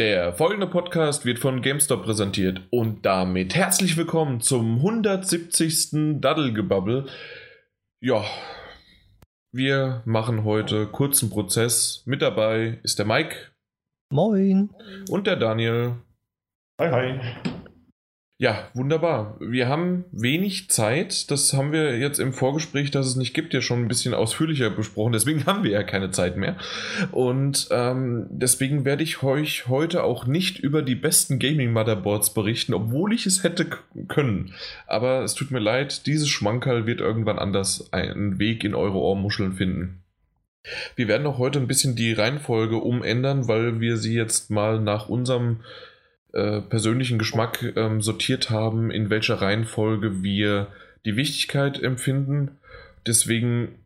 Der folgende Podcast wird von GameStop präsentiert und damit herzlich willkommen zum 170. Daddelgebabbel. Ja, wir machen heute kurzen Prozess. Mit dabei ist der Mike. Moin. Und der Daniel. Hi, hi. Ja, wunderbar. Wir haben wenig Zeit. Das haben wir jetzt im Vorgespräch, dass es nicht gibt, ja schon ein bisschen ausführlicher besprochen. Deswegen haben wir ja keine Zeit mehr. Und ähm, deswegen werde ich euch heute auch nicht über die besten Gaming-Motherboards berichten, obwohl ich es hätte können. Aber es tut mir leid, dieses Schmankerl wird irgendwann anders einen Weg in eure Ohrmuscheln finden. Wir werden auch heute ein bisschen die Reihenfolge umändern, weil wir sie jetzt mal nach unserem äh, persönlichen Geschmack ähm, sortiert haben, in welcher Reihenfolge wir die Wichtigkeit empfinden. Deswegen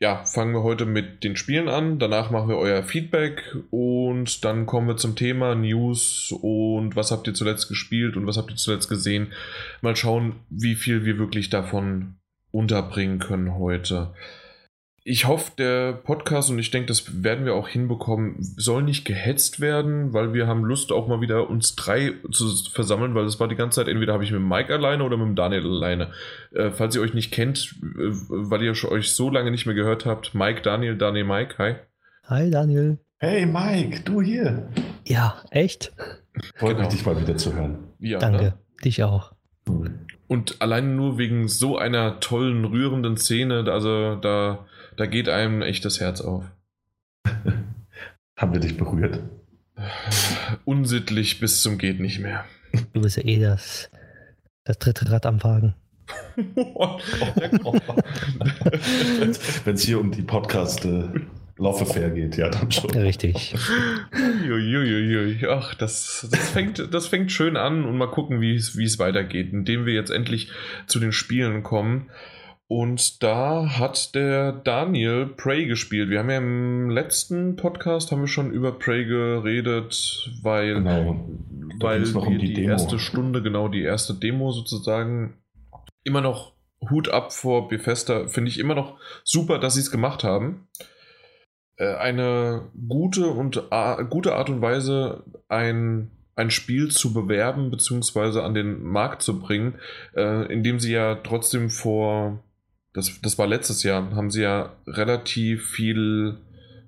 ja, fangen wir heute mit den Spielen an. Danach machen wir euer Feedback und dann kommen wir zum Thema News und was habt ihr zuletzt gespielt und was habt ihr zuletzt gesehen. Mal schauen, wie viel wir wirklich davon unterbringen können heute ich hoffe, der Podcast, und ich denke, das werden wir auch hinbekommen, soll nicht gehetzt werden, weil wir haben Lust, auch mal wieder uns drei zu versammeln, weil es war die ganze Zeit, entweder habe ich mit Mike alleine oder mit Daniel alleine. Äh, falls ihr euch nicht kennt, äh, weil ihr euch so lange nicht mehr gehört habt, Mike, Daniel, Daniel, Mike, hi. Hi, Daniel. Hey, Mike, du hier. Ja, echt? Freut genau. mich, dich mal wieder zu hören. Ja, Danke, ne? dich auch. Und allein nur wegen so einer tollen, rührenden Szene, also da da geht einem echt das Herz auf. Haben wir dich berührt? Unsittlich bis zum geht nicht mehr. Du bist ja eh das, das dritte Rad am Wagen. Wenn es hier um die Podcast äh, Love Affair geht, ja, dann schon. Richtig. Uiuiui. Ach, das, das, fängt, das fängt schön an und mal gucken, wie es weitergeht, indem wir jetzt endlich zu den Spielen kommen. Und da hat der Daniel Prey gespielt. Wir haben ja im letzten Podcast haben wir schon über Prey geredet, weil, genau. weil wir um die, die erste Stunde, genau die erste Demo sozusagen, immer noch Hut ab vor Bethesda. Finde ich immer noch super, dass sie es gemacht haben. Äh, eine gute und gute Art und Weise, ein ein Spiel zu bewerben bzw. an den Markt zu bringen, äh, indem sie ja trotzdem vor das, das war letztes Jahr, haben sie ja relativ viel,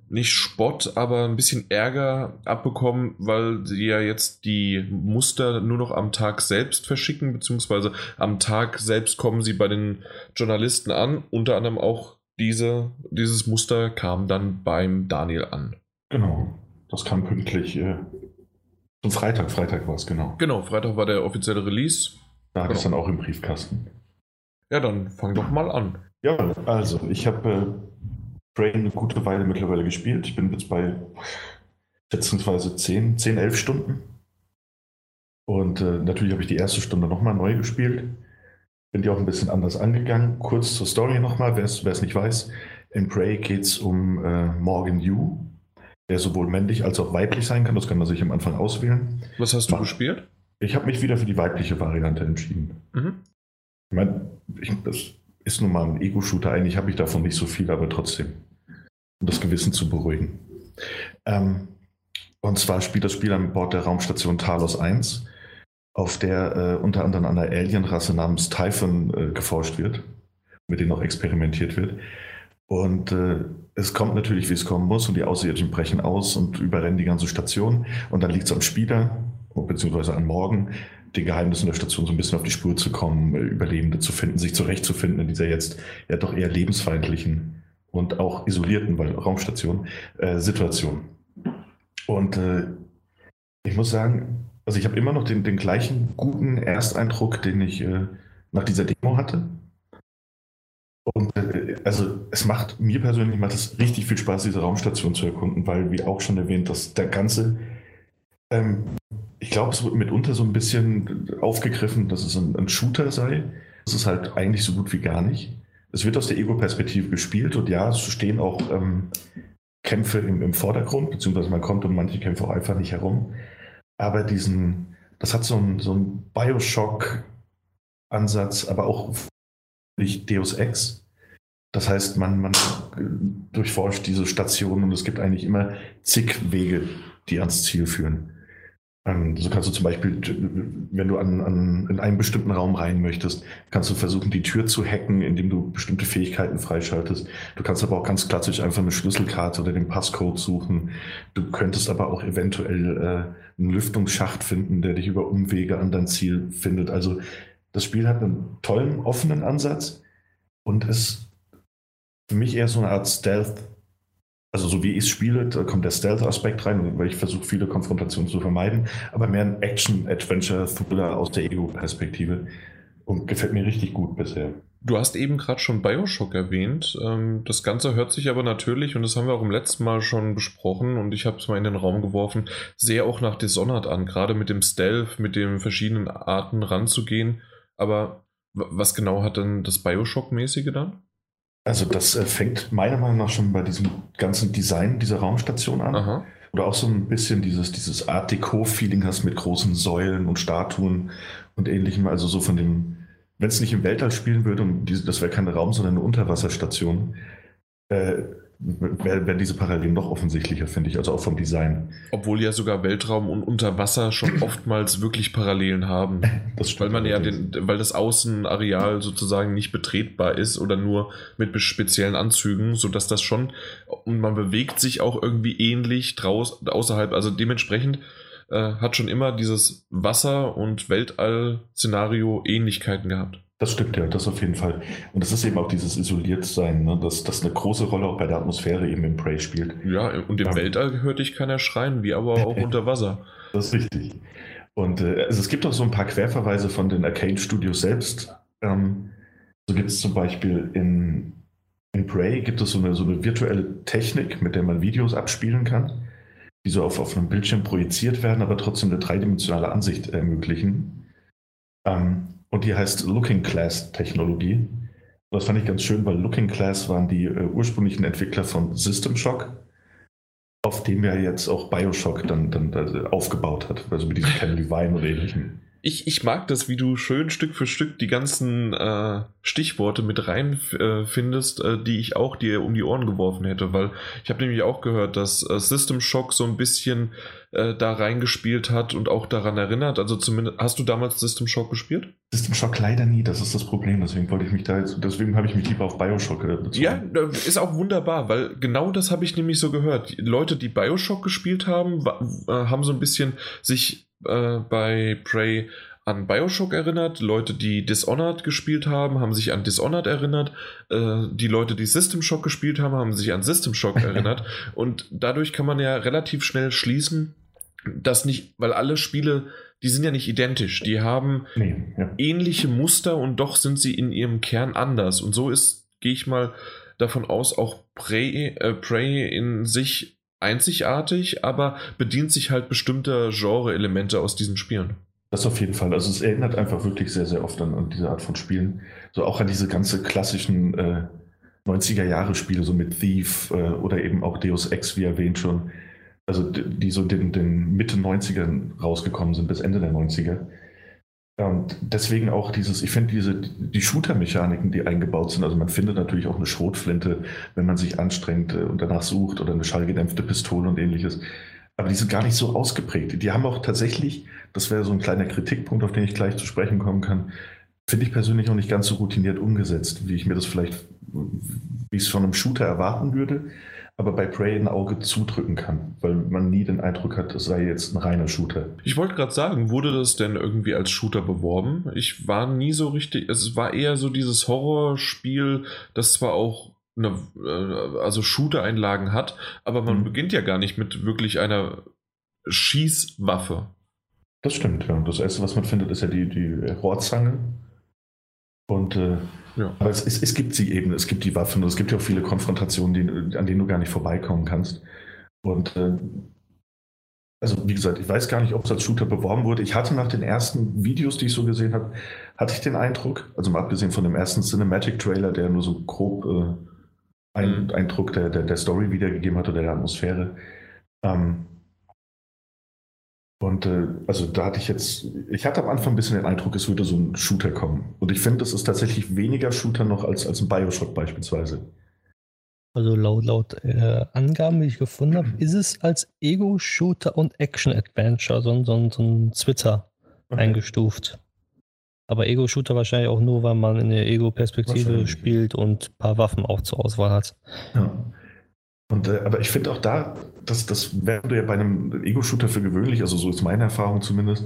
nicht Spott, aber ein bisschen Ärger abbekommen, weil sie ja jetzt die Muster nur noch am Tag selbst verschicken, beziehungsweise am Tag selbst kommen sie bei den Journalisten an. Unter anderem auch diese, dieses Muster kam dann beim Daniel an. Genau, das kam pünktlich. Äh, zum Freitag, Freitag war es, genau. Genau, Freitag war der offizielle Release. Da hatte genau. es dann auch im Briefkasten. Ja, dann fang doch mal an. Ja, also ich habe äh, Brain eine gute Weile mittlerweile gespielt. Ich bin jetzt bei schätzungsweise 10, 10, 11 Stunden. Und äh, natürlich habe ich die erste Stunde nochmal neu gespielt. Bin die auch ein bisschen anders angegangen. Kurz zur Story nochmal, wer es nicht weiß. In Prey geht es um äh, Morgan Yu, der sowohl männlich als auch weiblich sein kann. Das kann man sich am Anfang auswählen. Was hast du Mach. gespielt? Ich habe mich wieder für die weibliche Variante entschieden. Mhm. Ich meine, das ist nun mal ein Ego-Shooter. Eigentlich habe ich davon nicht so viel, aber trotzdem, um das Gewissen zu beruhigen. Ähm, und zwar spielt das Spiel an Bord der Raumstation Talos 1, auf der äh, unter anderem an einer Alienrasse namens Typhon äh, geforscht wird, mit denen auch experimentiert wird. Und äh, es kommt natürlich, wie es kommen muss, und die Außerirdischen brechen aus und überrennen die ganze Station. Und dann liegt es am Spieler, beziehungsweise an Morgen, den Geheimnissen der Station so ein bisschen auf die Spur zu kommen, Überlebende zu finden, sich zurechtzufinden in dieser jetzt ja doch eher lebensfeindlichen und auch isolierten, weil Raumstation, äh, Situation. Und äh, ich muss sagen, also ich habe immer noch den, den gleichen guten Ersteindruck, den ich äh, nach dieser Demo hatte. Und äh, also es macht mir persönlich macht es richtig viel Spaß, diese Raumstation zu erkunden, weil, wie auch schon erwähnt, dass der ganze ähm, ich glaube, es wird mitunter so ein bisschen aufgegriffen, dass es ein, ein Shooter sei. Das ist halt eigentlich so gut wie gar nicht. Es wird aus der Ego-Perspektive gespielt und ja, es stehen auch ähm, Kämpfe im, im, Vordergrund, beziehungsweise man kommt um manche Kämpfe auch einfach nicht herum. Aber diesen, das hat so einen so Bioshock-Ansatz, aber auch nicht Deus Ex. Das heißt, man, man durchforscht diese Station und es gibt eigentlich immer zig Wege, die ans Ziel führen. Ähm, so kannst du zum Beispiel, wenn du an, an, in einen bestimmten Raum rein möchtest, kannst du versuchen, die Tür zu hacken, indem du bestimmte Fähigkeiten freischaltest. Du kannst aber auch ganz klassisch einfach eine Schlüsselkarte oder den Passcode suchen. Du könntest aber auch eventuell äh, einen Lüftungsschacht finden, der dich über Umwege an dein Ziel findet. Also das Spiel hat einen tollen, offenen Ansatz und ist für mich eher so eine Art Stealth also so wie ich es spiele, da kommt der Stealth-Aspekt rein, weil ich versuche, viele Konfrontationen zu vermeiden, aber mehr ein Action-Adventure-Thriller aus der Ego-Perspektive und gefällt mir richtig gut bisher. Du hast eben gerade schon Bioshock erwähnt. Ähm, das Ganze hört sich aber natürlich, und das haben wir auch im letzten Mal schon besprochen, und ich habe es mal in den Raum geworfen, sehr auch nach Dishonored an, gerade mit dem Stealth, mit den verschiedenen Arten ranzugehen. Aber was genau hat denn das Bioshock-mäßige dann? Also das äh, fängt meiner Meinung nach schon bei diesem ganzen Design dieser Raumstation an. Aha. Oder auch so ein bisschen dieses, dieses Art Deco-Feeling hast mit großen Säulen und Statuen und ähnlichem. Also so von dem, wenn es nicht im Weltall spielen würde und diese, das wäre kein Raum, sondern eine Unterwasserstation, äh, werden diese Parallelen noch offensichtlicher, finde ich, also auch vom Design. Obwohl ja sogar Weltraum und Unterwasser schon oftmals wirklich Parallelen haben. Weil man ja den, weil das Außenareal sozusagen nicht betretbar ist oder nur mit speziellen Anzügen, sodass das schon, und man bewegt sich auch irgendwie ähnlich draus, außerhalb, also dementsprechend äh, hat schon immer dieses Wasser- und Weltall-Szenario Ähnlichkeiten gehabt. Das stimmt ja, das auf jeden Fall. Und das ist eben auch dieses Isoliertsein, ne? dass das eine große Rolle auch bei der Atmosphäre eben im Prey spielt. Ja, und im ja. Weltall hört dich keiner schreien, wie aber auch unter Wasser. Das ist richtig. Und äh, also es gibt auch so ein paar Querverweise von den Arcane Studios selbst. Ähm, so gibt es zum Beispiel in, in Prey gibt es so eine, so eine virtuelle Technik, mit der man Videos abspielen kann, die so auf, auf einem Bildschirm projiziert werden, aber trotzdem eine dreidimensionale Ansicht ermöglichen. Ähm, und die heißt Looking Class Technologie. Das fand ich ganz schön, weil Looking Class waren die äh, ursprünglichen Entwickler von System Shock, auf dem ja jetzt auch Bioshock dann, dann, dann aufgebaut hat, also mit diesem Ken Levine oder ähnlichem ich, ich mag das, wie du schön Stück für Stück die ganzen äh, Stichworte mit rein äh, findest, äh, die ich auch dir um die Ohren geworfen hätte, weil ich habe nämlich auch gehört, dass äh, System Shock so ein bisschen äh, da reingespielt hat und auch daran erinnert. Also zumindest, hast du damals System Shock gespielt? System Shock leider nie, das ist das Problem. Deswegen wollte ich mich da jetzt, deswegen habe ich mich lieber auf Bioshock äh, bezogen. Ja, ist auch wunderbar, weil genau das habe ich nämlich so gehört. Leute, die Bioshock gespielt haben, haben so ein bisschen sich äh, bei Prey an Bioshock erinnert. Leute, die Dishonored gespielt haben, haben sich an Dishonored erinnert. Äh, die Leute, die System Shock gespielt haben, haben sich an System Shock erinnert. Und dadurch kann man ja relativ schnell schließen, dass nicht, weil alle Spiele, die sind ja nicht identisch. Die haben nee, ja. ähnliche Muster und doch sind sie in ihrem Kern anders. Und so ist, gehe ich mal davon aus, auch Prey, äh, Prey in sich einzigartig, aber bedient sich halt bestimmter Genre-Elemente aus diesen Spielen. Das auf jeden Fall. Also es erinnert einfach wirklich sehr, sehr oft an, an diese Art von Spielen. So auch an diese ganze klassischen äh, 90er-Jahre-Spiele, so mit Thief äh, oder eben auch Deus Ex, wie erwähnt schon. Also die, so den, den Mitte 90ern rausgekommen sind, bis Ende der 90er. Und deswegen auch dieses, ich finde diese, die Shooter-Mechaniken, die eingebaut sind, also man findet natürlich auch eine Schrotflinte, wenn man sich anstrengt äh, und danach sucht oder eine schallgedämpfte Pistole und ähnliches. Aber die sind gar nicht so ausgeprägt. Die haben auch tatsächlich, das wäre so ein kleiner Kritikpunkt, auf den ich gleich zu sprechen kommen kann, finde ich persönlich auch nicht ganz so routiniert umgesetzt, wie ich mir das vielleicht, wie ich es von einem Shooter erwarten würde aber bei Prey ein Auge zudrücken kann, weil man nie den Eindruck hat, es sei jetzt ein reiner Shooter. Ich wollte gerade sagen, wurde das denn irgendwie als Shooter beworben? Ich war nie so richtig, es war eher so dieses Horrorspiel, das zwar auch eine, äh, also Shooter-Einlagen hat, aber man mhm. beginnt ja gar nicht mit wirklich einer Schießwaffe. Das stimmt, ja. Das erste, was man findet, ist ja die, die Rohrzange. Und äh, ja. Aber es, es, es, gibt sie eben, es gibt die Waffen und es gibt ja auch viele Konfrontationen, die, an denen du gar nicht vorbeikommen kannst. Und äh, also wie gesagt, ich weiß gar nicht, ob es als Shooter beworben wurde. Ich hatte nach den ersten Videos, die ich so gesehen habe, hatte ich den Eindruck, also mal abgesehen von dem ersten Cinematic-Trailer, der nur so grob äh, einen mhm. Eindruck der, der, der, Story wiedergegeben hat oder der Atmosphäre, ähm, und äh, also da hatte ich jetzt, ich hatte am Anfang ein bisschen den Eindruck, es würde so ein Shooter kommen. Und ich finde, das ist tatsächlich weniger Shooter noch als, als ein Bioshock beispielsweise. Also laut, laut äh, Angaben, die ich gefunden habe, ist es als Ego-Shooter und Action-Adventure, so, so, so ein Twitter okay. eingestuft. Aber Ego-Shooter wahrscheinlich auch nur, weil man in der Ego-Perspektive spielt und ein paar Waffen auch zur Auswahl hat. Ja. Und, äh, aber ich finde auch da, dass das wäre ja bei einem Ego-Shooter für gewöhnlich, also so ist meine Erfahrung zumindest,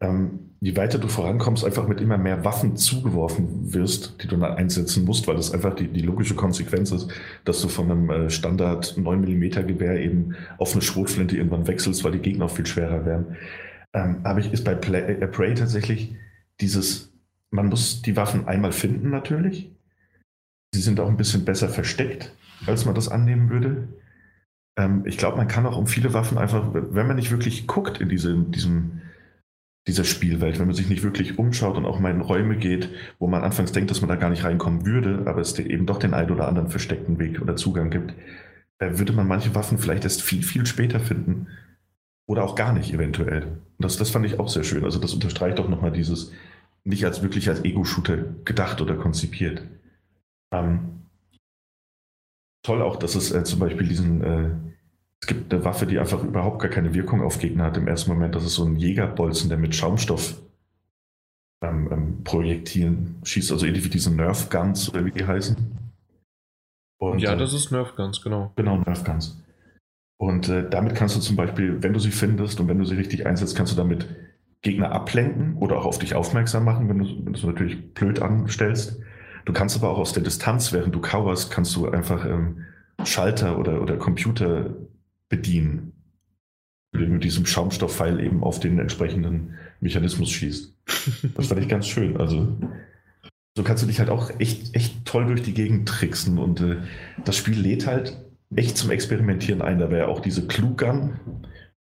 ähm, je weiter du vorankommst, einfach mit immer mehr Waffen zugeworfen wirst, die du dann einsetzen musst, weil das einfach die, die logische Konsequenz ist, dass du von einem äh, Standard 9mm Gewehr eben auf eine Schrotflinte irgendwann wechselst, weil die Gegner auch viel schwerer werden. Ähm, aber ich ist bei Play, äh, Prey tatsächlich dieses, man muss die Waffen einmal finden natürlich. Sie sind auch ein bisschen besser versteckt, als man das annehmen würde. Ähm, ich glaube, man kann auch um viele Waffen einfach, wenn man nicht wirklich guckt in diese, diesem dieser Spielwelt, wenn man sich nicht wirklich umschaut und auch mal in Räume geht, wo man anfangs denkt, dass man da gar nicht reinkommen würde, aber es eben doch den einen oder anderen versteckten Weg oder Zugang gibt, äh, würde man manche Waffen vielleicht erst viel, viel später finden oder auch gar nicht eventuell. Das, das fand ich auch sehr schön. Also das unterstreicht doch nochmal dieses, nicht als wirklich als Ego-Shooter gedacht oder konzipiert. Ähm, toll auch, dass es äh, zum Beispiel diesen äh, es gibt eine Waffe, die einfach überhaupt gar keine Wirkung auf Gegner hat im ersten Moment. Das ist so ein Jägerbolzen, der mit Schaumstoff ähm, ähm, Projektilen schießt, also ähnlich wie diese Nerf Guns oder wie die heißen. Und, ja, äh, das ist Nerf Guns, genau. Genau, Nerf Guns. Und äh, damit kannst du zum Beispiel, wenn du sie findest und wenn du sie richtig einsetzt, kannst du damit Gegner ablenken oder auch auf dich aufmerksam machen, wenn du, wenn du es natürlich blöd anstellst. Du kannst aber auch aus der Distanz, während du coverst, kannst du einfach ähm, Schalter oder, oder Computer bedienen, indem du mit diesem Schaumstoffpfeil eben auf den entsprechenden Mechanismus schießt. Das fand ich ganz schön. Also so kannst du dich halt auch echt, echt toll durch die Gegend tricksen und äh, das Spiel lädt halt echt zum Experimentieren ein. Da wäre ja auch diese Kluggun,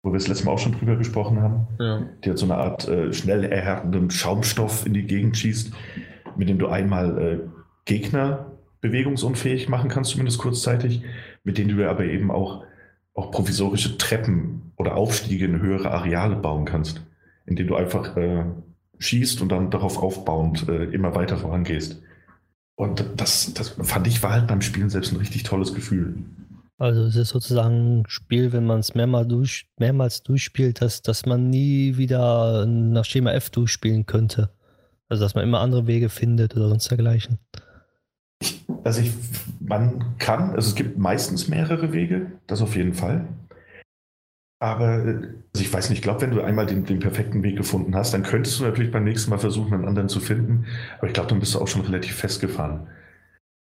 wo wir das letzte Mal auch schon drüber gesprochen haben, ja. die hat so eine Art äh, schnell erhärtenden Schaumstoff in die Gegend schießt, mit dem du einmal äh, Gegner bewegungsunfähig machen kannst, zumindest kurzzeitig, mit denen du aber eben auch auch provisorische Treppen oder Aufstiege in höhere Areale bauen kannst, indem du einfach äh, schießt und dann darauf aufbauend äh, immer weiter vorangehst. Und das, das fand ich war halt beim Spielen selbst ein richtig tolles Gefühl. Also es ist sozusagen ein Spiel, wenn man es mehrmals, durch, mehrmals durchspielt, dass, dass man nie wieder nach Schema F durchspielen könnte. Also dass man immer andere Wege findet oder sonst dergleichen. Also ich, man kann, also es gibt meistens mehrere Wege, das auf jeden Fall. Aber also ich weiß nicht, ich glaube, wenn du einmal den, den, perfekten Weg gefunden hast, dann könntest du natürlich beim nächsten Mal versuchen, einen anderen zu finden. Aber ich glaube, dann bist du auch schon relativ festgefahren.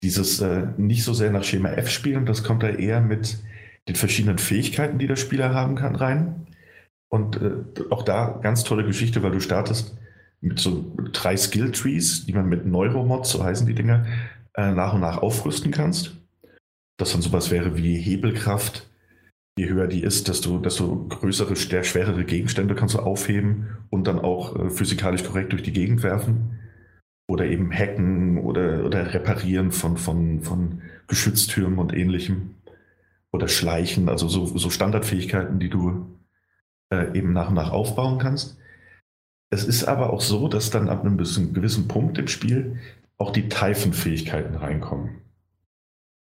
Dieses äh, nicht so sehr nach Schema F spielen, das kommt da eher mit den verschiedenen Fähigkeiten, die der Spieler haben kann, rein. Und äh, auch da ganz tolle Geschichte, weil du startest mit so drei Skill Trees, die man mit Neuromods, so heißen die Dinger, äh, nach und nach aufrüsten kannst. Das dann sowas wäre wie Hebelkraft. Je höher die ist, desto, desto größere, schwerere Gegenstände kannst du aufheben und dann auch äh, physikalisch korrekt durch die Gegend werfen. Oder eben hacken oder, oder reparieren von, von, von Geschütztürmen und ähnlichem. Oder schleichen, also so, so Standardfähigkeiten, die du äh, eben nach und nach aufbauen kannst. Es ist aber auch so, dass dann ab einem gewissen Punkt im Spiel auch die Typhon-Fähigkeiten reinkommen.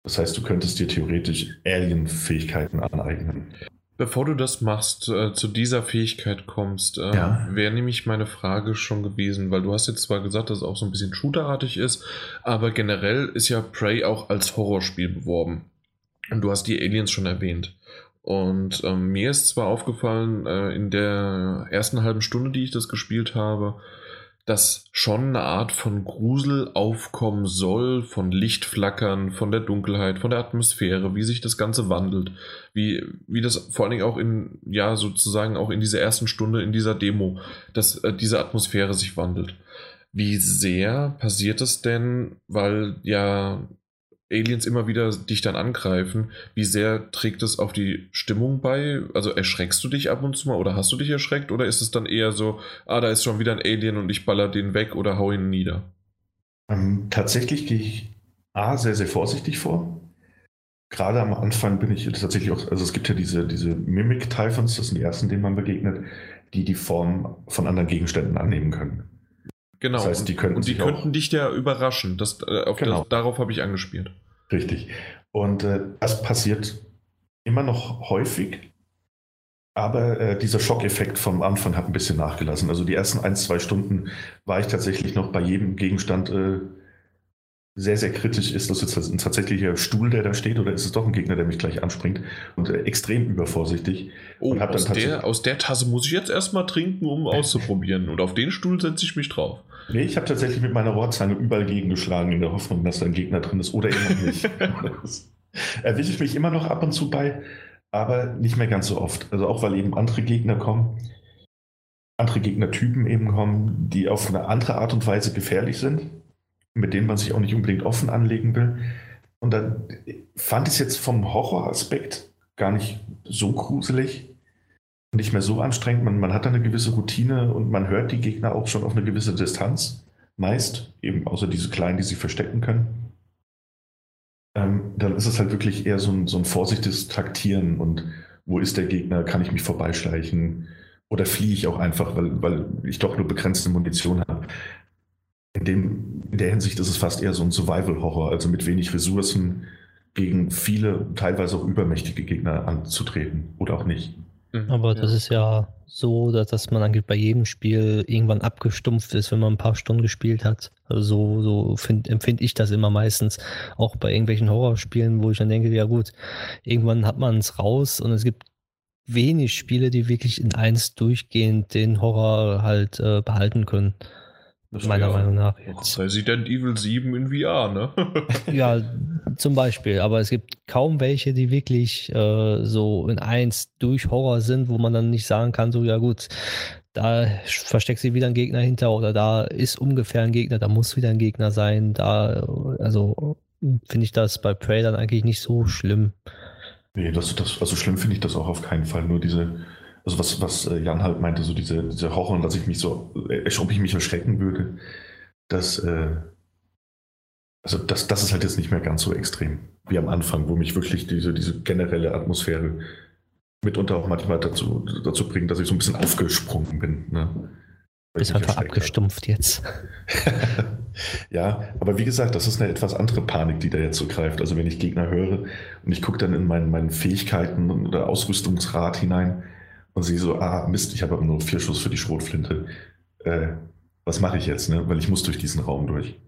Das heißt, du könntest dir theoretisch Alien-Fähigkeiten aneignen. Bevor du das machst, äh, zu dieser Fähigkeit kommst, äh, ja. wäre nämlich meine Frage schon gewesen, weil du hast jetzt zwar gesagt, dass es auch so ein bisschen shooterartig ist, aber generell ist ja Prey auch als Horrorspiel beworben. Und du hast die Aliens schon erwähnt. Und ähm, mir ist zwar aufgefallen, äh, in der ersten halben Stunde, die ich das gespielt habe, dass schon eine Art von Grusel aufkommen soll, von Lichtflackern, von der Dunkelheit, von der Atmosphäre, wie sich das Ganze wandelt, wie, wie das vor allen Dingen auch in, ja, sozusagen auch in dieser ersten Stunde, in dieser Demo, dass äh, diese Atmosphäre sich wandelt. Wie sehr passiert es denn, weil ja Aliens immer wieder dich dann angreifen, wie sehr trägt es auf die Stimmung bei? Also erschreckst du dich ab und zu mal oder hast du dich erschreckt oder ist es dann eher so, ah, da ist schon wieder ein Alien und ich baller den weg oder hau ihn nieder? Ähm, tatsächlich gehe ich A, sehr, sehr vorsichtig vor. Gerade am Anfang bin ich tatsächlich auch, also es gibt ja diese, diese Mimic-Typhons, das sind die ersten, denen man begegnet, die die Form von anderen Gegenständen annehmen können. Genau, das heißt, die und, und die könnten dich ja überraschen. Das, äh, genau. das, darauf habe ich angespielt. Richtig. Und äh, das passiert immer noch häufig, aber äh, dieser Schockeffekt vom Anfang hat ein bisschen nachgelassen. Also die ersten ein, zwei Stunden war ich tatsächlich noch bei jedem Gegenstand äh, sehr, sehr kritisch. Ist das jetzt ein tatsächlicher Stuhl, der da steht, oder ist es doch ein Gegner, der mich gleich anspringt? Und äh, extrem übervorsichtig. Oh, aus, der, aus der Tasse muss ich jetzt erstmal trinken, um auszuprobieren. Und auf den Stuhl setze ich mich drauf. Nee, ich habe tatsächlich mit meiner Rohrzange überall gegengeschlagen, in der Hoffnung, dass da ein Gegner drin ist oder immer nicht. Erwische ich mich immer noch ab und zu bei, aber nicht mehr ganz so oft. Also auch weil eben andere Gegner kommen, andere Gegnertypen eben kommen, die auf eine andere Art und Weise gefährlich sind, mit denen man sich auch nicht unbedingt offen anlegen will. Und dann fand ich es jetzt vom Horroraspekt gar nicht so gruselig, nicht mehr so anstrengend. Man, man hat eine gewisse Routine und man hört die Gegner auch schon auf eine gewisse Distanz. Meist, eben außer diese kleinen, die sich verstecken können. Ähm, dann ist es halt wirklich eher so ein, so ein vorsichtiges Taktieren und wo ist der Gegner, kann ich mich vorbeischleichen oder fliehe ich auch einfach, weil, weil ich doch nur begrenzte Munition habe. In, dem, in der Hinsicht ist es fast eher so ein Survival-Horror, also mit wenig Ressourcen gegen viele, teilweise auch übermächtige Gegner anzutreten oder auch nicht. Mhm, Aber ja. das ist ja so, dass, dass man eigentlich bei jedem Spiel irgendwann abgestumpft ist, wenn man ein paar Stunden gespielt hat. Also so, so find, empfinde ich das immer meistens. Auch bei irgendwelchen Horrorspielen, wo ich dann denke, ja gut, irgendwann hat man es raus und es gibt wenig Spiele, die wirklich in eins durchgehend den Horror halt äh, behalten können. Das meiner ja Meinung nach jetzt. Resident Evil 7 in VR, ne? ja, zum Beispiel. Aber es gibt kaum welche, die wirklich äh, so in eins durch Horror sind, wo man dann nicht sagen kann, so, ja gut, da versteckt sich wieder ein Gegner hinter oder da ist ungefähr ein Gegner, da muss wieder ein Gegner sein. Da, also finde ich das bei Prey dann eigentlich nicht so schlimm. Nee, das, das, also schlimm finde ich das auch auf keinen Fall. Nur diese, also was, was äh, Jan halt meinte, so diese, diese Horror, dass ich mich so, äh, ob ich mich erschrecken würde, dass, äh, also das, das ist halt jetzt nicht mehr ganz so extrem wie am Anfang, wo mich wirklich diese, diese generelle Atmosphäre mitunter auch manchmal dazu, dazu bringt, dass ich so ein bisschen aufgesprungen bin. Ne? Bist einfach abgestumpft habe. jetzt. ja, aber wie gesagt, das ist eine etwas andere Panik, die da jetzt so greift. Also wenn ich Gegner höre und ich gucke dann in meinen, meinen Fähigkeiten oder Ausrüstungsrat hinein, und sie so, ah, Mist, ich habe aber nur vier Schuss für die Schrotflinte. Äh, was mache ich jetzt, ne? Weil ich muss durch diesen Raum durch.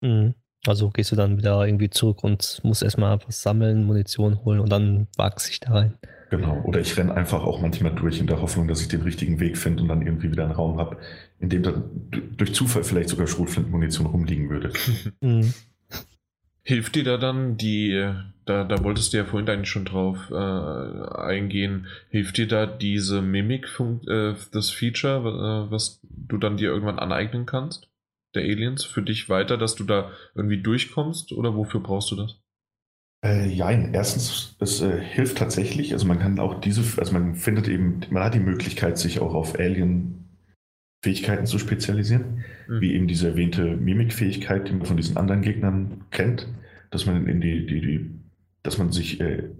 Mhm. Also gehst du dann wieder irgendwie zurück und musst erstmal was sammeln, Munition holen und dann wagst dich da rein. Genau. Oder ich renne einfach auch manchmal durch in der Hoffnung, dass ich den richtigen Weg finde und dann irgendwie wieder einen Raum habe, in dem dann durch Zufall vielleicht sogar Schrotflintenmunition rumliegen würde. Mhm. Hilft dir da dann die, da, da wolltest du ja vorhin eigentlich schon drauf äh, eingehen, hilft dir da diese Mimik, äh, das Feature, äh, was du dann dir irgendwann aneignen kannst, der Aliens, für dich weiter, dass du da irgendwie durchkommst oder wofür brauchst du das? Äh, ja, erstens, es äh, hilft tatsächlich, also man kann auch diese, also man findet eben, man hat die Möglichkeit, sich auch auf Alien Fähigkeiten zu spezialisieren, mhm. wie eben diese erwähnte Mimikfähigkeit, die man von diesen anderen Gegnern kennt, dass man in die, die, die dass man sich äh,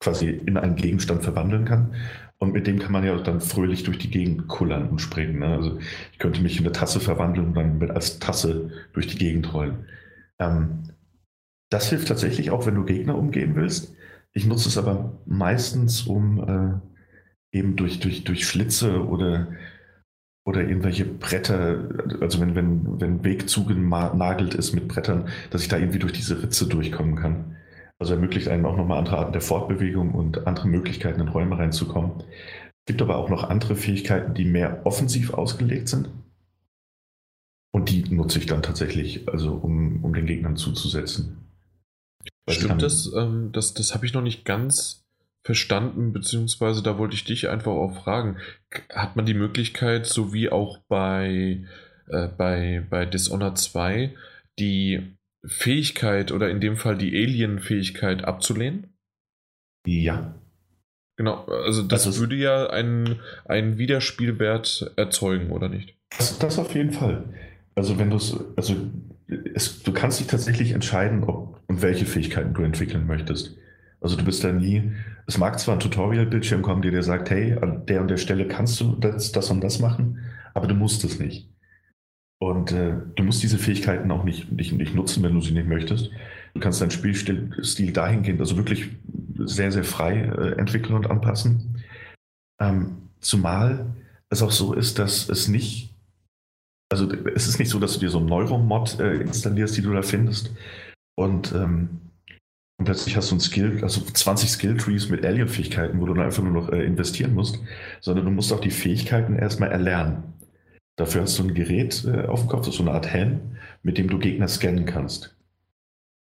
quasi in einen Gegenstand verwandeln kann. Und mit dem kann man ja dann fröhlich durch die Gegend kullern und springen. Ne? Also ich könnte mich in eine Tasse verwandeln und dann mit als Tasse durch die Gegend rollen. Ähm, das hilft tatsächlich auch, wenn du Gegner umgehen willst. Ich nutze es aber meistens, um äh, eben durch, durch, durch Schlitze oder oder irgendwelche Bretter, also wenn, wenn, wenn Weg zugenagelt ist mit Brettern, dass ich da irgendwie durch diese Ritze durchkommen kann. Also ermöglicht einem auch nochmal andere Arten der Fortbewegung und andere Möglichkeiten in Räume reinzukommen. Es gibt aber auch noch andere Fähigkeiten, die mehr offensiv ausgelegt sind. Und die nutze ich dann tatsächlich, also um, um den Gegnern zuzusetzen. Stimmt das? Ähm, das das habe ich noch nicht ganz verstanden, beziehungsweise da wollte ich dich einfach auch fragen. Hat man die Möglichkeit, so wie auch bei, äh, bei, bei Dishonored 2, die Fähigkeit oder in dem Fall die Alien-Fähigkeit abzulehnen? Ja. Genau, also das, das würde ja einen, einen Wiederspielwert erzeugen, oder nicht? Das, das auf jeden Fall. Also wenn du es, also es, du kannst dich tatsächlich entscheiden, ob und welche Fähigkeiten du entwickeln möchtest. Also du bist da nie, es mag zwar ein Tutorial-Bildschirm kommen, der dir sagt, hey, an der und der Stelle kannst du das, das und das machen, aber du musst es nicht. Und äh, du musst diese Fähigkeiten auch nicht, nicht, nicht nutzen, wenn du sie nicht möchtest. Du kannst deinen Spielstil dahingehend also wirklich sehr, sehr frei äh, entwickeln und anpassen. Ähm, zumal es auch so ist, dass es nicht, also es ist nicht so, dass du dir so einen Neuromod äh, installierst, die du da findest und, ähm, und plötzlich hast du ein Skill, also 20 Skill-Trees mit Alien-Fähigkeiten, wo du dann einfach nur noch äh, investieren musst, sondern du musst auch die Fähigkeiten erstmal erlernen. Dafür hast du ein Gerät äh, auf dem Kopf, das ist so eine Art Helm, mit dem du Gegner scannen kannst.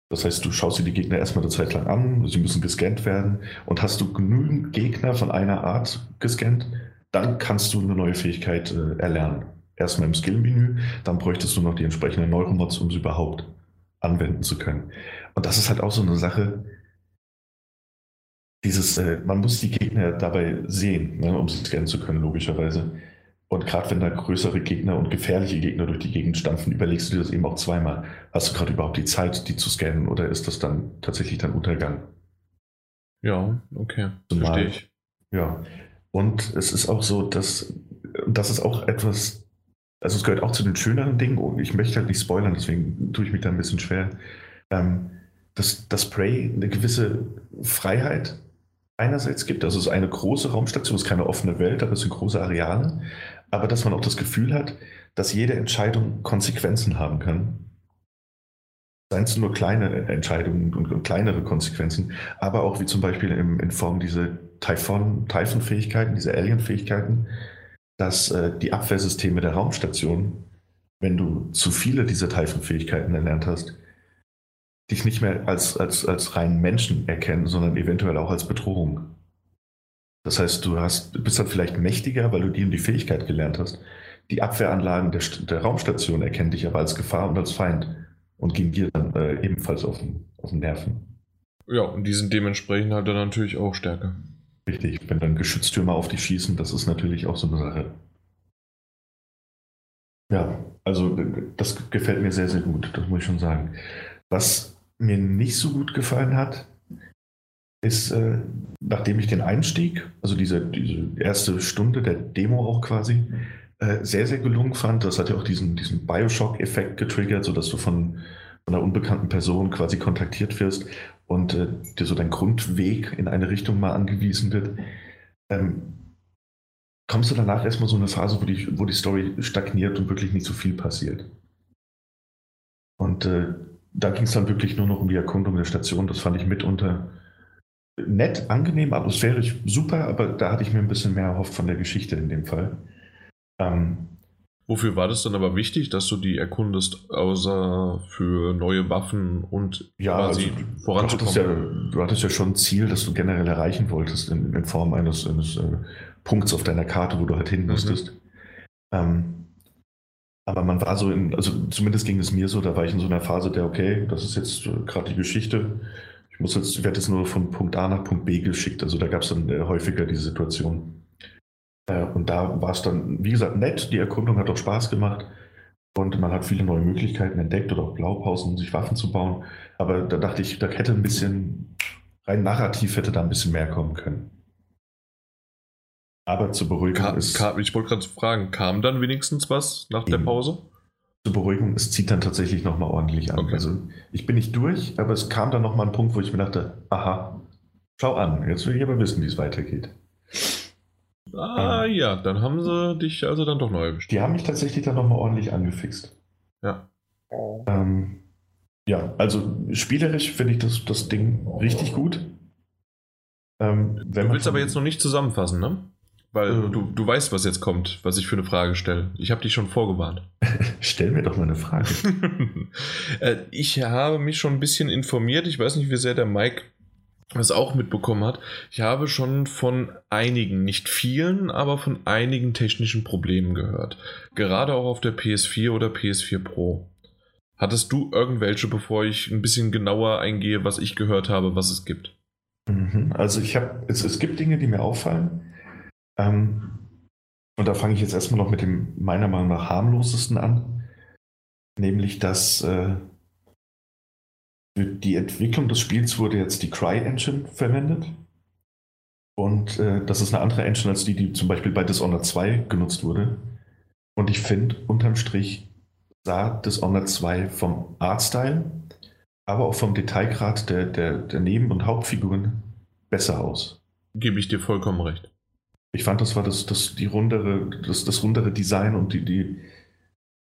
Das heißt, du schaust dir die Gegner erstmal eine Zeit lang an, sie müssen gescannt werden und hast du genügend Gegner von einer Art gescannt, dann kannst du eine neue Fähigkeit äh, erlernen. Erstmal im Skill-Menü, dann bräuchtest du noch die entsprechenden Neuromods, um sie überhaupt anwenden zu können. Und das ist halt auch so eine Sache, dieses, äh, man muss die Gegner dabei sehen, ne, um sie scannen zu können, logischerweise. Und gerade wenn da größere Gegner und gefährliche Gegner durch die Gegend stampfen, überlegst du dir das eben auch zweimal. Hast du gerade überhaupt die Zeit, die zu scannen, oder ist das dann tatsächlich dein Untergang? Ja, okay. Zumal, Verstehe ich. Ja. Und es ist auch so, dass das ist auch etwas, also es gehört auch zu den schöneren Dingen, und ich möchte halt nicht spoilern, deswegen tue ich mich da ein bisschen schwer, ähm, dass das Prey eine gewisse Freiheit einerseits gibt. Also es ist eine große Raumstation, es ist keine offene Welt, aber es sind große Areale aber dass man auch das Gefühl hat, dass jede Entscheidung Konsequenzen haben kann. Seien es nur kleine Entscheidungen und, und, kleinere Konsequenzen, aber auch wie zum Beispiel in, in Form dieser Typhon-Fähigkeiten, diese Alien-Fähigkeiten, dass äh, die Abwehrsysteme der Raumstation, wenn du zu viele dieser Typhon-Fähigkeiten erlernt hast, dich nicht mehr als, als, als reinen Menschen erkennen, sondern eventuell auch als Bedrohung. Das heißt, du hast, bist dann vielleicht mächtiger, weil du die und die Fähigkeit gelernt hast. Die Abwehranlagen der, der Raumstation erkennen dich aber als Gefahr und als Feind und gehen dir dann äh, ebenfalls auf den, auf den Nerven. Ja, und die sind dementsprechend halt dann natürlich auch stärker. Richtig, wenn dann Geschütztürme auf dich schießen, das ist natürlich auch so eine Sache. Ja, also das gefällt mir sehr, sehr gut, das muss ich schon sagen. Was mir nicht so gut gefallen hat, ist, äh, nachdem ich den Einstieg, also diese, diese erste Stunde der Demo auch quasi, äh, sehr, sehr gelungen fand. Das hat ja auch diesen, diesen Bioshock-Effekt getriggert, sodass du von, von einer unbekannten Person quasi kontaktiert wirst und äh, dir so dein Grundweg in eine Richtung mal angewiesen wird. Ähm, kommst du danach erstmal so eine Phase, wo die, wo die Story stagniert und wirklich nicht so viel passiert. Und äh, da ging es dann wirklich nur noch um die Erkundung der Station. Das fand ich mitunter nett, angenehm, atmosphärisch super, aber da hatte ich mir ein bisschen mehr erhofft von der Geschichte in dem Fall. Ähm, Wofür war das dann aber wichtig, dass du die erkundest, außer für neue Waffen und ja, quasi also, voranzukommen? Du hattest, ja, du hattest ja schon ein Ziel, das du generell erreichen wolltest, in, in Form eines, eines äh, Punkts auf deiner Karte, wo du halt hin musstest. Mhm. Ähm, aber man war so in, also zumindest ging es mir so, da war ich in so einer Phase der, okay, das ist jetzt äh, gerade die Geschichte ich muss jetzt, ich werde jetzt nur von Punkt A nach Punkt B geschickt. Also da gab es dann äh, häufiger diese Situation. Äh, und da war es dann, wie gesagt, nett. Die Erkundung hat auch Spaß gemacht. Und man hat viele neue Möglichkeiten entdeckt oder auch Blaupausen, um sich Waffen zu bauen. Aber da dachte ich, da hätte ein bisschen, rein narrativ hätte da ein bisschen mehr kommen können. Aber zur Beruhigung kam, ist. Kam, ich wollte gerade fragen, kam dann wenigstens was nach der Pause? Zur Beruhigung, es zieht dann tatsächlich nochmal ordentlich an. Okay. Also ich bin nicht durch, aber es kam dann nochmal ein Punkt, wo ich mir dachte, aha, schau an, jetzt will ich aber wissen, wie es weitergeht. Ah ähm, ja, dann haben sie dich also dann doch neu erwischt. Die haben mich tatsächlich dann nochmal ordentlich angefixt. Ja. Ähm, ja, also spielerisch finde ich das, das Ding richtig gut. Ähm, du willst aber jetzt noch nicht zusammenfassen, ne? Weil äh, du, du weißt, was jetzt kommt, was ich für eine Frage stelle. Ich habe dich schon vorgewarnt. Stell mir doch mal eine Frage. Äh, ich habe mich schon ein bisschen informiert. Ich weiß nicht, wie sehr der Mike das auch mitbekommen hat. Ich habe schon von einigen, nicht vielen, aber von einigen technischen Problemen gehört. Gerade auch auf der PS4 oder PS4 Pro. Hattest du irgendwelche, bevor ich ein bisschen genauer eingehe, was ich gehört habe, was es gibt? Mhm. Also ich habe, es, es gibt Dinge, die mir auffallen. Ähm, und da fange ich jetzt erstmal noch mit dem meiner Meinung nach harmlosesten an, nämlich dass äh, für die Entwicklung des Spiels wurde jetzt die Cry-Engine verwendet. Und äh, das ist eine andere Engine als die, die zum Beispiel bei Dishonored 2 genutzt wurde. Und ich finde, unterm Strich sah Dishonored 2 vom Artstyle aber auch vom Detailgrad der, der, der Neben- und Hauptfiguren besser aus. Gebe ich dir vollkommen recht. Ich fand, das war das, das, die rundere, das, das rundere Design und die, die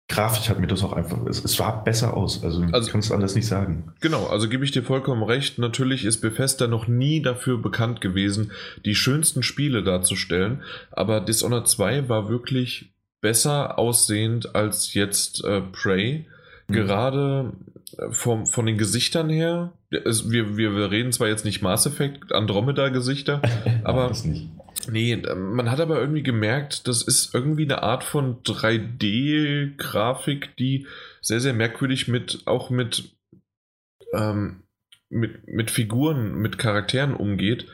Grafik hat mir das auch einfach. Es, es war besser aus. Also, also ich kann es anders nicht sagen. Genau, also gebe ich dir vollkommen recht. Natürlich ist Bethesda noch nie dafür bekannt gewesen, die schönsten Spiele darzustellen. Aber Dishonored 2 war wirklich besser aussehend als jetzt äh, Prey. Mhm. Gerade äh, vom, von den Gesichtern her. Es, wir, wir reden zwar jetzt nicht Mass Effect, Andromeda-Gesichter, aber. Nee, man hat aber irgendwie gemerkt, das ist irgendwie eine Art von 3D-Grafik, die sehr, sehr merkwürdig mit, auch mit, ähm, mit, mit Figuren, mit Charakteren umgeht.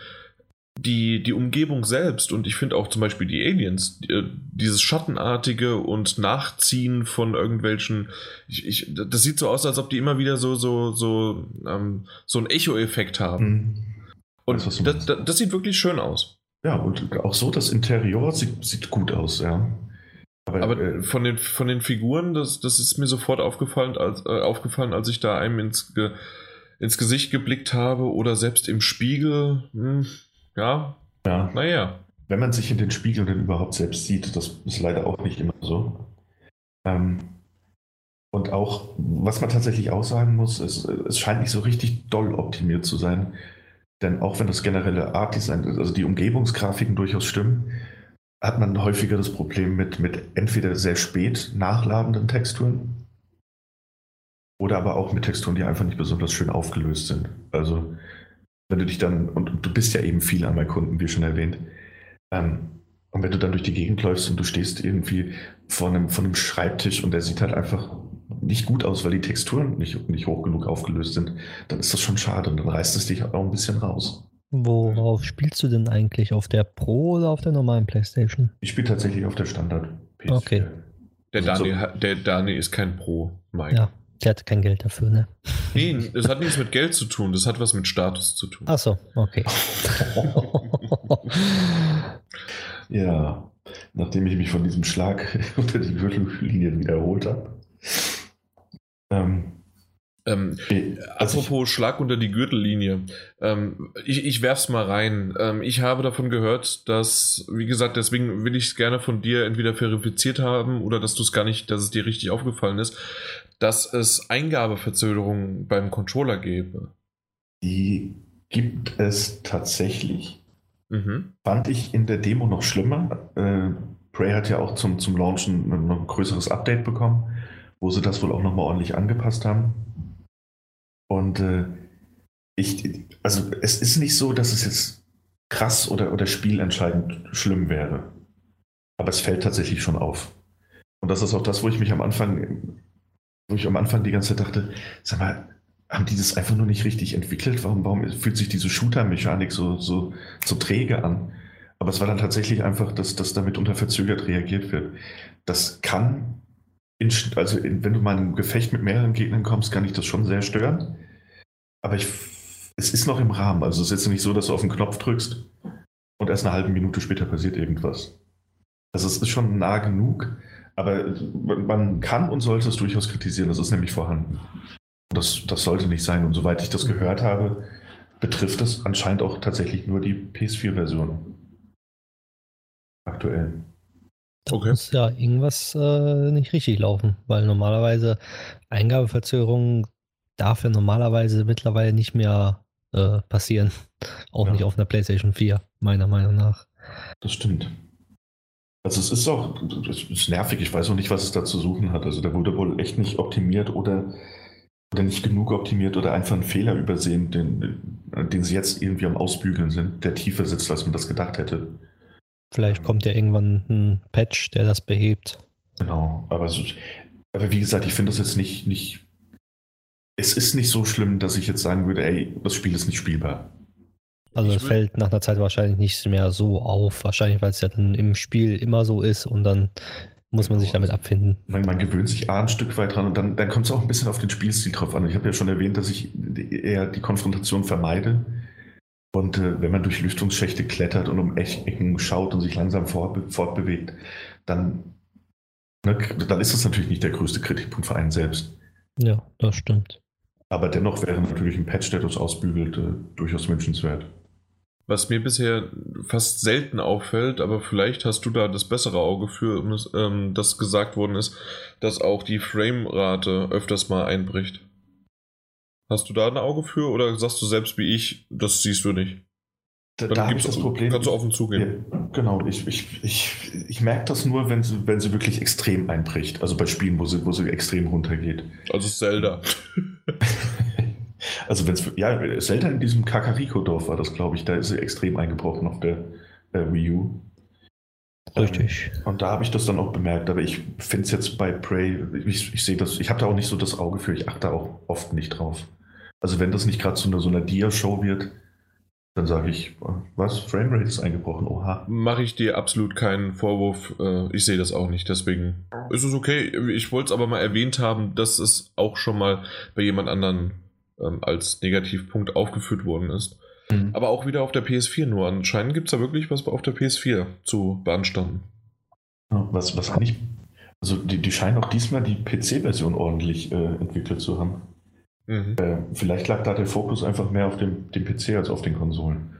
Die, die Umgebung selbst und ich finde auch zum Beispiel die Aliens, äh, dieses Schattenartige und Nachziehen von irgendwelchen, ich, ich, das sieht so aus, als ob die immer wieder so, so, so, ähm, so einen Echo-Effekt haben. Mhm. Und das, das, das sieht wirklich schön aus. Ja, und auch so das Interieur sieht, sieht gut aus, ja. Aber, Aber äh, von, den, von den Figuren, das, das ist mir sofort aufgefallen, als, äh, aufgefallen, als ich da einem ins, Ge, ins Gesicht geblickt habe oder selbst im Spiegel. Hm, ja, ja. naja. Wenn man sich in den Spiegel denn überhaupt selbst sieht, das ist leider auch nicht immer so. Ähm, und auch, was man tatsächlich auch sagen muss, ist, es scheint nicht so richtig doll optimiert zu sein. Denn auch wenn das generelle Art Design, also die Umgebungsgrafiken durchaus stimmen, hat man häufiger das Problem mit, mit entweder sehr spät nachladenden Texturen oder aber auch mit Texturen, die einfach nicht besonders schön aufgelöst sind. Also wenn du dich dann, und du bist ja eben viel an meinen Kunden, wie schon erwähnt, ähm, und wenn du dann durch die Gegend läufst und du stehst irgendwie vor einem, vor einem Schreibtisch und der sieht halt einfach nicht gut aus, weil die Texturen nicht, nicht hoch genug aufgelöst sind, dann ist das schon schade und dann reißt es dich auch ein bisschen raus. Worauf spielst du denn eigentlich? Auf der Pro oder auf der normalen Playstation? Ich spiele tatsächlich auf der Standard PS4. Okay. Der also Dani, der Dani ist kein Pro, Mike. Ja, der hat kein Geld dafür, ne? Nee, das hat nichts mit Geld zu tun, das hat was mit Status zu tun. Ach so, okay. ja, nachdem ich mich von diesem Schlag unter die Gürtellinie wiederholt habe, ähm, ähm, also apropos Schlag unter die Gürtellinie. Ähm, ich, ich werf's mal rein. Ähm, ich habe davon gehört, dass, wie gesagt, deswegen will ich es gerne von dir entweder verifiziert haben oder dass du es gar nicht, dass es dir richtig aufgefallen ist, dass es Eingabeverzögerungen beim Controller gäbe. Die gibt es tatsächlich. Mhm. Fand ich in der Demo noch schlimmer. Äh, Prey hat ja auch zum, zum Launchen ein, ein größeres Update bekommen wo sie das wohl auch nochmal ordentlich angepasst haben. Und äh, ich, also es ist nicht so, dass es jetzt krass oder, oder spielentscheidend schlimm wäre. Aber es fällt tatsächlich schon auf. Und das ist auch das, wo ich mich am Anfang, wo ich am Anfang die ganze Zeit dachte, sag mal, haben die das einfach nur nicht richtig entwickelt? Warum, warum fühlt sich diese Shooter-Mechanik so, so, so träge an? Aber es war dann tatsächlich einfach, dass, dass damit unter verzögert reagiert wird. Das kann in, also in, wenn du mal in ein Gefecht mit mehreren Gegnern kommst, kann ich das schon sehr stören. Aber ich, es ist noch im Rahmen. Also es ist jetzt nicht so, dass du auf den Knopf drückst und erst eine halbe Minute später passiert irgendwas. Also es ist schon nah genug, aber man kann und sollte es durchaus kritisieren. Das ist nämlich vorhanden. Das, das sollte nicht sein. Und soweit ich das gehört habe, betrifft es anscheinend auch tatsächlich nur die PS4-Version. Aktuell. Da okay. muss ja irgendwas äh, nicht richtig laufen, weil normalerweise Eingabeverzögerung darf ja normalerweise mittlerweile nicht mehr äh, passieren. Auch ja. nicht auf einer PlayStation 4, meiner Meinung nach. Das stimmt. Also es ist auch, es ist nervig, ich weiß auch nicht, was es da zu suchen hat. Also da wurde wohl echt nicht optimiert oder, oder nicht genug optimiert oder einfach einen Fehler übersehen, den, den sie jetzt irgendwie am Ausbügeln sind, der tiefer sitzt, als man das gedacht hätte. Vielleicht kommt ja irgendwann ein Patch, der das behebt. Genau, aber, so, aber wie gesagt, ich finde das jetzt nicht, nicht. Es ist nicht so schlimm, dass ich jetzt sagen würde, ey, das Spiel ist nicht spielbar. Also es fällt nach einer Zeit wahrscheinlich nicht mehr so auf, wahrscheinlich weil es ja dann im Spiel immer so ist und dann muss man sich genau. damit abfinden. Man, man, gewöhnt sich A ein Stück weit dran und dann, dann kommt es auch ein bisschen auf den Spielstil drauf an. Ich habe ja schon erwähnt, dass ich eher die Konfrontation vermeide. Und äh, wenn man durch Lüftungsschächte klettert und um Ecken schaut und sich langsam fort, fortbewegt, dann, ne, dann ist das natürlich nicht der größte Kritikpunkt für einen selbst. Ja, das stimmt. Aber dennoch wäre natürlich ein Patch, der das ausbügelt, äh, durchaus wünschenswert. Was mir bisher fast selten auffällt, aber vielleicht hast du da das bessere Auge für, ähm, dass gesagt worden ist, dass auch die Framerate öfters mal einbricht. Hast du da ein Auge für oder sagst du selbst wie ich, das siehst du nicht? Da, da habe ich das Problem. Kannst du offen zugeben. Ja, genau, ich, ich, ich, ich merke das nur, wenn sie, wenn sie wirklich extrem einbricht. Also bei Spielen, wo sie, wo sie extrem runtergeht. Also Zelda. also wenn es, ja, Zelda in diesem Kakariko-Dorf war das, glaube ich, da ist sie extrem eingebrochen auf der äh, Wii U. Richtig. Ähm, und da habe ich das dann auch bemerkt, aber ich finde es jetzt bei Prey, ich, ich sehe das, ich habe da auch nicht so das Auge für, ich achte auch oft nicht drauf. Also wenn das nicht gerade zu einer, so einer Dia-Show wird, dann sage ich, was, Framerate ist eingebrochen, oha. Mache ich dir absolut keinen Vorwurf, äh, ich sehe das auch nicht, deswegen ist es okay. Ich wollte es aber mal erwähnt haben, dass es auch schon mal bei jemand anderen ähm, als Negativpunkt aufgeführt worden ist. Mhm. Aber auch wieder auf der PS4 nur. Anscheinend gibt es da wirklich was auf der PS4 zu beanstanden. Was, was kann ich. Also, die, die scheinen auch diesmal die PC-Version ordentlich äh, entwickelt zu haben. Mhm. Äh, vielleicht lag da der Fokus einfach mehr auf dem, dem PC als auf den Konsolen.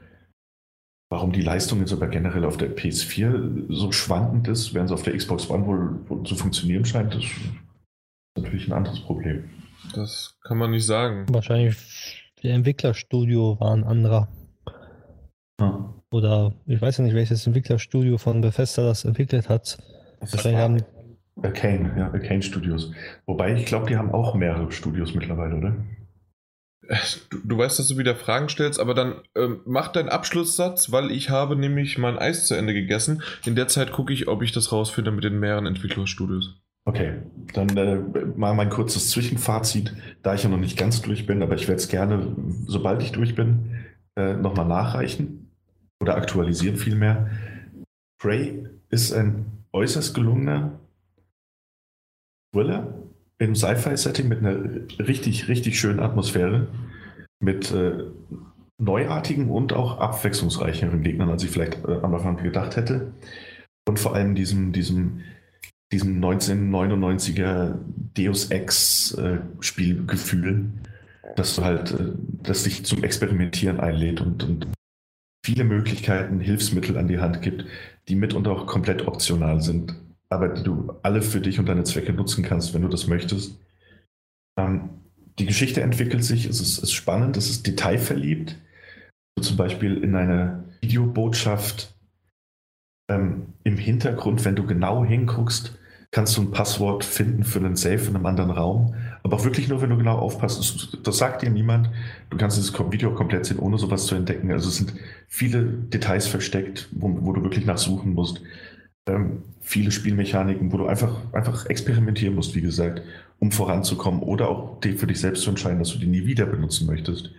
Warum die Leistung jetzt aber generell auf der PS4 so schwankend ist, während es auf der Xbox One wohl, wohl zu funktionieren scheint, ist natürlich ein anderes Problem. Das kann man nicht sagen. Wahrscheinlich der Entwicklerstudio war ein anderer. Ja. Oder ich weiß ja nicht, welches Entwicklerstudio von Bethesda das entwickelt hat. Das Wahrscheinlich haben Arcane, ja, Arcane Studios. Wobei ich glaube, die haben auch mehrere Studios mittlerweile, oder? Du, du, weißt, dass du wieder Fragen stellst, aber dann ähm, mach deinen Abschlusssatz, weil ich habe nämlich mein Eis zu Ende gegessen. In der Zeit gucke ich, ob ich das rausfinde mit den mehreren Entwicklerstudios. Okay, dann äh, mal mein kurzes Zwischenfazit, da ich ja noch nicht ganz durch bin, aber ich werde es gerne, sobald ich durch bin, äh, nochmal nachreichen oder aktualisieren vielmehr. Prey ist ein äußerst gelungener Thriller im Sci-Fi-Setting mit einer richtig, richtig schönen Atmosphäre, mit äh, neuartigen und auch abwechslungsreicheren Gegnern, als ich vielleicht äh, am Anfang gedacht hätte. Und vor allem diesem, diesem, diesem 1999er Deus Ex-Spielgefühl, äh, dass du halt, äh, das dich zum Experimentieren einlädt und, und viele Möglichkeiten, Hilfsmittel an die Hand gibt, die mitunter auch komplett optional sind aber die du alle für dich und deine Zwecke nutzen kannst, wenn du das möchtest. Ähm, die Geschichte entwickelt sich, es ist, ist spannend, es ist detailverliebt. So zum Beispiel in einer Videobotschaft ähm, im Hintergrund, wenn du genau hinguckst, kannst du ein Passwort finden für einen Safe in einem anderen Raum. Aber auch wirklich nur, wenn du genau aufpasst. Das, sagt dir niemand. Du kannst dieses Video komplett sehen, ohne sowas zu entdecken. Also es sind viele Details versteckt, wo, wo du wirklich nachsuchen musst ähm, viele Spielmechaniken, wo du einfach, einfach experimentieren musst, wie gesagt, um voranzukommen oder auch für dich selbst zu entscheiden, dass du die nie wieder benutzen möchtest.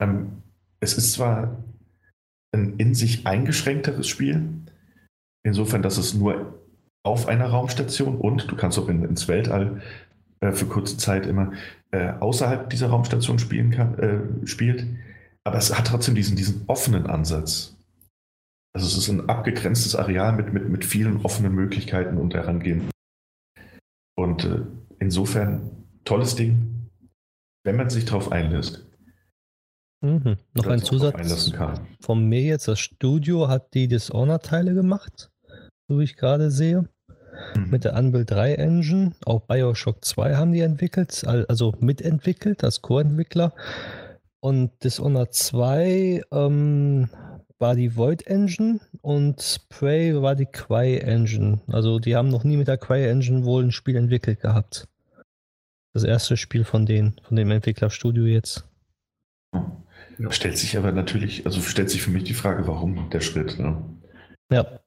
Ähm, es ist zwar ein in sich eingeschränkteres Spiel, insofern, dass es nur auf einer Raumstation und du kannst auch in, ins Weltall äh, für kurze Zeit immer äh, außerhalb dieser Raumstation spielen kann, äh, spielt, aber es hat trotzdem diesen, diesen offenen Ansatz. Also es ist ein abgegrenztes Areal mit, mit, mit vielen offenen Möglichkeiten und Herangehen. Und äh, insofern tolles Ding, wenn man sich darauf einlässt. Mhm. Noch ein Zusatz von mir jetzt. Das Studio hat die Dishonored-Teile gemacht, so wie ich gerade sehe. Mhm. Mit der Unreal 3 Engine. Auch Bioshock 2 haben die entwickelt, also mitentwickelt als Co-Entwickler. Und Dishonored 2 ähm, war die Void Engine und Prey war die Quai Engine. Also die haben noch nie mit der Quai Engine wohl ein Spiel entwickelt gehabt. Das erste Spiel von denen, von dem Entwicklerstudio jetzt. Ja. Stellt sich aber natürlich, also stellt sich für mich die Frage, warum der Schritt. Ne? Ja.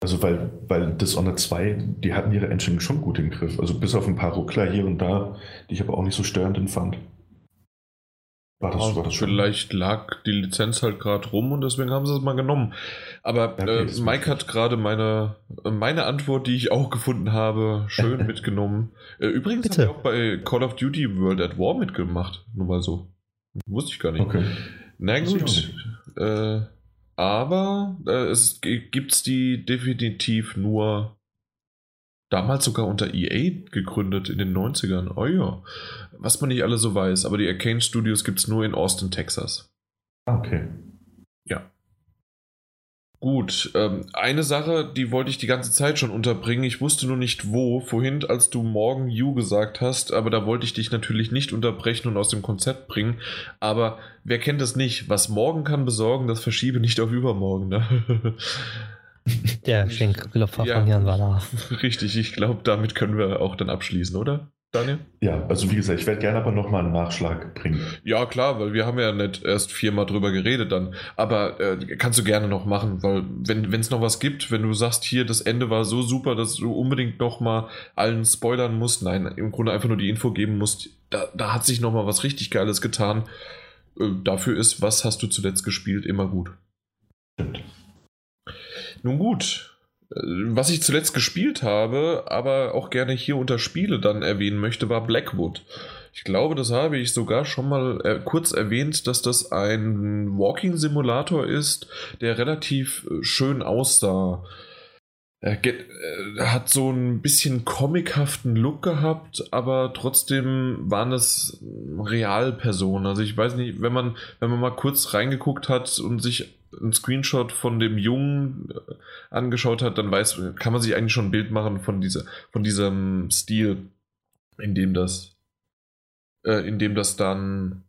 Also weil, weil Dishonored 2, die hatten ihre Engine schon gut im Griff. Also bis auf ein paar Ruckler hier und da, die ich aber auch nicht so störend empfand. War das, war das Vielleicht lag die Lizenz halt gerade rum und deswegen haben sie es mal genommen. Aber okay, äh, Mike hat gerade meine, äh, meine Antwort, die ich auch gefunden habe, schön mitgenommen. Äh, übrigens haben wir auch bei Call of Duty World at War mitgemacht. Nur mal so. Wusste ich gar nicht. Okay. Na gut. Äh, aber äh, es gibt die definitiv nur damals sogar unter EA gegründet in den 90ern. Oh ja, was man nicht alle so weiß, aber die Arcane Studios gibt es nur in Austin, Texas. Okay. Ja. Gut, ähm, eine Sache, die wollte ich die ganze Zeit schon unterbringen. Ich wusste nur nicht wo. Vorhin, als du morgen You gesagt hast, aber da wollte ich dich natürlich nicht unterbrechen und aus dem Konzept bringen. Aber wer kennt das nicht? Was morgen kann besorgen, das verschiebe nicht auf übermorgen. Ne? Der Schenkklopfer ja, von Jan war da. Richtig, ich glaube, damit können wir auch dann abschließen, oder? Daniel? Ja, also wie gesagt, ich werde gerne aber nochmal einen Nachschlag bringen. Ja, klar, weil wir haben ja nicht erst viermal drüber geredet dann. Aber äh, kannst du gerne noch machen, weil wenn es noch was gibt, wenn du sagst, hier, das Ende war so super, dass du unbedingt nochmal allen spoilern musst, nein, im Grunde einfach nur die Info geben musst, da, da hat sich nochmal was richtig Geiles getan. Äh, dafür ist, was hast du zuletzt gespielt, immer gut. Stimmt. Nun gut, was ich zuletzt gespielt habe, aber auch gerne hier unter Spiele dann erwähnen möchte, war Blackwood. Ich glaube, das habe ich sogar schon mal äh, kurz erwähnt, dass das ein Walking-Simulator ist, der relativ äh, schön aussah. Er äh, hat so ein bisschen comichaften Look gehabt, aber trotzdem waren es Realpersonen. Also ich weiß nicht, wenn man, wenn man mal kurz reingeguckt hat und sich einen Screenshot von dem Jungen äh, angeschaut hat, dann weiß, kann man sich eigentlich schon ein Bild machen von, dieser, von diesem Stil, in dem das, äh, in dem das dann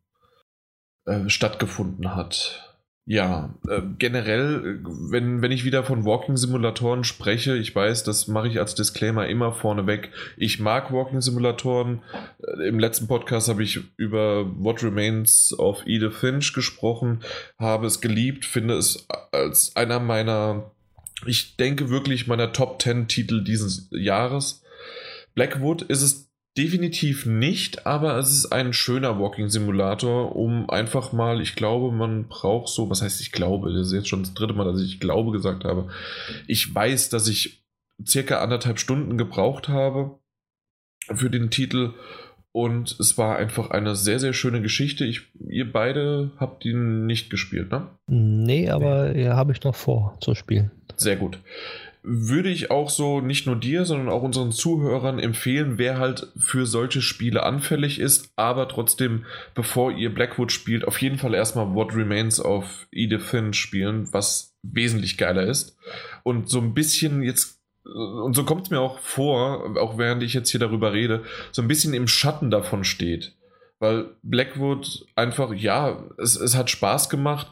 äh, stattgefunden hat. Ja, äh, generell, wenn, wenn ich wieder von Walking-Simulatoren spreche, ich weiß, das mache ich als Disclaimer immer vorneweg. Ich mag Walking-Simulatoren. Äh, Im letzten Podcast habe ich über What Remains of Edith Finch gesprochen, habe es geliebt, finde es als einer meiner, ich denke wirklich meiner Top 10 Titel dieses Jahres. Blackwood ist es Definitiv nicht, aber es ist ein schöner Walking-Simulator, um einfach mal, ich glaube, man braucht so, was heißt ich glaube, das ist jetzt schon das dritte Mal, dass ich glaube gesagt habe. Ich weiß, dass ich circa anderthalb Stunden gebraucht habe für den Titel und es war einfach eine sehr, sehr schöne Geschichte. Ich, ihr beide habt ihn nicht gespielt, ne? Nee, aber ja, habe ich noch vor zu spielen. Sehr gut würde ich auch so nicht nur dir, sondern auch unseren Zuhörern empfehlen, wer halt für solche Spiele anfällig ist, aber trotzdem, bevor ihr Blackwood spielt, auf jeden Fall erstmal What Remains of Edith Finch spielen, was wesentlich geiler ist. Und so ein bisschen jetzt, und so kommt es mir auch vor, auch während ich jetzt hier darüber rede, so ein bisschen im Schatten davon steht. Weil Blackwood einfach, ja, es, es hat Spaß gemacht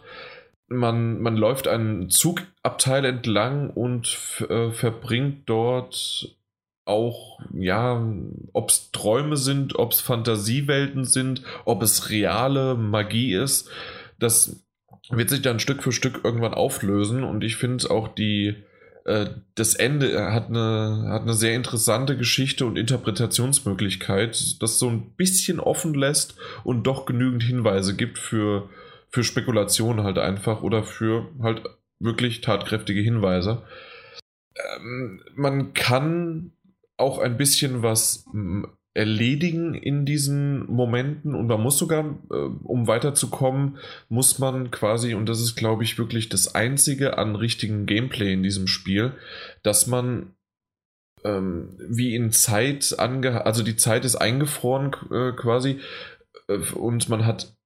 man, man läuft einen Zugabteil entlang und äh, verbringt dort auch, ja, ob es Träume sind, ob es Fantasiewelten sind, ob es reale Magie ist. Das wird sich dann Stück für Stück irgendwann auflösen und ich finde auch die, äh, das Ende hat eine, hat eine sehr interessante Geschichte und Interpretationsmöglichkeit, das so ein bisschen offen lässt und doch genügend Hinweise gibt für, für Spekulationen halt einfach oder für halt wirklich tatkräftige Hinweise. Ähm, man kann auch ein bisschen was erledigen in diesen Momenten und man muss sogar, äh, um weiterzukommen, muss man quasi, und das ist glaube ich wirklich das Einzige an richtigen Gameplay in diesem Spiel, dass man ähm, wie in Zeit ange, also die Zeit ist eingefroren äh, quasi äh, und man hat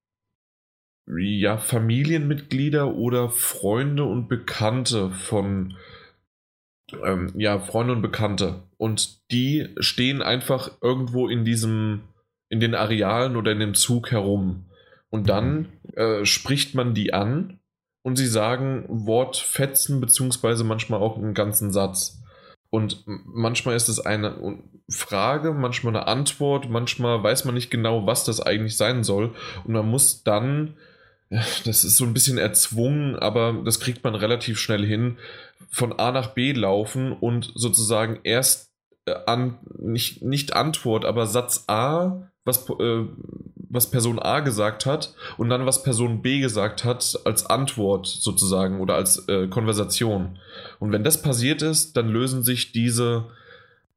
ja, Familienmitglieder oder Freunde und Bekannte von, ähm, ja, Freunde und Bekannte. Und die stehen einfach irgendwo in diesem, in den Arealen oder in dem Zug herum. Und dann äh, spricht man die an und sie sagen Wortfetzen, beziehungsweise manchmal auch einen ganzen Satz. Und manchmal ist es eine Frage, manchmal eine Antwort, manchmal weiß man nicht genau, was das eigentlich sein soll. Und man muss dann das ist so ein bisschen erzwungen, aber das kriegt man relativ schnell hin, von A nach B laufen und sozusagen erst äh, an, nicht, nicht Antwort, aber Satz A, was, äh, was Person A gesagt hat und dann was Person B gesagt hat als Antwort sozusagen oder als äh, Konversation. Und wenn das passiert ist, dann lösen sich diese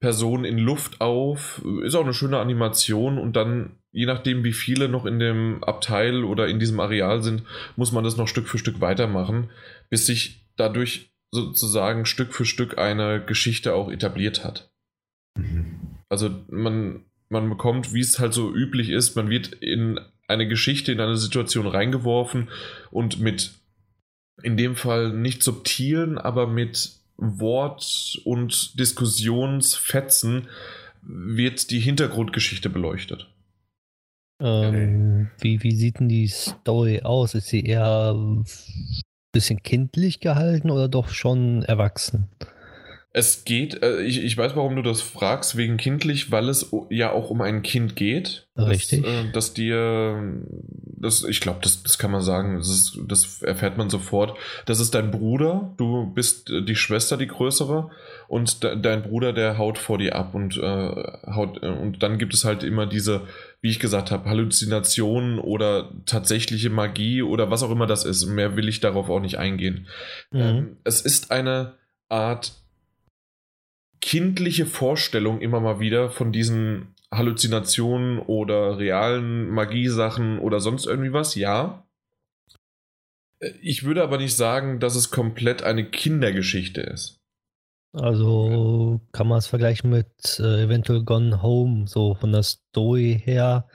Personen in Luft auf. Ist auch eine schöne Animation und dann je nachdem, wie viele noch in dem Abteil oder in diesem Areal sind, muss man das noch Stück für Stück weitermachen, bis sich dadurch sozusagen Stück für Stück eine Geschichte auch etabliert hat. Mhm. Also man, man bekommt, wie es halt so üblich ist, man wird in eine Geschichte, in eine Situation reingeworfen und mit in dem Fall nicht subtilen, aber mit Wort- und Diskussionsfetzen wird die Hintergrundgeschichte beleuchtet. Ähm, wie, wie sieht denn die Story aus? Ist sie eher ein bisschen kindlich gehalten oder doch schon erwachsen? Es geht, äh, ich, ich weiß, warum du das fragst, wegen kindlich, weil es ja auch um ein Kind geht. Richtig. Dass, äh, dass dir, das, ich glaube, das, das kann man sagen, das, ist, das erfährt man sofort. Das ist dein Bruder, du bist äh, die Schwester, die größere, und de, dein Bruder, der haut vor dir ab und äh, haut, äh, und dann gibt es halt immer diese, wie ich gesagt habe, Halluzinationen oder tatsächliche Magie oder was auch immer das ist. Mehr will ich darauf auch nicht eingehen. Mhm. Ähm, es ist eine Art kindliche Vorstellung immer mal wieder von diesen Halluzinationen oder realen Magiesachen oder sonst irgendwie was, ja. Ich würde aber nicht sagen, dass es komplett eine Kindergeschichte ist. Also kann man es vergleichen mit äh, eventuell Gone Home, so von der Story her.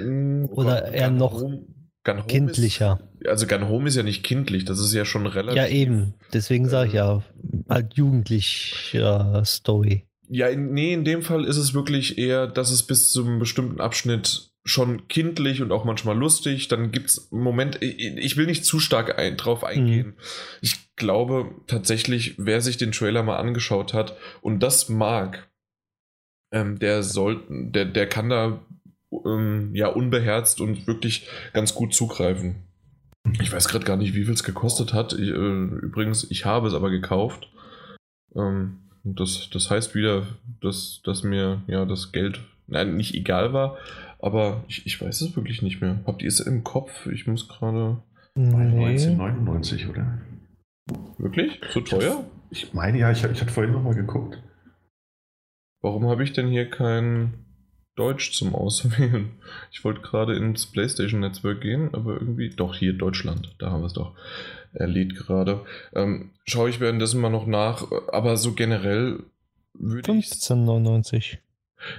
Mm, oder eher noch. Home Gun Kindlicher. Ist, also Gun Home ist ja nicht kindlich, das ist ja schon relativ. Ja, eben. Deswegen sage ich ja, halt jugendlicher Story. Ja, in, nee, in dem Fall ist es wirklich eher, dass es bis zu einem bestimmten Abschnitt schon kindlich und auch manchmal lustig. Dann gibt es Moment, ich will nicht zu stark ein, drauf eingehen. Mhm. Ich glaube tatsächlich, wer sich den Trailer mal angeschaut hat und das mag, ähm, der soll, der, der kann da ähm, ja, unbeherzt und wirklich ganz gut zugreifen. Ich weiß gerade gar nicht, wie viel es gekostet hat. Ich, äh, übrigens, ich habe es aber gekauft. Ähm, das, das heißt wieder, dass, dass mir ja das Geld nein, nicht egal war, aber ich, ich weiß es wirklich nicht mehr. Habt ihr es im Kopf? Ich muss gerade. Nee. 1999, oder? Wirklich? So teuer? Ich meine ja, ich, ich hatte vorhin nochmal geguckt. Warum habe ich denn hier kein. Deutsch zum Auswählen. Ich wollte gerade ins PlayStation-Netzwerk gehen, aber irgendwie doch hier Deutschland. Da haben wir es doch. Er lädt gerade. Ähm, schaue ich währenddessen mal noch nach, aber so generell würde 15,99.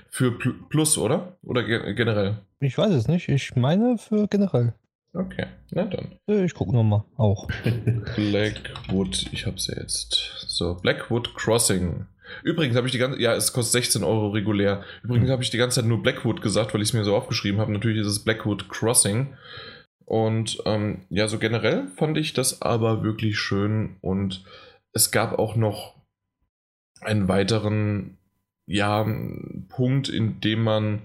Für Plus, oder? Oder ge generell? Ich weiß es nicht. Ich meine für generell. Okay, na dann. Ich gucke nochmal auch. Blackwood, ich hab's ja jetzt. So, Blackwood Crossing. Übrigens habe ich die ganze ja, es kostet 16 Euro regulär. Übrigens habe ich die ganze Zeit nur Blackwood gesagt, weil ich es mir so aufgeschrieben habe. Natürlich ist es Blackwood Crossing. Und ähm, ja, so generell fand ich das aber wirklich schön. Und es gab auch noch einen weiteren ja, Punkt, in dem man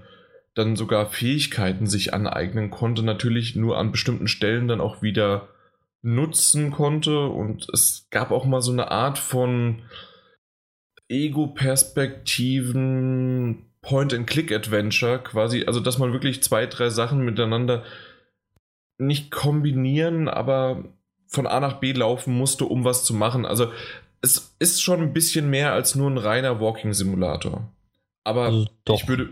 dann sogar Fähigkeiten sich aneignen konnte. Natürlich nur an bestimmten Stellen dann auch wieder nutzen konnte. Und es gab auch mal so eine Art von Ego-Perspektiven Point-and-Click-Adventure quasi, also dass man wirklich zwei, drei Sachen miteinander nicht kombinieren, aber von A nach B laufen musste, um was zu machen. Also es ist schon ein bisschen mehr als nur ein reiner Walking-Simulator. Aber also ich würde.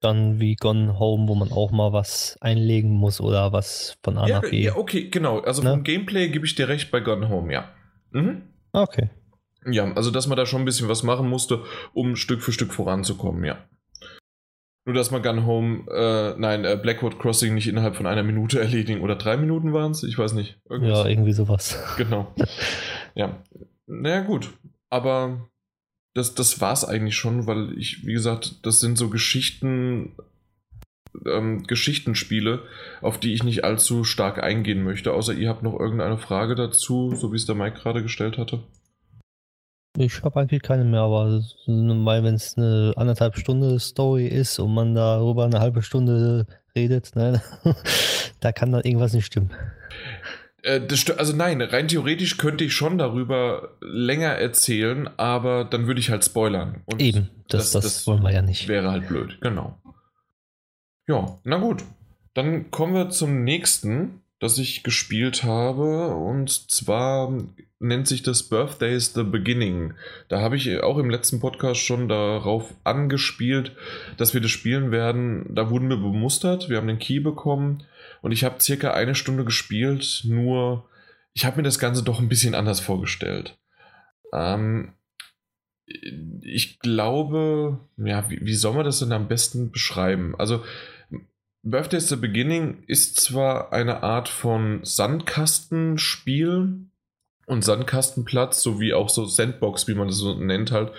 Dann wie Gone Home, wo man auch mal was einlegen muss oder was von A ja, nach B. Ja, okay, genau. Also ne? vom Gameplay gebe ich dir recht bei Gone Home, ja. Mhm. Okay. Ja, also dass man da schon ein bisschen was machen musste, um Stück für Stück voranzukommen, ja. Nur dass man Gun Home, äh, nein, äh, Blackwood Crossing nicht innerhalb von einer Minute erledigen oder drei Minuten waren es, ich weiß nicht. Irgendwas. Ja, irgendwie sowas. Genau. ja. Naja, gut. Aber das, das war es eigentlich schon, weil ich, wie gesagt, das sind so Geschichten, ähm, Geschichtenspiele, auf die ich nicht allzu stark eingehen möchte, außer ihr habt noch irgendeine Frage dazu, so wie es der Mike gerade gestellt hatte. Ich habe eigentlich keine mehr, aber weil wenn es eine anderthalb Stunde Story ist und man darüber eine halbe Stunde redet, ne, da kann dann irgendwas nicht stimmen. Äh, also nein, rein theoretisch könnte ich schon darüber länger erzählen, aber dann würde ich halt spoilern. Und Eben, das, das, das wollen wir ja nicht. Wäre halt blöd, genau. Ja, na gut. Dann kommen wir zum nächsten, das ich gespielt habe. Und zwar nennt sich das Birthdays the Beginning. Da habe ich auch im letzten Podcast schon darauf angespielt, dass wir das spielen werden. Da wurden wir bemustert, wir haben den Key bekommen und ich habe circa eine Stunde gespielt, nur ich habe mir das Ganze doch ein bisschen anders vorgestellt. Ähm, ich glaube, ja, wie, wie soll man das denn am besten beschreiben? Also, Birthday is the Beginning ist zwar eine Art von Sandkastenspiel und Sandkastenplatz, sowie auch so Sandbox, wie man das so nennt halt.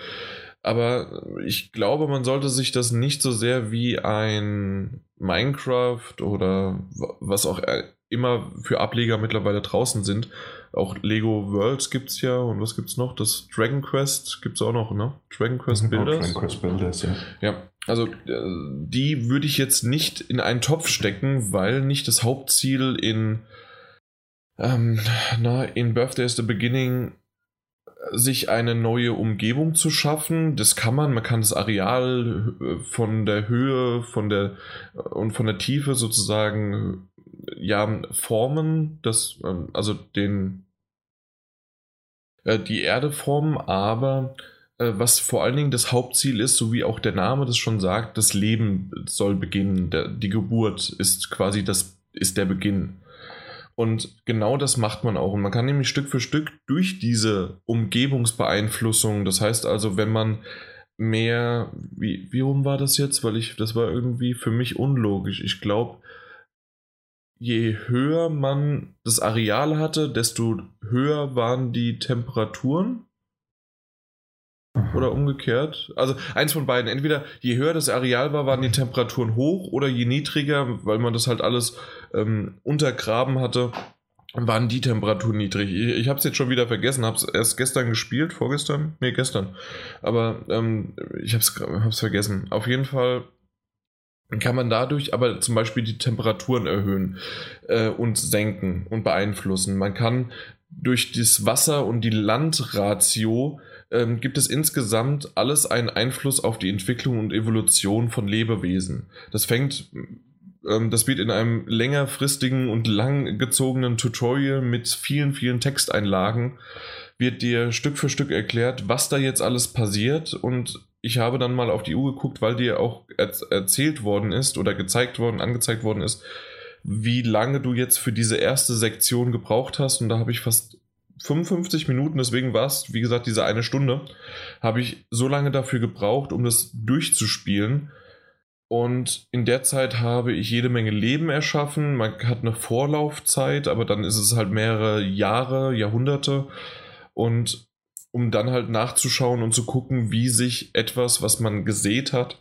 Aber ich glaube, man sollte sich das nicht so sehr wie ein Minecraft oder was auch immer für Ableger mittlerweile draußen sind. Auch Lego Worlds gibt es ja und was gibt es noch? Das Dragon Quest gibt es auch noch, ne? Dragon Quest Genau, Builders. Dragon Quest Builders, ja. Ja, also äh, die würde ich jetzt nicht in einen Topf stecken, weil nicht das Hauptziel in, ähm, na, in Birthday is the Beginning sich eine neue Umgebung zu schaffen. Das kann man, man kann das Areal äh, von der Höhe, von der äh, und von der Tiefe sozusagen äh, ja formen, das ähm, also den äh, die Erde formen, aber äh, was vor allen Dingen das Hauptziel ist, so wie auch der Name das schon sagt, das Leben soll beginnen. Der, die Geburt ist quasi das, ist der Beginn. Und genau das macht man auch. Und man kann nämlich Stück für Stück durch diese Umgebungsbeeinflussung, das heißt also, wenn man mehr, wie, wie rum war das jetzt? Weil ich, das war irgendwie für mich unlogisch. Ich glaube, je höher man das Areal hatte, desto höher waren die Temperaturen. Oder umgekehrt. Also eins von beiden. Entweder je höher das Areal war, waren die Temperaturen hoch oder je niedriger, weil man das halt alles ähm, untergraben hatte, waren die Temperaturen niedrig. Ich, ich habe es jetzt schon wieder vergessen, habe es erst gestern gespielt, vorgestern? Nee, gestern. Aber ähm, ich habe es vergessen. Auf jeden Fall kann man dadurch aber zum Beispiel die Temperaturen erhöhen äh, und senken und beeinflussen. Man kann durch das Wasser und die Landratio ähm, gibt es insgesamt alles einen Einfluss auf die Entwicklung und Evolution von Lebewesen. Das fängt, ähm, das wird in einem längerfristigen und langgezogenen Tutorial mit vielen, vielen Texteinlagen, wird dir Stück für Stück erklärt, was da jetzt alles passiert und ich habe dann mal auf die Uhr geguckt, weil dir auch er erzählt worden ist oder gezeigt worden, angezeigt worden ist, wie lange du jetzt für diese erste Sektion gebraucht hast. Und da habe ich fast 55 Minuten, deswegen war es, wie gesagt, diese eine Stunde, habe ich so lange dafür gebraucht, um das durchzuspielen. Und in der Zeit habe ich jede Menge Leben erschaffen. Man hat eine Vorlaufzeit, aber dann ist es halt mehrere Jahre, Jahrhunderte. Und um dann halt nachzuschauen und zu gucken, wie sich etwas, was man gesät hat,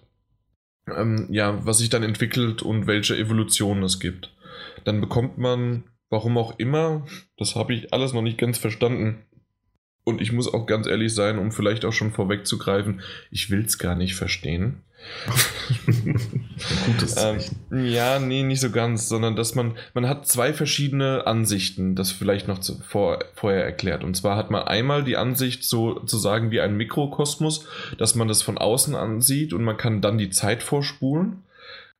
ähm, ja, was sich dann entwickelt und welche Evolutionen es gibt. Dann bekommt man, warum auch immer, das habe ich alles noch nicht ganz verstanden. Und ich muss auch ganz ehrlich sein, um vielleicht auch schon vorwegzugreifen, ich will es gar nicht verstehen. Gutes Ähm, Zeichen. ja, nee, nicht so ganz, sondern dass man, man hat zwei verschiedene Ansichten, das vielleicht noch zu, vor, vorher erklärt. Und zwar hat man einmal die Ansicht, so zu sagen wie ein Mikrokosmos, dass man das von außen ansieht und man kann dann die Zeit vorspulen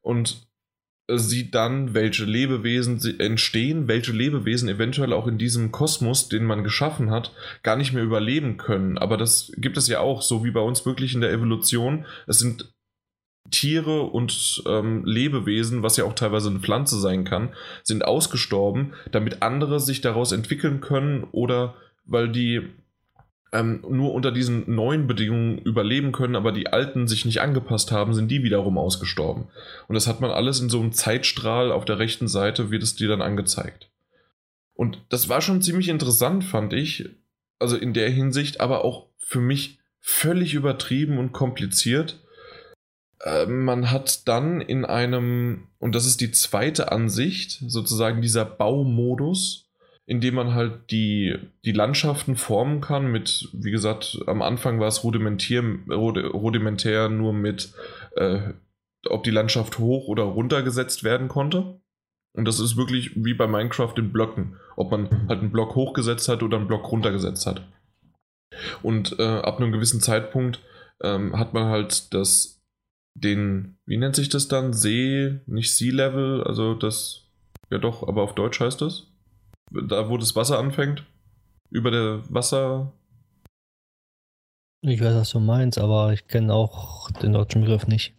und äh, sieht dann, welche Lebewesen entstehen, welche Lebewesen eventuell auch in diesem Kosmos, den man geschaffen hat, gar nicht mehr überleben können. Aber das gibt es ja auch, so wie bei uns wirklich in der Evolution. Es sind Tiere und ähm, Lebewesen, was ja auch teilweise eine Pflanze sein kann, sind ausgestorben, damit andere sich daraus entwickeln können oder weil die ähm, nur unter diesen neuen Bedingungen überleben können, aber die alten sich nicht angepasst haben, sind die wiederum ausgestorben. Und das hat man alles in so einem Zeitstrahl auf der rechten Seite, wird es dir dann angezeigt. Und das war schon ziemlich interessant, fand ich. Also in der Hinsicht, aber auch für mich völlig übertrieben und kompliziert. Äh, Man hat dann in einem, und das ist die zweite Ansicht, sozusagen dieser Baumodus, in dem man halt die, die Landschaften formen kann mit, wie gesagt, am Anfang war es rudimentär, rudi- rudimentär nur mit, äh, ob die Landschaft hoch oder runter gesetzt werden konnte. Und das ist wirklich wie bei Minecraft in Blöcken, ob man halt einen Block hochgesetzt hat oder einen Block runtergesetzt hat. Und äh, ab einem gewissen Zeitpunkt ähm, hat man halt das, den, wie nennt sich das dann? See, nicht Sea-Level, also das, ja doch, aber auf Deutsch heißt das? Da, wo das Wasser anfängt? Über der Wasser. Ich weiß, was du meinst, aber ich kenne auch den deutschen Begriff nicht.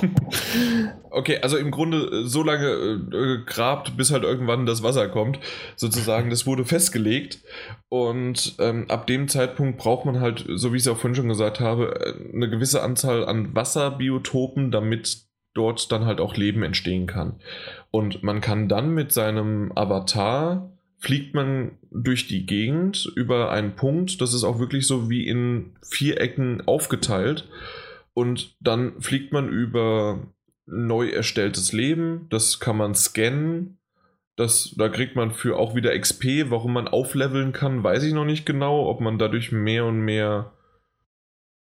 okay, also im Grunde äh, so lange äh, grabt, bis halt irgendwann das Wasser kommt. Sozusagen, das wurde festgelegt. Und ähm, ab dem Zeitpunkt braucht man halt, so wie ich es auch vorhin schon gesagt habe, äh, eine gewisse Anzahl an Wasserbiotopen, damit dort dann halt auch Leben entstehen kann. Und man kann dann mit seinem Avatar fliegt man durch die Gegend über einen Punkt, das ist auch wirklich so wie in vier Ecken aufgeteilt. Und dann fliegt man über neu erstelltes Leben, das kann man scannen. Das, da kriegt man für auch wieder XP. Warum man aufleveln kann, weiß ich noch nicht genau. Ob man dadurch mehr und mehr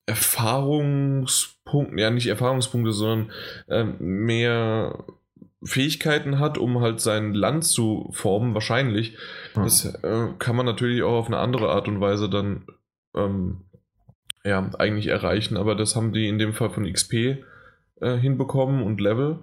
Erfahrungspunkte, ja nicht Erfahrungspunkte, sondern äh, mehr Fähigkeiten hat, um halt sein Land zu formen, wahrscheinlich. Ja. Das äh, kann man natürlich auch auf eine andere Art und Weise dann ähm, ja, eigentlich erreichen, aber das haben die in dem Fall von XP äh, hinbekommen und Level.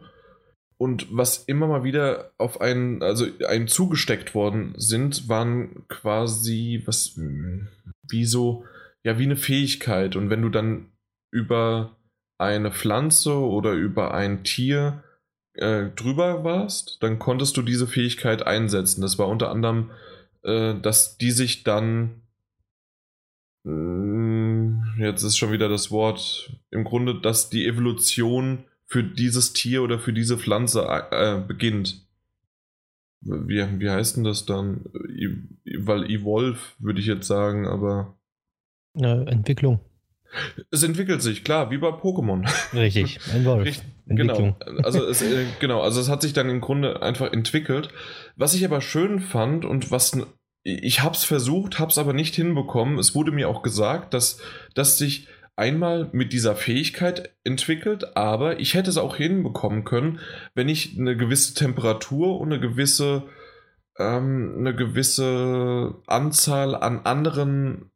Und was immer mal wieder auf einen, also einem zugesteckt worden sind, waren quasi, was, hm, wie so, ja, wie eine Fähigkeit. Und wenn du dann über eine Pflanze oder über ein Tier äh, drüber warst, dann konntest du diese Fähigkeit einsetzen. Das war unter anderem, äh, dass die sich dann hm, jetzt ist schon wieder das Wort, im Grunde, dass die Evolution für dieses Tier oder für diese Pflanze äh, beginnt. Wie, wie heißt denn das dann? Weil Evolve würde ich jetzt sagen, aber. Äh, Entwicklung. Es entwickelt sich, klar, wie bei Pokémon. Richtig, Evolve. Richtig, genau. Also es, äh, genau, also es hat sich dann im Grunde einfach entwickelt. Was ich aber schön fand und was ich habe es versucht, habe es aber nicht hinbekommen. Es wurde mir auch gesagt, dass das sich einmal mit dieser Fähigkeit entwickelt, aber ich hätte es auch hinbekommen können, wenn ich eine gewisse Temperatur und eine gewisse ähm, eine gewisse Anzahl an anderen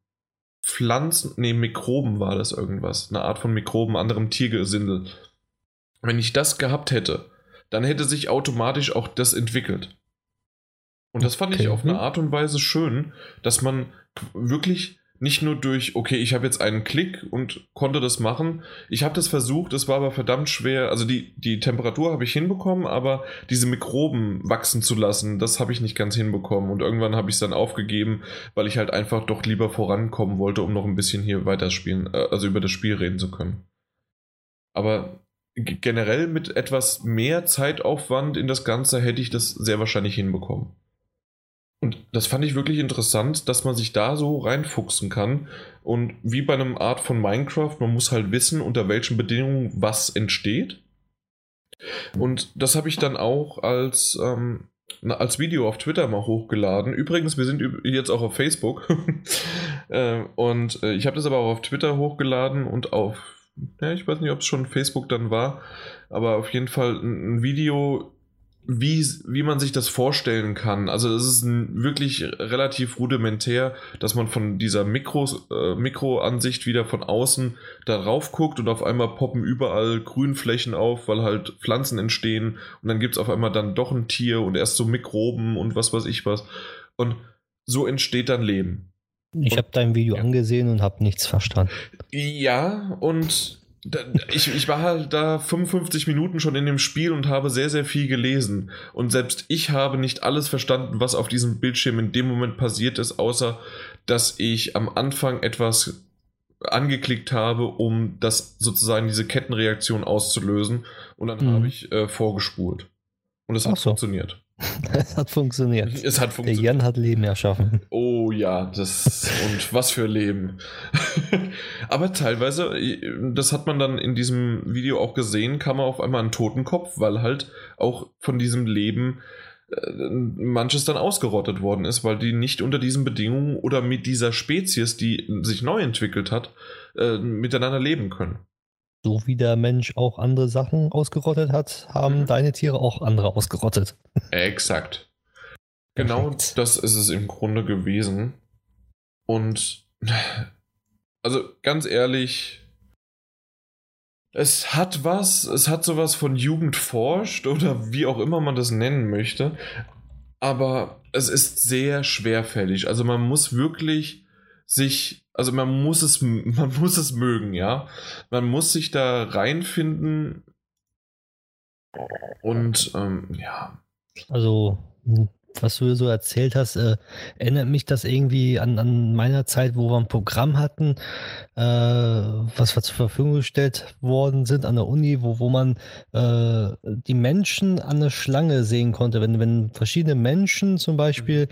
Pflanzen, nee, Mikroben war das irgendwas, eine Art von Mikroben, anderem Tiergesindel. Wenn ich das gehabt hätte, dann hätte sich automatisch auch das entwickelt. Und das fand okay. ich auf eine Art und Weise schön, dass man wirklich nicht nur durch, okay, ich habe jetzt einen Klick und konnte das machen. Ich habe das versucht, es war aber verdammt schwer. Also die, die Temperatur habe ich hinbekommen, aber diese Mikroben wachsen zu lassen, das habe ich nicht ganz hinbekommen. Und irgendwann habe ich es dann aufgegeben, weil ich halt einfach doch lieber vorankommen wollte, um noch ein bisschen hier weiterspielen, äh, also über das Spiel reden zu können. Aber generell mit etwas mehr Zeitaufwand in das Ganze hätte ich das sehr wahrscheinlich hinbekommen. Und das fand ich wirklich interessant, dass man sich da so reinfuchsen kann. Und wie bei einem Art von Minecraft, man muss halt wissen, unter welchen Bedingungen was entsteht. Und das habe ich dann auch als, ähm, als Video auf Twitter mal hochgeladen. Übrigens, wir sind jetzt auch auf Facebook. äh, und äh, ich habe das aber auch auf Twitter hochgeladen und auf, ja, ich weiß nicht, ob es schon Facebook dann war, aber auf jeden Fall ein, ein Video wie, wie man sich das vorstellen kann. Also es ist wirklich relativ rudimentär, dass man von dieser Mikro, äh, Mikroansicht wieder von außen darauf guckt und auf einmal poppen überall Grünflächen auf, weil halt Pflanzen entstehen und dann gibt es auf einmal dann doch ein Tier und erst so Mikroben und was weiß ich was. Und so entsteht dann Leben. Ich habe dein Video ja. angesehen und habe nichts verstanden. Ja, und ich, ich war halt da 55 Minuten schon in dem Spiel und habe sehr, sehr viel gelesen. Und selbst ich habe nicht alles verstanden, was auf diesem Bildschirm in dem Moment passiert ist, außer dass ich am Anfang etwas angeklickt habe, um das sozusagen diese Kettenreaktion auszulösen. Und dann mhm. habe ich äh, vorgespult. Und es hat so. funktioniert. Es hat funktioniert. Es hat funktioniert. Der Jan hat Leben erschaffen. Oh ja, das und was für Leben. Aber teilweise, das hat man dann in diesem Video auch gesehen, kam man auf einmal einen Totenkopf, weil halt auch von diesem Leben äh, manches dann ausgerottet worden ist, weil die nicht unter diesen Bedingungen oder mit dieser Spezies, die sich neu entwickelt hat, äh, miteinander leben können so wie der Mensch auch andere Sachen ausgerottet hat, haben mhm. deine Tiere auch andere ausgerottet. Exakt. Genau Perfekt. das ist es im Grunde gewesen. Und also ganz ehrlich, es hat was, es hat sowas von Jugend forscht oder wie auch immer man das nennen möchte, aber es ist sehr schwerfällig. Also man muss wirklich sich also man muss es, man muss es mögen, ja. Man muss sich da reinfinden Und ähm, ja. Also hm, was du so erzählt hast, äh, erinnert mich das irgendwie an, an meiner Zeit, wo wir ein Programm hatten, äh, was wir zur Verfügung gestellt worden sind an der Uni, wo, wo man äh, die Menschen an der Schlange sehen konnte. Wenn, wenn verschiedene Menschen zum Beispiel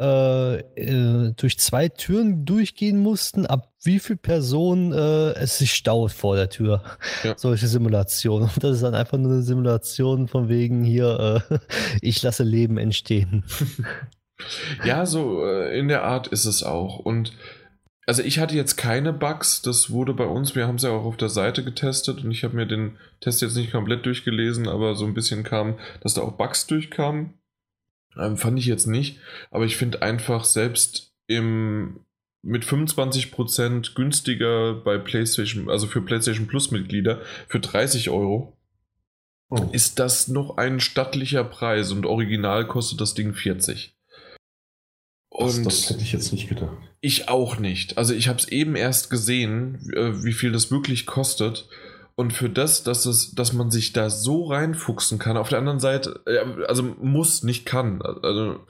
äh, äh, durch zwei Türen durchgehen mussten, ab wie viele Personen äh, es sich staut vor der Tür. Ja. Solche Simulationen. Und das ist dann einfach nur eine Simulation von wegen hier, äh, ich lasse Leben entstehen. ja, so äh, in der Art ist es auch. Und also ich hatte jetzt keine Bugs, das wurde bei uns, wir haben es ja auch auf der Seite getestet und ich habe mir den Test jetzt nicht komplett durchgelesen, aber so ein bisschen kam, dass da auch Bugs durchkamen. Ähm, fand ich jetzt nicht, aber ich finde einfach selbst im mit 25% günstiger bei PlayStation, also für PlayStation Plus Mitglieder, für 30 Euro. Oh. Ist das noch ein stattlicher Preis und original kostet das Ding 40. Und das, das hätte ich jetzt nicht gedacht. Ich auch nicht. Also ich habe es eben erst gesehen, äh, wie viel das wirklich kostet. Und für das, dass, es, dass man sich da so reinfuchsen kann, auf der anderen Seite, also muss, nicht kann. Also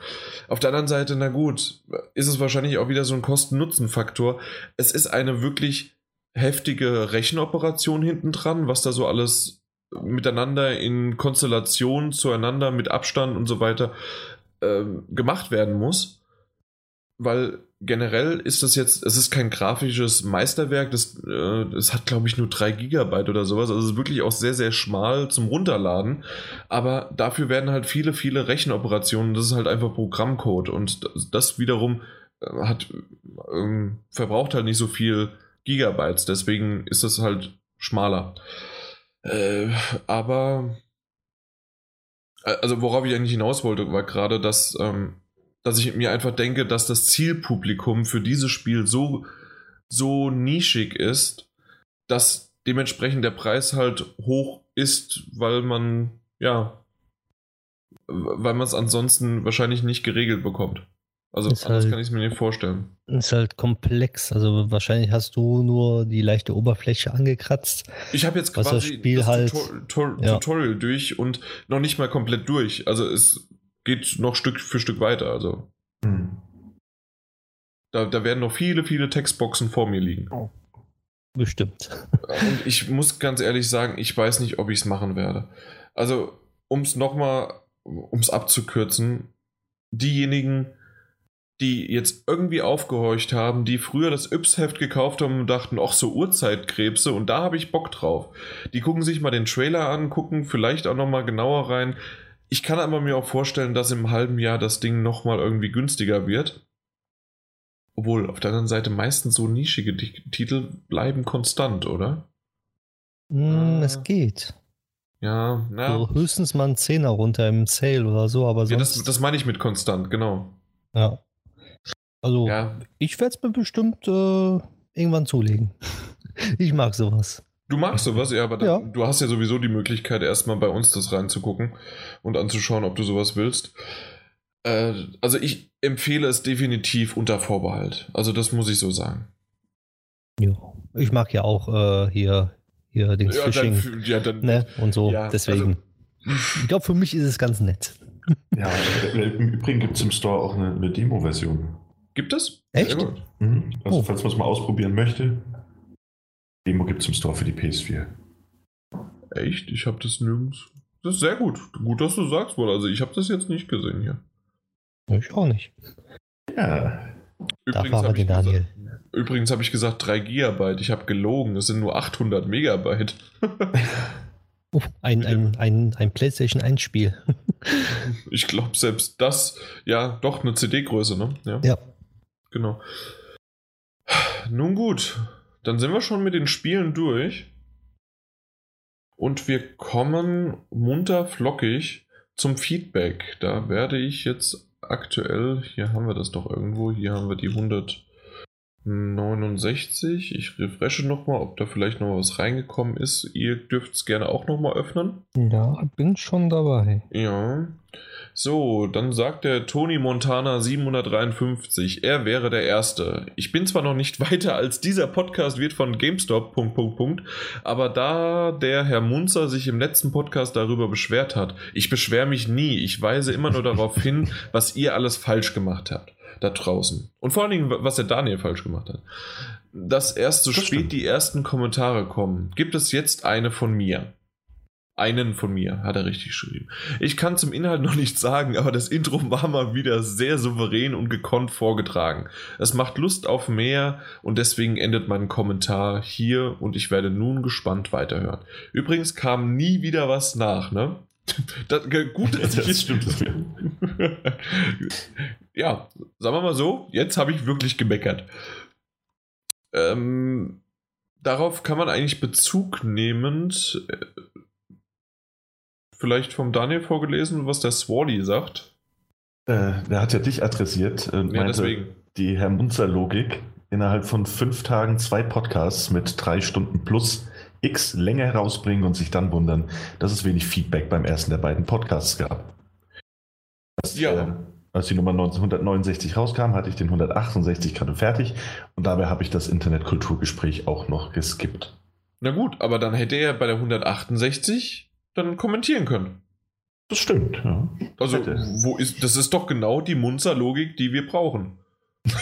auf der anderen Seite, na gut, ist es wahrscheinlich auch wieder so ein Kosten-Nutzen-Faktor. Es ist eine wirklich heftige Rechenoperation hinten dran, was da so alles miteinander in Konstellation zueinander mit Abstand und so weiter äh, gemacht werden muss. Weil generell ist das jetzt, es ist kein grafisches Meisterwerk, das, äh, das hat glaube ich nur 3 Gigabyte oder sowas, also es ist wirklich auch sehr, sehr schmal zum Runterladen, aber dafür werden halt viele, viele Rechenoperationen, das ist halt einfach Programmcode. Und das, das wiederum äh, hat, ähm, verbraucht halt nicht so viel Gigabytes, deswegen ist das halt schmaler. Äh, aber äh, also worauf ich eigentlich hinaus wollte, war gerade, dass ähm, dass ich mir einfach denke, dass das Zielpublikum für dieses Spiel so, so nischig ist, dass dementsprechend der Preis halt hoch ist, weil man, ja, weil man es ansonsten wahrscheinlich nicht geregelt bekommt. Also ist anders halt, kann ich es mir nicht vorstellen. Ist halt komplex. Also wahrscheinlich hast du nur die leichte Oberfläche angekratzt. Ich habe jetzt quasi das, Spiel das halt, Tutor ja. Tutorial durch und noch nicht mal komplett durch. Also es geht noch Stück für Stück weiter. Also. Hm. Da, da werden noch viele, viele Textboxen vor mir liegen. Oh. Bestimmt. Und ich muss ganz ehrlich sagen, ich weiß nicht, ob ich es machen werde. Also, um es nochmal, um es abzukürzen, diejenigen, die jetzt irgendwie aufgehorcht haben, die früher das Yps-Heft gekauft haben und dachten, ach so Uhrzeitkrebse und da habe ich Bock drauf. Die gucken sich mal den Trailer an, gucken vielleicht auch nochmal genauer rein. Ich kann aber mir auch vorstellen, dass im halben Jahr das Ding nochmal irgendwie günstiger wird. Obwohl, auf der anderen Seite meistens so nischige Titel bleiben konstant, oder? Mm, äh, es geht. Ja, na. Also höchstens mal ein Zehner runter im Sale oder so, aber sonst. Ja, das, das meine ich mit konstant, genau. Ja. Also, ja. ich werde es mir bestimmt äh, irgendwann zulegen. ich mag sowas. Du magst sowas, ja, aber ja. du hast ja sowieso die Möglichkeit, erstmal bei uns das reinzugucken und anzuschauen, ob du sowas willst. Äh, also ich empfehle es definitiv unter Vorbehalt. Also das muss ich so sagen. Ja, ich mag ja auch äh, hier, hier den ja, Fishing dann, ja, dann, ne? und so. Ja, Deswegen. Also, ich glaube, für mich ist es ganz nett. Ja, im Übrigen gibt es im Store auch eine, eine Demo-Version. Gibt es? Echt? Mhm. Also, oh. falls man es mal ausprobieren möchte, Demo gibt es im Store für die PS4. Echt? Ich habe das nirgends. Das ist sehr gut. Gut, dass du sagst wohl. Also ich habe das jetzt nicht gesehen hier. Ich auch nicht. Ja. Übrigens habe ich, gesagt, übrigens hab ich gesagt 3 Gigabyte. Ich habe gelogen. Es sind nur 800 Megabyte. oh, ein, ein, ein, ein PlayStation 1 Spiel. ich glaube selbst das, ja, doch eine CD-Größe, ne? Ja. ja. Genau. Nun gut, dann sind wir schon mit den Spielen durch. Und wir kommen munter flockig zum Feedback. Da werde ich jetzt aktuell, hier haben wir das doch irgendwo, hier haben wir die 100, 69. Ich refresche nochmal, ob da vielleicht noch was reingekommen ist. Ihr dürft es gerne auch nochmal öffnen. Ja, bin schon dabei. Ja. So, dann sagt der Tony Montana 753, er wäre der Erste. Ich bin zwar noch nicht weiter als dieser Podcast wird von GameStop, Punkt, Punkt, Punkt, aber da der Herr Munzer sich im letzten Podcast darüber beschwert hat, ich beschwere mich nie, ich weise immer nur darauf hin, was ihr alles falsch gemacht habt da draußen. Und vor allen Dingen, was der Daniel falsch gemacht hat. Dass erst so das spät stimmt. die ersten Kommentare kommen, gibt es jetzt eine von mir. Einen von mir, hat er richtig geschrieben. Ich kann zum Inhalt noch nichts sagen, aber das Intro war mal wieder sehr souverän und gekonnt vorgetragen. Es macht Lust auf mehr und deswegen endet mein Kommentar hier und ich werde nun gespannt weiterhören. Übrigens kam nie wieder was nach, ne? Das, gut, dass das ich stimmt. ja, sagen wir mal so, jetzt habe ich wirklich gemeckert. Ähm, darauf kann man eigentlich Bezug nehmend äh, vielleicht vom Daniel vorgelesen, was der Swally sagt. Äh, der hat ja dich adressiert und ja, meinte, deswegen. die Herr Munzer-Logik innerhalb von fünf Tagen zwei Podcasts mit drei Stunden plus X Länge herausbringen und sich dann wundern, dass es wenig Feedback beim ersten der beiden Podcasts gab. Als, ja. Äh, als die Nummer 1969 rauskam, hatte ich den 168 gerade fertig und dabei habe ich das Internetkulturgespräch auch noch geskippt. Na gut, aber dann hätte er bei der 168 dann kommentieren können. Das stimmt, ja. Also, wo ist, das ist doch genau die Munzer-Logik, die wir brauchen.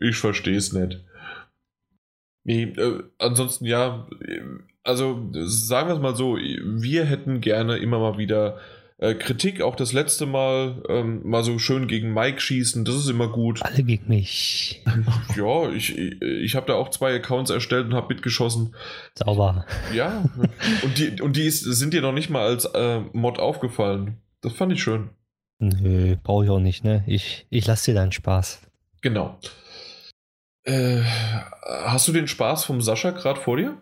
ich verstehe es nicht. Nee, äh, ansonsten ja, also sagen wir es mal so, wir hätten gerne immer mal wieder äh, Kritik, auch das letzte Mal ähm, mal so schön gegen Mike schießen, das ist immer gut. Alle gegen mich. Ja, ich, ich habe da auch zwei Accounts erstellt und habe mitgeschossen. Sauber. Ja, und die, und die ist, sind dir noch nicht mal als äh, Mod aufgefallen. Das fand ich schön. Nö, brauche ich auch nicht, ne? Ich, ich lasse dir deinen Spaß. Genau. Äh, hast du den Spaß vom Sascha gerade vor dir?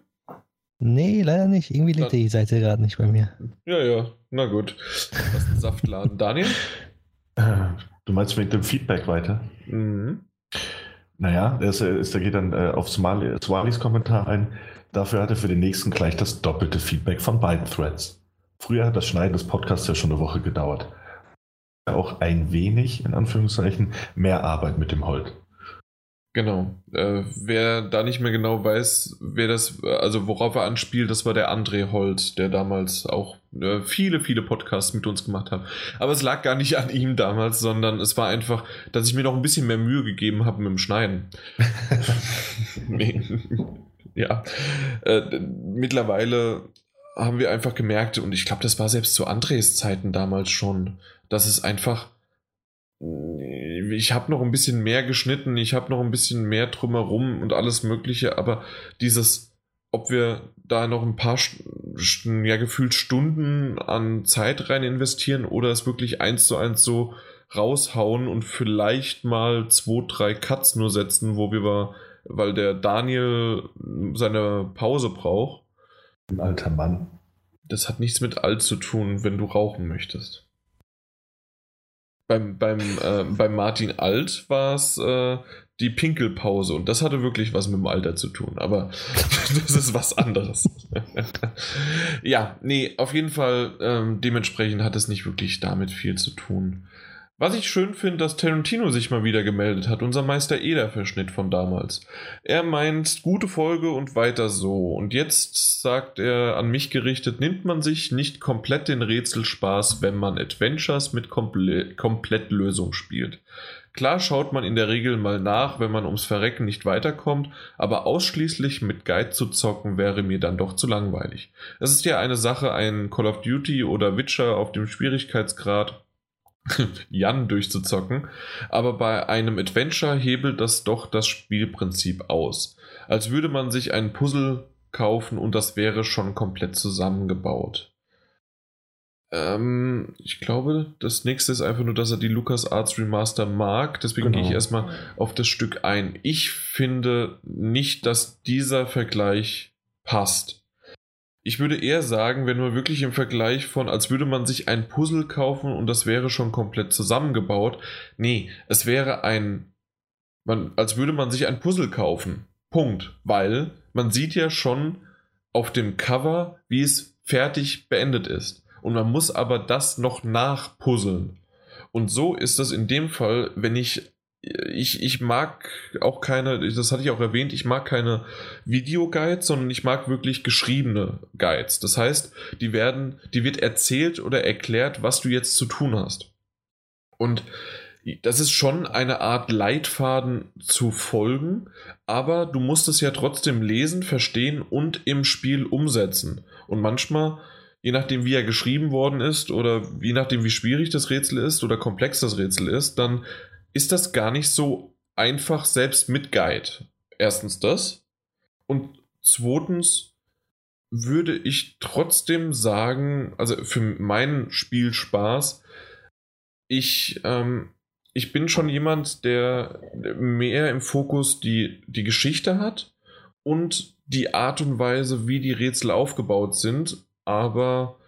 Nee, leider nicht. Irgendwie lädt die Seite gerade nicht bei mir. Ja, ja, na gut. Das ist ein Saftladen. Daniel? Du meinst mit dem Feedback weiter? Mhm. Naja, der, ist, ist, der geht dann äh, auf Somali, Swalis Kommentar ein. Dafür hat er für den nächsten gleich das doppelte Feedback von beiden Threads. Früher hat das Schneiden des Podcasts ja schon eine Woche gedauert. Auch ein wenig, in Anführungszeichen, mehr Arbeit mit dem Holt. Genau. Äh, wer da nicht mehr genau weiß, wer das, also worauf er anspielt, das war der André Holt, der damals auch äh, viele, viele Podcasts mit uns gemacht hat. Aber es lag gar nicht an ihm damals, sondern es war einfach, dass ich mir noch ein bisschen mehr Mühe gegeben habe mit dem Schneiden. nee. ja. Äh, mittlerweile haben wir einfach gemerkt, und ich glaube, das war selbst zu Andres Zeiten damals schon, dass es einfach ich habe noch ein bisschen mehr geschnitten, ich habe noch ein bisschen mehr drumherum und alles Mögliche, aber dieses, ob wir da noch ein paar, ja, gefühlt Stunden an Zeit rein investieren oder es wirklich eins zu eins so raushauen und vielleicht mal zwei, drei Cuts nur setzen, wo wir, weil der Daniel seine Pause braucht. Ein alter Mann. Das hat nichts mit alt zu tun, wenn du rauchen möchtest. Beim, beim, äh, beim Martin Alt war es äh, die Pinkelpause und das hatte wirklich was mit dem Alter zu tun, aber das ist was anderes. ja, nee, auf jeden Fall, ähm, dementsprechend hat es nicht wirklich damit viel zu tun. Was ich schön finde, dass Tarantino sich mal wieder gemeldet hat, unser Meister Eder-Verschnitt von damals. Er meint, gute Folge und weiter so. Und jetzt sagt er an mich gerichtet, nimmt man sich nicht komplett den Rätselspaß, wenn man Adventures mit Komple Komplettlösung spielt. Klar schaut man in der Regel mal nach, wenn man ums Verrecken nicht weiterkommt, aber ausschließlich mit Guide zu zocken wäre mir dann doch zu langweilig. Es ist ja eine Sache, ein Call of Duty oder Witcher auf dem Schwierigkeitsgrad Jan durchzuzocken, aber bei einem Adventure hebelt das doch das Spielprinzip aus. Als würde man sich ein Puzzle kaufen und das wäre schon komplett zusammengebaut. Ähm, ich glaube, das nächste ist einfach nur, dass er die LucasArts Remaster mag. Deswegen genau. gehe ich genau. erstmal auf das Stück ein. Ich finde nicht, dass dieser Vergleich passt. Ich würde eher sagen, wenn man wirklich im Vergleich von, als würde man sich ein Puzzle kaufen und das wäre schon komplett zusammengebaut. Nee, es wäre ein man, als würde man sich ein Puzzle kaufen. Punkt. Weil man sieht ja schon auf dem Cover, wie es fertig beendet ist. Und man muss aber das noch nachpuzzeln. Und so ist das in dem Fall, wenn ich ich, ich mag auch keine, das hatte ich auch erwähnt, ich mag keine Videoguides, sondern ich mag wirklich geschriebene Guides. Das heißt, die werden, die wird erzählt oder erklärt, was du jetzt zu tun hast. Und das ist schon eine Art Leitfaden zu folgen, aber du musst es ja trotzdem lesen, verstehen und im Spiel umsetzen. Und manchmal, je nachdem wie er geschrieben worden ist oder je nachdem wie schwierig das Rätsel ist oder komplex das Rätsel ist, dann ist das gar nicht so einfach selbst mit Guide. Erstens das. Und zweitens würde ich trotzdem sagen, also für meinen Spielspaß, ich, ähm, ich bin schon jemand, der mehr im Fokus die, die Geschichte hat und die Art und Weise, wie die Rätsel aufgebaut sind, aber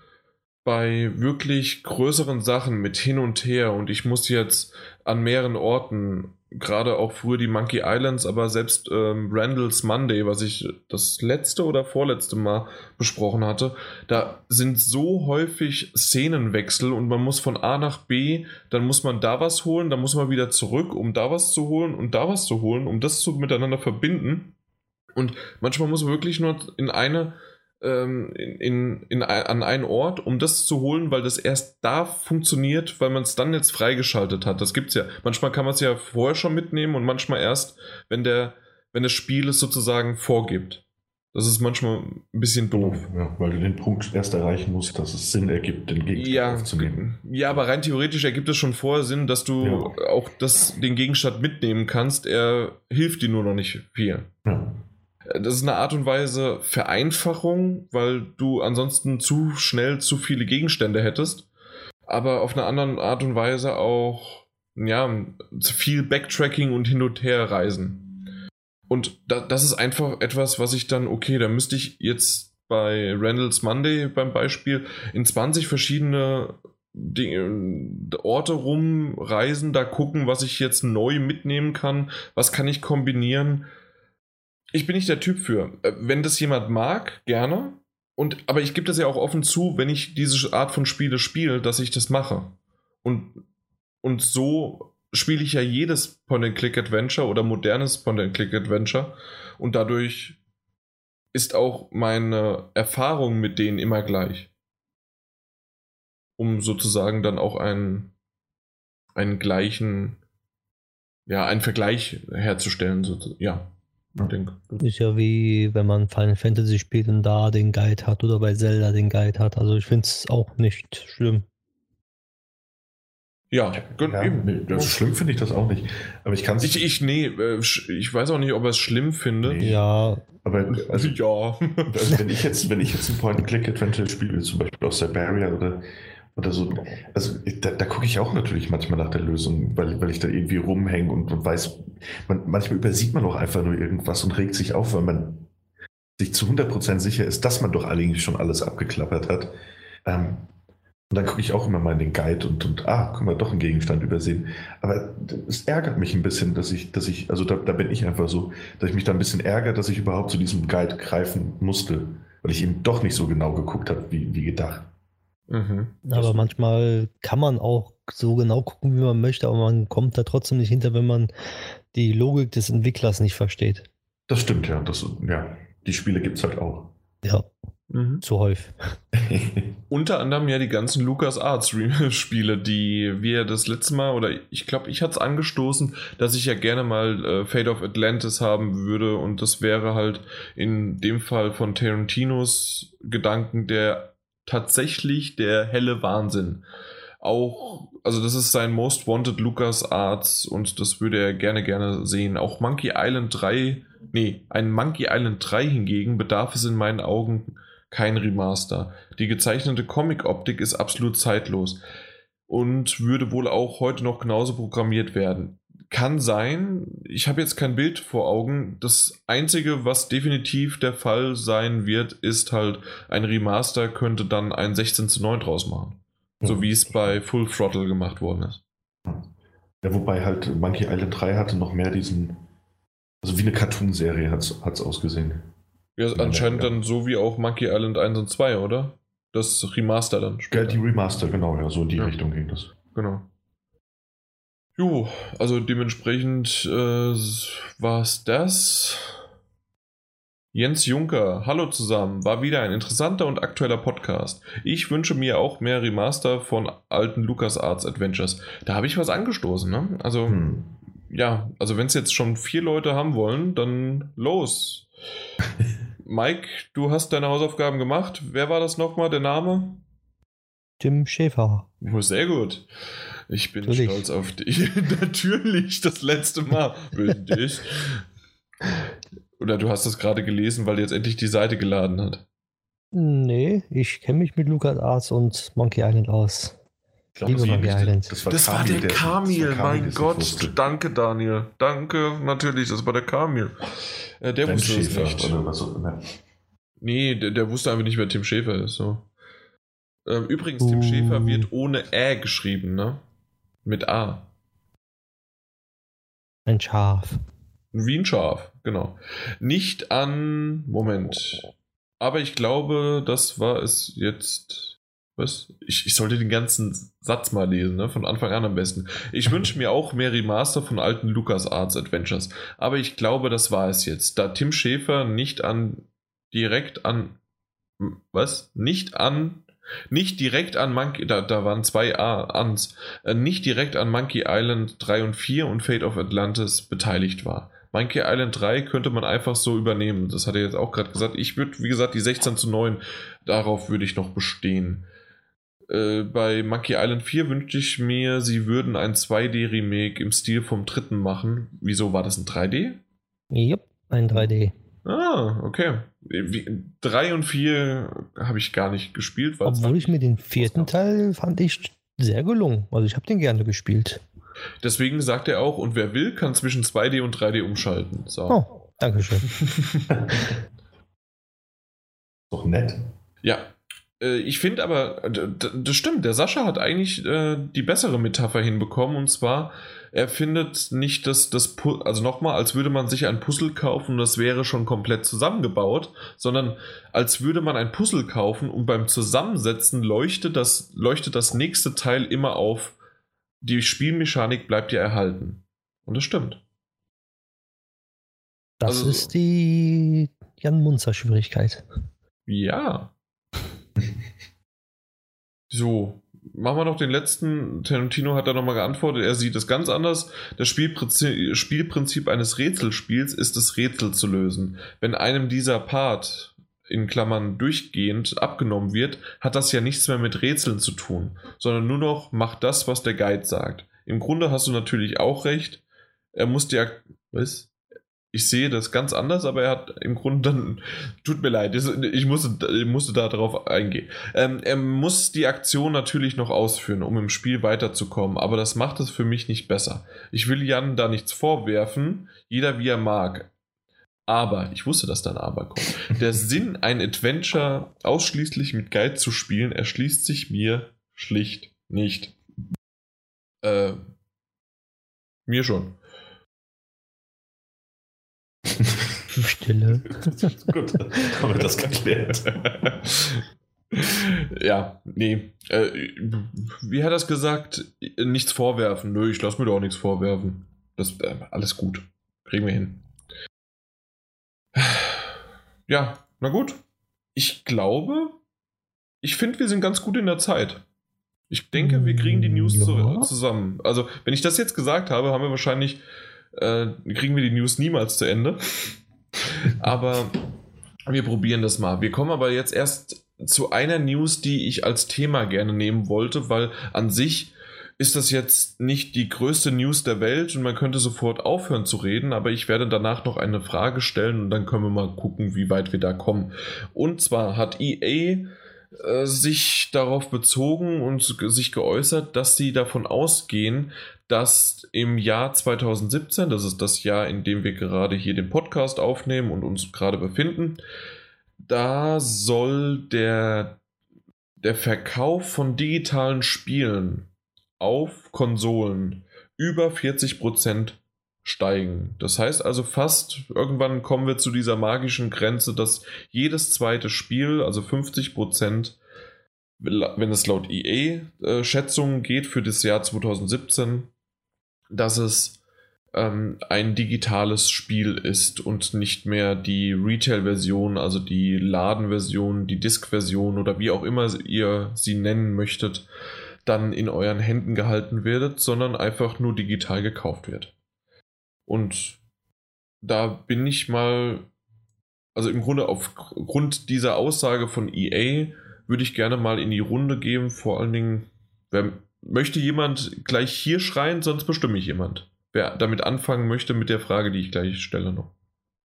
bei wirklich größeren Sachen mit hin und her und ich muss jetzt an mehreren Orten, gerade auch früher die Monkey Islands, aber selbst ähm, Randall's Monday, was ich das letzte oder vorletzte Mal besprochen hatte, da sind so häufig Szenenwechsel und man muss von A nach B, dann muss man da was holen, dann muss man wieder zurück, um da was zu holen und da was zu holen, um das zu miteinander verbinden. Und manchmal muss man wirklich nur in eine ähm, in, in, in, an einen Ort, um das zu holen, weil das erst da funktioniert, weil man es dann jetzt freigeschaltet hat. Das gibt es ja. Manchmal kann man es ja vorher schon mitnehmen und manchmal erst, wenn der, wenn das Spiel es sozusagen vorgibt. Das ist manchmal ein bisschen doof. Ja, weil du den Punkt erst erreichen musst, dass es Sinn ergibt, den Gegenstand ja, aufzunehmen. Ja, aber rein theoretisch ergibt es schon vorher Sinn, dass du ja. auch das, den Gegenstand mitnehmen kannst. Er hilft dir nur noch nicht viel. Ja. Das ist eine Art und Weise Vereinfachung, weil du ansonsten zu schnell zu viele Gegenstände hättest. Aber auf eine andere Art und Weise auch, ja, viel Backtracking und hin und her reisen. Und da, das ist einfach etwas, was ich dann, okay, da müsste ich jetzt bei Randall's Monday beim Beispiel in 20 verschiedene Dinge, Orte rumreisen, da gucken, was ich jetzt neu mitnehmen kann, was kann ich kombinieren ich bin nicht der Typ für. Äh, wenn das jemand mag, gerne. Und, aber ich gebe das ja auch offen zu, wenn ich diese Art von Spiele spiele, dass ich das mache. Und, und so spiele ich ja jedes Point-and-Click-Adventure oder modernes Point-and-Click-Adventure. Und dadurch ist auch meine Erfahrung mit denen immer gleich. Um sozusagen dann auch einen, einen gleichen, ja, einen Vergleich herzustellen. Ja. Denke. Ist ja wie wenn man Final Fantasy spielt und da den Guide hat oder bei Zelda den Guide hat. Also ich finde es auch nicht schlimm. Ja, ja eben. Das schlimm finde ich das auch nicht. Aber ich kann ich, ich nee, äh, ich weiß auch nicht, ob er es schlimm findet. Nee. Ja. Aber also, ja. Also wenn ich jetzt, wenn ich jetzt ein Point-and-Click-Adventure spiele, zum Beispiel aus Siberia oder oder so. Also da, da gucke ich auch natürlich manchmal nach der Lösung, weil, weil ich da irgendwie rumhänge und, und weiß, man, manchmal übersieht man auch einfach nur irgendwas und regt sich auf, weil man sich zu 100% sicher ist, dass man doch eigentlich schon alles abgeklappert hat. Ähm, und dann gucke ich auch immer mal in den Guide und, und ah, guck mal, doch einen Gegenstand übersehen. Aber es ärgert mich ein bisschen, dass ich, dass ich, also da, da bin ich einfach so, dass ich mich da ein bisschen ärgere, dass ich überhaupt zu diesem Guide greifen musste, weil ich eben doch nicht so genau geguckt habe, wie, wie gedacht. Mhm. Aber manchmal kann man auch so genau gucken, wie man möchte, aber man kommt da trotzdem nicht hinter, wenn man die Logik des Entwicklers nicht versteht. Das stimmt, ja. Das, ja. Die Spiele gibt es halt auch. Ja. Mhm. Zu häufig. Unter anderem ja die ganzen LucasArts-Spiele, die wir das letzte Mal, oder ich glaube, ich hatte es angestoßen, dass ich ja gerne mal äh, Fate of Atlantis haben würde und das wäre halt in dem Fall von Tarantinos Gedanken der tatsächlich der helle Wahnsinn. Auch, also das ist sein Most Wanted Lucas Arts und das würde er gerne, gerne sehen. Auch Monkey Island 3, nee, ein Monkey Island 3 hingegen bedarf es in meinen Augen kein Remaster. Die gezeichnete Comic-Optik ist absolut zeitlos und würde wohl auch heute noch genauso programmiert werden. Kann sein. Ich habe jetzt kein Bild vor Augen. Das Einzige, was definitiv der Fall sein wird, ist halt, ein Remaster könnte dann ein 16 zu 9 draus machen. So wie es bei Full Throttle gemacht worden ist. Ja, wobei halt Monkey Island 3 hatte noch mehr diesen, also wie eine Cartoon-Serie hat es ausgesehen. Ja, anscheinend dann so wie auch Monkey Island 1 und 2, oder? Das Remaster dann. Später. Ja, die Remaster, genau, ja, so in die ja. Richtung ging das. Genau. Jo, also dementsprechend äh, war es das. Jens Juncker, hallo zusammen, war wieder ein interessanter und aktueller Podcast. Ich wünsche mir auch mehr Remaster von alten LucasArts Adventures. Da habe ich was angestoßen, ne? Also, hm. ja, also wenn es jetzt schon vier Leute haben wollen, dann los. Mike, du hast deine Hausaufgaben gemacht. Wer war das nochmal, der Name? Tim Schäfer. Oh, sehr gut. Ich bin Natürlich. stolz auf dich. Natürlich, das letzte Mal. Bin dich. Oder du hast das gerade gelesen, weil jetzt endlich die Seite geladen hat. Nee, ich kenne mich mit Lucas Arts und Monkey Island aus. Glaub, Liebe Monkey Island. Das war, das war der Kamil, mein Gott. Danke, Daniel. Danke, natürlich, das war der Kamil. Äh, der Tim wusste Schäfer, es nicht. Oder auch immer. Nee, der, der, wusste einfach nicht, wer Tim Schäfer ist. So. Ähm, übrigens, uh. Tim Schäfer wird ohne Ä geschrieben, ne? Mit A. Ein Schaf. Wie ein Schaf, genau. Nicht an. Moment. Aber ich glaube, das war es jetzt. Was? Ich, ich sollte den ganzen Satz mal lesen, ne? von Anfang an am besten. Ich wünsche mir auch mehr Remaster von alten LucasArts Adventures. Aber ich glaube, das war es jetzt. Da Tim Schäfer nicht an. direkt an. Was? Nicht an nicht direkt an Monkey, da, da waren zwei A ans, äh, nicht direkt an Monkey Island 3 und 4 und Fate of Atlantis beteiligt war. Monkey Island 3 könnte man einfach so übernehmen. Das hat er jetzt auch gerade gesagt. Ich würde, wie gesagt, die 16 zu 9, darauf würde ich noch bestehen. Äh, bei Monkey Island 4 wünschte ich mir, sie würden ein 2D-Remake im Stil vom dritten machen. Wieso war das ein 3D? Yep, ein 3D. Ah, okay. Wie, 3 und 4 habe ich gar nicht gespielt. Obwohl ich mir den vierten Teil fand ich sehr gelungen. Also ich habe den gerne gespielt. Deswegen sagt er auch, und wer will, kann zwischen 2D und 3D umschalten. So. Oh, Dankeschön. Doch nett. Ja. Äh, ich finde aber, das stimmt, der Sascha hat eigentlich äh, die bessere Metapher hinbekommen und zwar, er findet nicht, dass das, also nochmal, als würde man sich ein Puzzle kaufen und das wäre schon komplett zusammengebaut, sondern als würde man ein Puzzle kaufen und beim Zusammensetzen leuchtet das, leuchtet das nächste Teil immer auf die Spielmechanik bleibt ja erhalten. Und das stimmt. Das also, ist die Jan Munzer Schwierigkeit. Ja. so, machen wir noch den letzten. Tarantino hat da nochmal geantwortet, er sieht es ganz anders. Das Spielprinzip, Spielprinzip eines Rätselspiels ist es, Rätsel zu lösen. Wenn einem dieser Part in Klammern durchgehend abgenommen wird, hat das ja nichts mehr mit Rätseln zu tun, sondern nur noch macht das, was der Guide sagt. Im Grunde hast du natürlich auch recht. Er muss dir. Was? Ich sehe das ganz anders, aber er hat im Grunde dann. Tut mir leid, ich musste, ich musste da drauf eingehen. Ähm, er muss die Aktion natürlich noch ausführen, um im Spiel weiterzukommen, aber das macht es für mich nicht besser. Ich will Jan da nichts vorwerfen, jeder wie er mag. Aber, ich wusste, dass da ein Aber kommt. Der Sinn, ein Adventure ausschließlich mit Guide zu spielen, erschließt sich mir schlicht nicht. Äh, mir schon. Stille. Gut, haben wir das geklärt. ja, nee. Äh, wie hat er das gesagt? Nichts vorwerfen. Nö, ich lasse mir doch nichts vorwerfen. Das äh, alles gut. Kriegen wir hin. Ja, na gut. Ich glaube, ich finde, wir sind ganz gut in der Zeit. Ich denke, wir kriegen die News ja. zusammen. Also, wenn ich das jetzt gesagt habe, haben wir wahrscheinlich, äh, kriegen wir die News niemals zu Ende. aber wir probieren das mal. Wir kommen aber jetzt erst zu einer News, die ich als Thema gerne nehmen wollte, weil an sich ist das jetzt nicht die größte News der Welt und man könnte sofort aufhören zu reden, aber ich werde danach noch eine Frage stellen und dann können wir mal gucken, wie weit wir da kommen. Und zwar hat EA äh, sich darauf bezogen und sich geäußert, dass sie davon ausgehen, dass im Jahr 2017, das ist das Jahr, in dem wir gerade hier den Podcast aufnehmen und uns gerade befinden, da soll der, der Verkauf von digitalen Spielen auf Konsolen über 40% steigen. Das heißt also fast, irgendwann kommen wir zu dieser magischen Grenze, dass jedes zweite Spiel, also 50%, wenn es laut EA-Schätzungen äh, geht für das Jahr 2017, dass es ähm, ein digitales Spiel ist und nicht mehr die Retail-Version, also die Laden-Version, die Disk-Version oder wie auch immer ihr sie nennen möchtet, dann in euren Händen gehalten werdet, sondern einfach nur digital gekauft wird. Und da bin ich mal, also im Grunde aufgrund dieser Aussage von EA würde ich gerne mal in die Runde geben. Vor allen Dingen, wer, möchte jemand gleich hier schreien, sonst bestimme ich jemand wer damit anfangen möchte mit der Frage, die ich gleich stelle noch.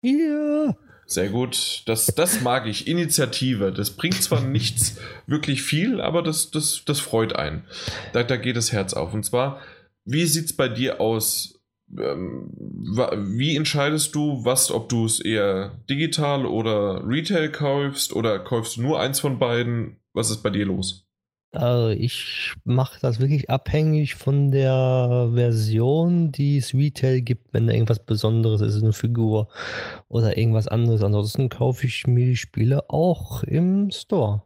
Ja. Sehr gut. Das, das mag ich. Initiative. Das bringt zwar nichts wirklich viel, aber das, das, das freut einen. Da, da geht das Herz auf. Und zwar, wie sieht es bei dir aus? Ähm, wie entscheidest du, was, ob du es eher digital oder Retail kaufst oder kaufst du nur eins von beiden? Was ist bei dir los? Also ich mache das wirklich abhängig von der Version, die es Retail gibt, wenn da irgendwas Besonderes ist, eine Figur oder irgendwas anderes. Ansonsten kaufe ich mir die Spiele auch im Store,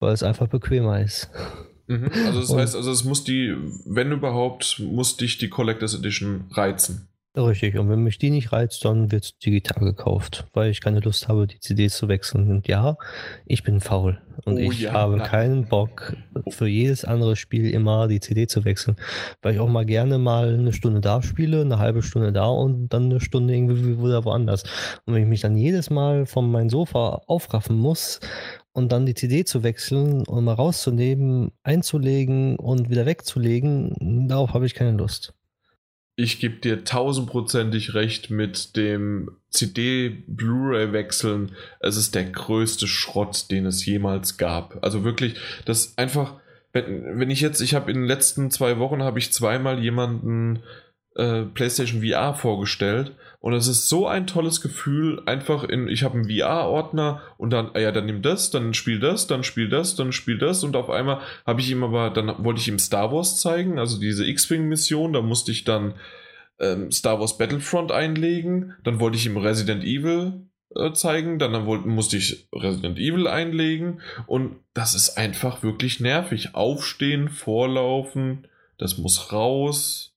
weil es einfach bequemer ist. Mhm. Also das heißt, also es muss die, wenn überhaupt, muss dich die Collectors Edition reizen. Richtig, und wenn mich die nicht reizt, dann wird es digital gekauft, weil ich keine Lust habe, die CDs zu wechseln. Und ja, ich bin faul und oh, ich ja, habe na. keinen Bock, für jedes andere Spiel immer die CD zu wechseln, weil ich auch mal gerne mal eine Stunde da spiele, eine halbe Stunde da und dann eine Stunde irgendwie wieder woanders. Und wenn ich mich dann jedes Mal von meinem Sofa aufraffen muss und dann die CD zu wechseln und mal rauszunehmen, einzulegen und wieder wegzulegen, darauf habe ich keine Lust ich gebe dir tausendprozentig recht mit dem CD-Blu-ray-Wechseln. Es ist der größte Schrott, den es jemals gab. Also wirklich, das einfach, wenn, wenn ich jetzt, ich habe in den letzten zwei Wochen habe ich zweimal jemanden äh, PlayStation VR vorgestellt. Und es ist so ein tolles Gefühl, einfach in, ich habe einen VR-Ordner und dann, ah ja, dann nimm das, dann spiel das, dann spiel das, dann spiel das. Und auf einmal habe ich ihm aber, dann wollte ich ihm Star Wars zeigen, also diese X-Wing-Mission, da musste ich dann ähm, Star Wars Battlefront einlegen, dann wollte ich ihm Resident Evil äh, zeigen, dann, dann wollte, musste ich Resident Evil einlegen. Und das ist einfach wirklich nervig. Aufstehen, vorlaufen, das muss raus,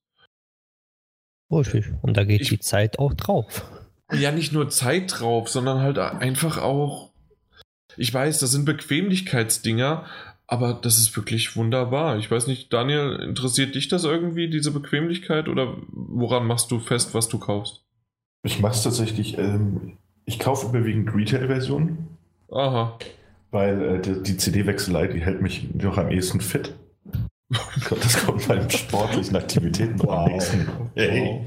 Richtig. Und da geht ich, die Zeit auch drauf. Ja, nicht nur Zeit drauf, sondern halt einfach auch. Ich weiß, das sind Bequemlichkeitsdinger, aber das ist wirklich wunderbar. Ich weiß nicht, Daniel, interessiert dich das irgendwie, diese Bequemlichkeit, oder woran machst du fest, was du kaufst? Ich mache es tatsächlich, ähm, ich kaufe überwiegend Retail-Versionen. Aha. Weil äh, die, die CD-Wechselei, die hält mich noch am ehesten fit. Das kommt bei sportlichen Aktivitäten wow. am nächsten. Hey. Wow.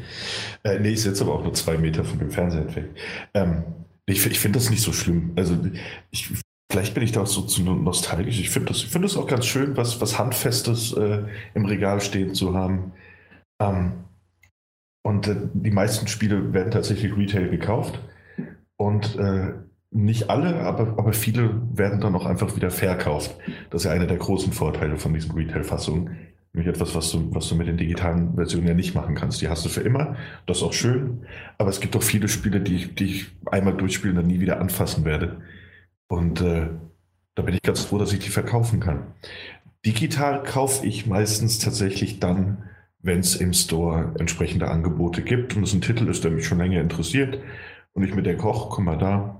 Äh, nee, ich sitze aber auch nur zwei Meter von dem Fernseher entfernt. Ähm, ich, ich finde das nicht so schlimm. Also ich, vielleicht bin ich da auch so zu nostalgisch. Ich finde das, find das auch ganz schön, was, was Handfestes äh, im Regal stehen zu haben. Ähm, und äh, die meisten Spiele werden tatsächlich Retail gekauft. Und äh, nicht alle, aber, aber viele werden dann auch einfach wieder verkauft. Das ist ja einer der großen Vorteile von diesen Retail-Fassungen. Nämlich etwas, was du, was du mit den digitalen Versionen ja nicht machen kannst. Die hast du für immer, das ist auch schön. Aber es gibt auch viele Spiele, die, ich, die ich einmal durchspielen und dann nie wieder anfassen werde. Und äh, da bin ich ganz froh, dass ich die verkaufen kann. Digital kaufe ich meistens tatsächlich dann, wenn es im Store entsprechende Angebote gibt und es ein Titel ist, der mich schon länger interessiert und ich mir denke, koch, guck mal da,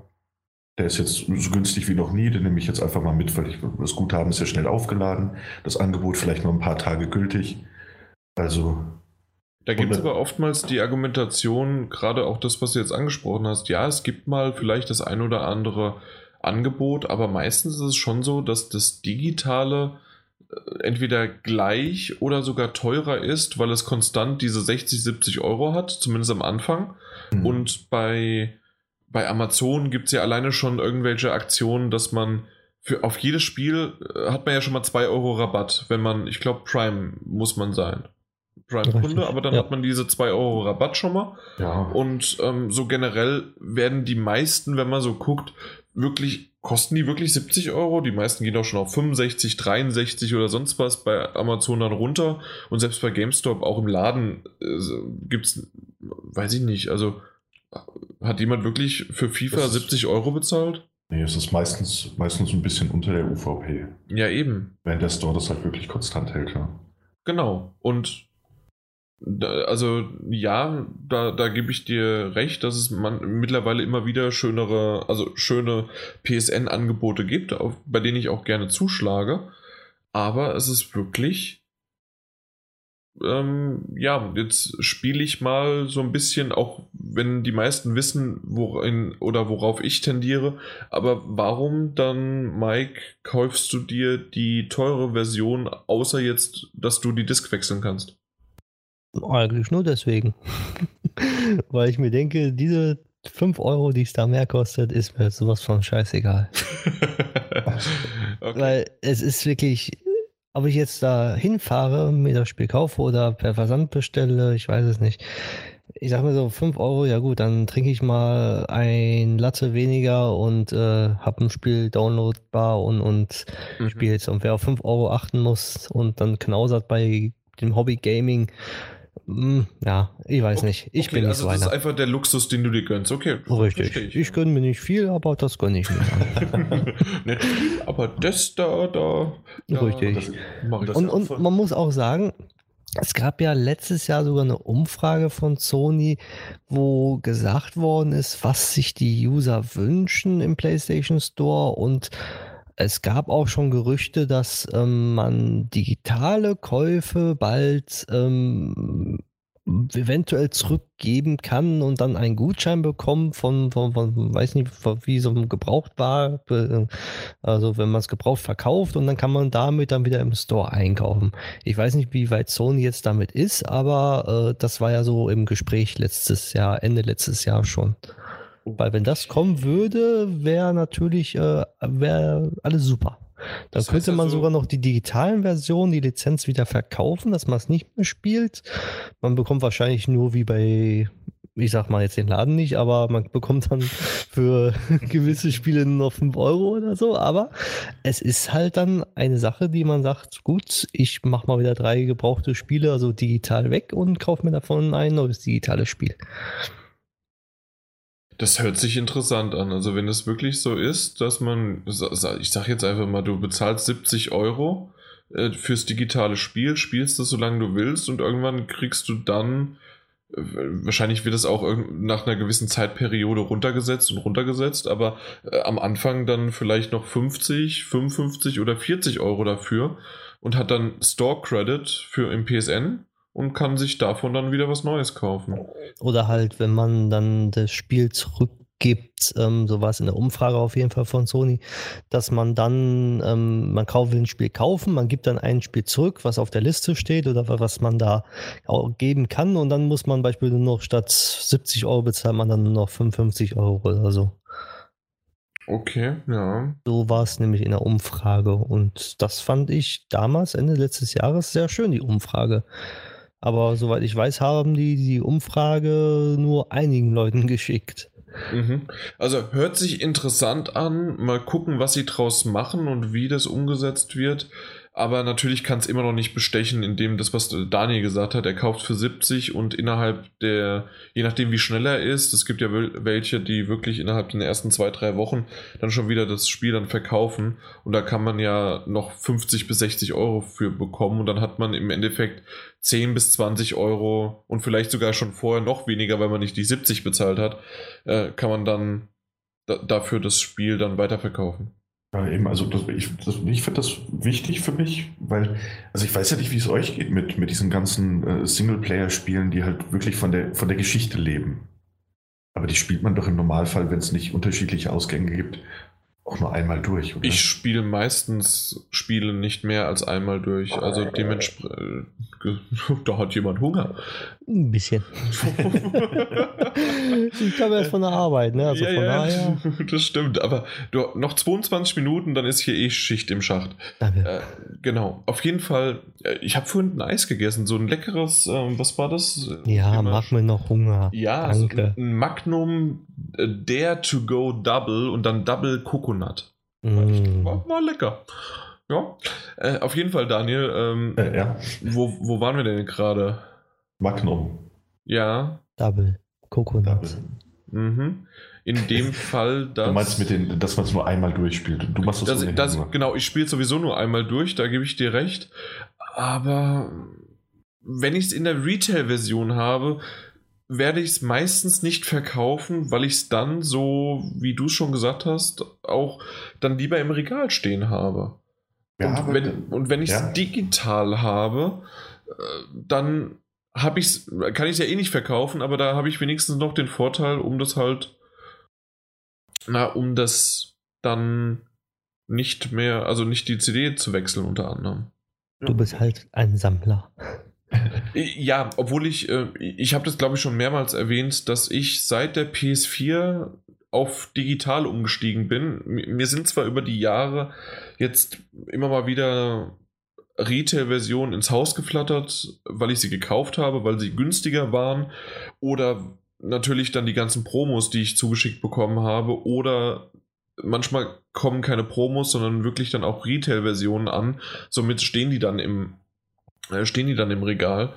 der ist jetzt so günstig wie noch nie, den nehme ich jetzt einfach mal mit, weil ich, das Guthaben ist ja schnell aufgeladen. Das Angebot vielleicht nur ein paar Tage gültig. Also. Da gibt es aber oftmals die Argumentation, gerade auch das, was du jetzt angesprochen hast, ja, es gibt mal vielleicht das ein oder andere Angebot, aber meistens ist es schon so, dass das Digitale äh, entweder gleich oder sogar teurer ist, weil es konstant diese 60, 70 Euro hat, zumindest am Anfang. Mhm. Und bei bei Amazon gibt es ja alleine schon irgendwelche Aktionen, dass man für auf jedes Spiel äh, hat man ja schon mal 2 Euro Rabatt, wenn man, ich glaube, Prime muss man sein. Prime-Kunde, aber dann ja. hat man diese 2 Euro Rabatt schon mal. Ja. Und ähm, so generell werden die meisten, wenn man so guckt, wirklich, kosten die wirklich 70 Euro? Die meisten gehen auch schon auf 65, 63 oder sonst was bei Amazon dann runter. Und selbst bei GameStop, auch im Laden, äh, gibt es, weiß ich nicht, also hat jemand wirklich für FIFA das 70 Euro bezahlt? Nee, es ist meistens, meistens ein bisschen unter der UVP. Ja, eben. Wenn der Store das halt wirklich konstant hält, ja. Genau. Und da, also ja, da, da gebe ich dir recht, dass es man mittlerweile immer wieder schönere, also schöne PSN-Angebote gibt, auf, bei denen ich auch gerne zuschlage. Aber es ist wirklich ähm, ja, jetzt spiele ich mal so ein bisschen, auch wenn die meisten wissen, worin oder worauf ich tendiere. Aber warum dann, Mike, kaufst du dir die teure Version, außer jetzt, dass du die Disk wechseln kannst? Eigentlich nur deswegen. Weil ich mir denke, diese 5 Euro, die es da mehr kostet, ist mir sowas von scheißegal. okay. Weil es ist wirklich ob ich jetzt da hinfahre, mir das Spiel kaufe oder per Versand bestelle, ich weiß es nicht. Ich sag mir so, 5 Euro, ja gut, dann trinke ich mal ein Latte weniger und äh, habe ein Spiel downloadbar und, und mhm. spiele jetzt. Und wer auf 5 Euro achten muss und dann knausert bei dem Hobby Gaming, ja, ich weiß nicht. Ich okay, bin nicht also so einer. Das ist einfach der Luxus, den du dir gönnst. Okay. Richtig. Ich, ich gönne mir nicht viel, aber das gönne ich mir. nicht viel, aber das da, da. da Richtig. und, und man muss auch sagen, es gab ja letztes Jahr sogar eine Umfrage von Sony, wo gesagt worden ist, was sich die User wünschen im PlayStation Store und es gab auch schon Gerüchte, dass ähm, man digitale Käufe bald ähm, eventuell zurückgeben kann und dann einen Gutschein bekommen von, von, von weiß nicht, wie so ein Gebrauchtbar, also wenn man es gebraucht verkauft und dann kann man damit dann wieder im Store einkaufen. Ich weiß nicht, wie weit Sony jetzt damit ist, aber äh, das war ja so im Gespräch letztes Jahr, Ende letztes Jahr schon. Weil wenn das kommen würde, wäre natürlich äh, wär alles super. Dann das könnte man also, sogar noch die digitalen Versionen, die Lizenz wieder verkaufen, dass man es nicht mehr spielt. Man bekommt wahrscheinlich nur wie bei, ich sag mal jetzt den Laden nicht, aber man bekommt dann für gewisse Spiele nur noch 5 Euro oder so. Aber es ist halt dann eine Sache, die man sagt, gut, ich mach mal wieder drei gebrauchte Spiele, also digital weg und kaufe mir davon ein neues digitales Spiel. Das hört sich interessant an. Also wenn es wirklich so ist, dass man, ich sag jetzt einfach mal, du bezahlst 70 Euro äh, fürs digitale Spiel, spielst das so lange du willst und irgendwann kriegst du dann, äh, wahrscheinlich wird es auch nach einer gewissen Zeitperiode runtergesetzt und runtergesetzt, aber äh, am Anfang dann vielleicht noch 50, 55 oder 40 Euro dafür und hat dann Store Credit für im PSN und kann sich davon dann wieder was Neues kaufen. Oder halt, wenn man dann das Spiel zurückgibt, ähm, so war es in der Umfrage auf jeden Fall von Sony, dass man dann, ähm, man kauft ein Spiel kaufen, man gibt dann ein Spiel zurück, was auf der Liste steht oder was man da geben kann und dann muss man beispielsweise nur noch statt 70 Euro bezahlt man dann nur noch 55 Euro oder so. Okay, ja. So war es nämlich in der Umfrage und das fand ich damals, Ende letztes Jahres, sehr schön, die Umfrage. Aber soweit ich weiß, haben die die Umfrage nur einigen Leuten geschickt. Mhm. Also hört sich interessant an. Mal gucken, was sie draus machen und wie das umgesetzt wird. Aber natürlich kann es immer noch nicht bestechen, indem das, was Daniel gesagt hat, er kauft für 70 und innerhalb der, je nachdem wie schnell er ist, es gibt ja welche, die wirklich innerhalb der ersten zwei, drei Wochen dann schon wieder das Spiel dann verkaufen und da kann man ja noch 50 bis 60 Euro für bekommen und dann hat man im Endeffekt 10 bis 20 Euro und vielleicht sogar schon vorher noch weniger, weil man nicht die 70 bezahlt hat, äh, kann man dann dafür das Spiel dann weiterverkaufen. Ja, eben, also das, ich, ich finde das wichtig für mich, weil, also ich weiß ja nicht, wie es euch geht mit, mit diesen ganzen äh, Singleplayer-Spielen, die halt wirklich von der, von der Geschichte leben. Aber die spielt man doch im Normalfall, wenn es nicht unterschiedliche Ausgänge gibt, auch nur einmal durch, oder? Ich spiele meistens Spiele nicht mehr als einmal durch. Also dementsprechend, da hat jemand Hunger. Ein bisschen. ich komme erst von der Arbeit, ne? Also ja, von ja, daher. das stimmt. Aber du, noch 22 Minuten, dann ist hier eh Schicht im Schacht. Danke. Äh, genau. Auf jeden Fall, äh, ich habe vorhin ein Eis gegessen, so ein leckeres, äh, was war das? Ja, mach mir noch Hunger. Ja, Danke. So ein Magnum Dare to Go Double und dann Double Coconut. Mm. War, war lecker. Ja, äh, auf jeden Fall, Daniel. Ähm, äh, ja. Wo, wo waren wir denn gerade? Magnum. Ja. Double. Coconut. Double. Mhm. In dem Fall, dass. Du meinst, mit den, dass man es nur einmal durchspielt. Du machst das, das, das Genau, ich spiele sowieso nur einmal durch, da gebe ich dir recht. Aber wenn ich es in der Retail-Version habe, werde ich es meistens nicht verkaufen, weil ich es dann so, wie du es schon gesagt hast, auch dann lieber im Regal stehen habe. Ja, und, wenn, und wenn ich es ja. digital habe, äh, dann habe ich's, kann ich es ja eh nicht verkaufen, aber da habe ich wenigstens noch den Vorteil, um das halt, na, um das dann nicht mehr, also nicht die CD zu wechseln unter anderem. Du bist halt ein Sammler. Ja, obwohl ich, äh, ich habe das glaube ich schon mehrmals erwähnt, dass ich seit der PS4 auf digital umgestiegen bin. Mir sind zwar über die Jahre jetzt immer mal wieder Retail-Versionen ins Haus geflattert, weil ich sie gekauft habe, weil sie günstiger waren oder natürlich dann die ganzen Promos, die ich zugeschickt bekommen habe oder manchmal kommen keine Promos, sondern wirklich dann auch Retail-Versionen an. Somit stehen die dann im stehen die dann im Regal.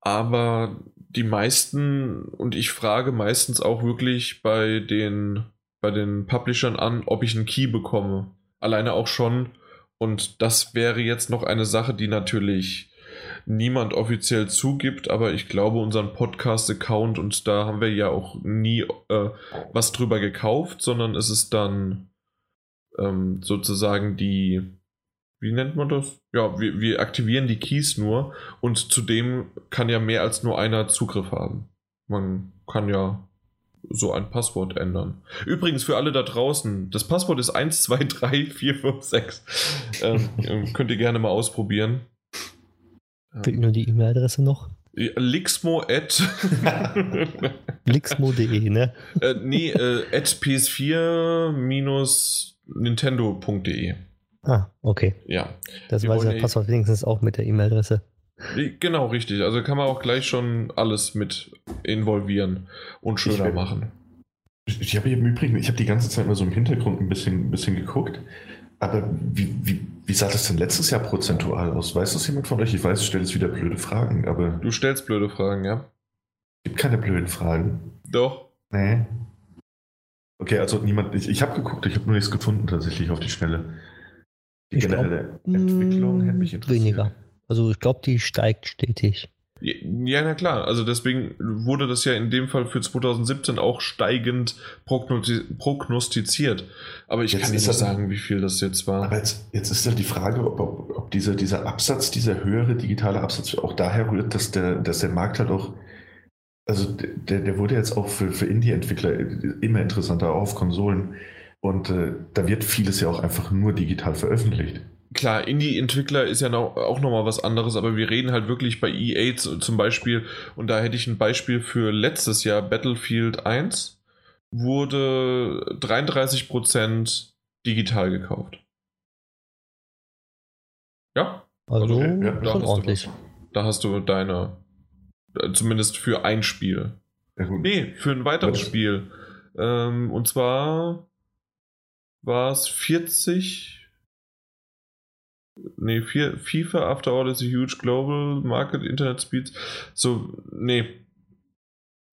Aber die meisten, und ich frage meistens auch wirklich bei den, bei den Publishern an, ob ich einen Key bekomme. Alleine auch schon. Und das wäre jetzt noch eine Sache, die natürlich niemand offiziell zugibt, aber ich glaube unseren Podcast-Account und da haben wir ja auch nie äh, was drüber gekauft, sondern es ist dann ähm, sozusagen die, wie nennt man das? Ja, wir, wir aktivieren die Keys nur und zudem kann ja mehr als nur einer Zugriff haben. Man kann ja so ein Passwort ändern. Übrigens für alle da draußen, das Passwort ist 123456. ähm, ähm, könnt ihr gerne mal ausprobieren. Fehlt nur die E-Mail-Adresse noch. Lixmo at Lixmo.de, ne? äh, nee, äh, at ps4-nintendo.de. Ah, okay. Ja. Das weiß das Passwort wenigstens auch mit der E-Mail-Adresse. Genau, richtig. Also kann man auch gleich schon alles mit involvieren und schöner ich, machen. Ich, ich habe im Übrigen, ich habe die ganze Zeit mal so im Hintergrund ein bisschen, ein bisschen geguckt. Aber wie, wie, wie sah das denn letztes Jahr prozentual aus? Weiß das jemand von euch? Ich weiß, ich stelle jetzt wieder blöde Fragen, aber. Du stellst blöde Fragen, ja? Gibt keine blöden Fragen. Doch. Nee. Okay, also niemand. Ich, ich habe geguckt, ich habe nur nichts gefunden tatsächlich auf die Schnelle. Die generelle glaub, Entwicklung hätte mich interessiert. Weniger. Also ich glaube, die steigt stetig. Ja, na klar. Also deswegen wurde das ja in dem Fall für 2017 auch steigend prognostiziert. Aber ich jetzt kann nicht sagen, wie viel das jetzt war. Aber jetzt, jetzt ist ja die Frage, ob, ob, ob dieser, dieser Absatz, dieser höhere digitale Absatz auch daher rührt, dass der, dass der Markt halt auch, also der, der wurde jetzt auch für, für Indie-Entwickler immer interessanter, auch auf Konsolen. Und äh, da wird vieles ja auch einfach nur digital veröffentlicht. Klar, Indie-Entwickler ist ja noch, auch nochmal was anderes, aber wir reden halt wirklich bei EA zum Beispiel, und da hätte ich ein Beispiel für letztes Jahr, Battlefield 1 wurde 33% digital gekauft. Ja? Also, also ja, da, hast ordentlich. Du, da hast du deine, äh, zumindest für ein Spiel. Ja, nee, für ein weiteres Spiel. Ähm, und zwar war es 40. Nee, FIFA After All is a huge global market Internet Speeds. So, nee.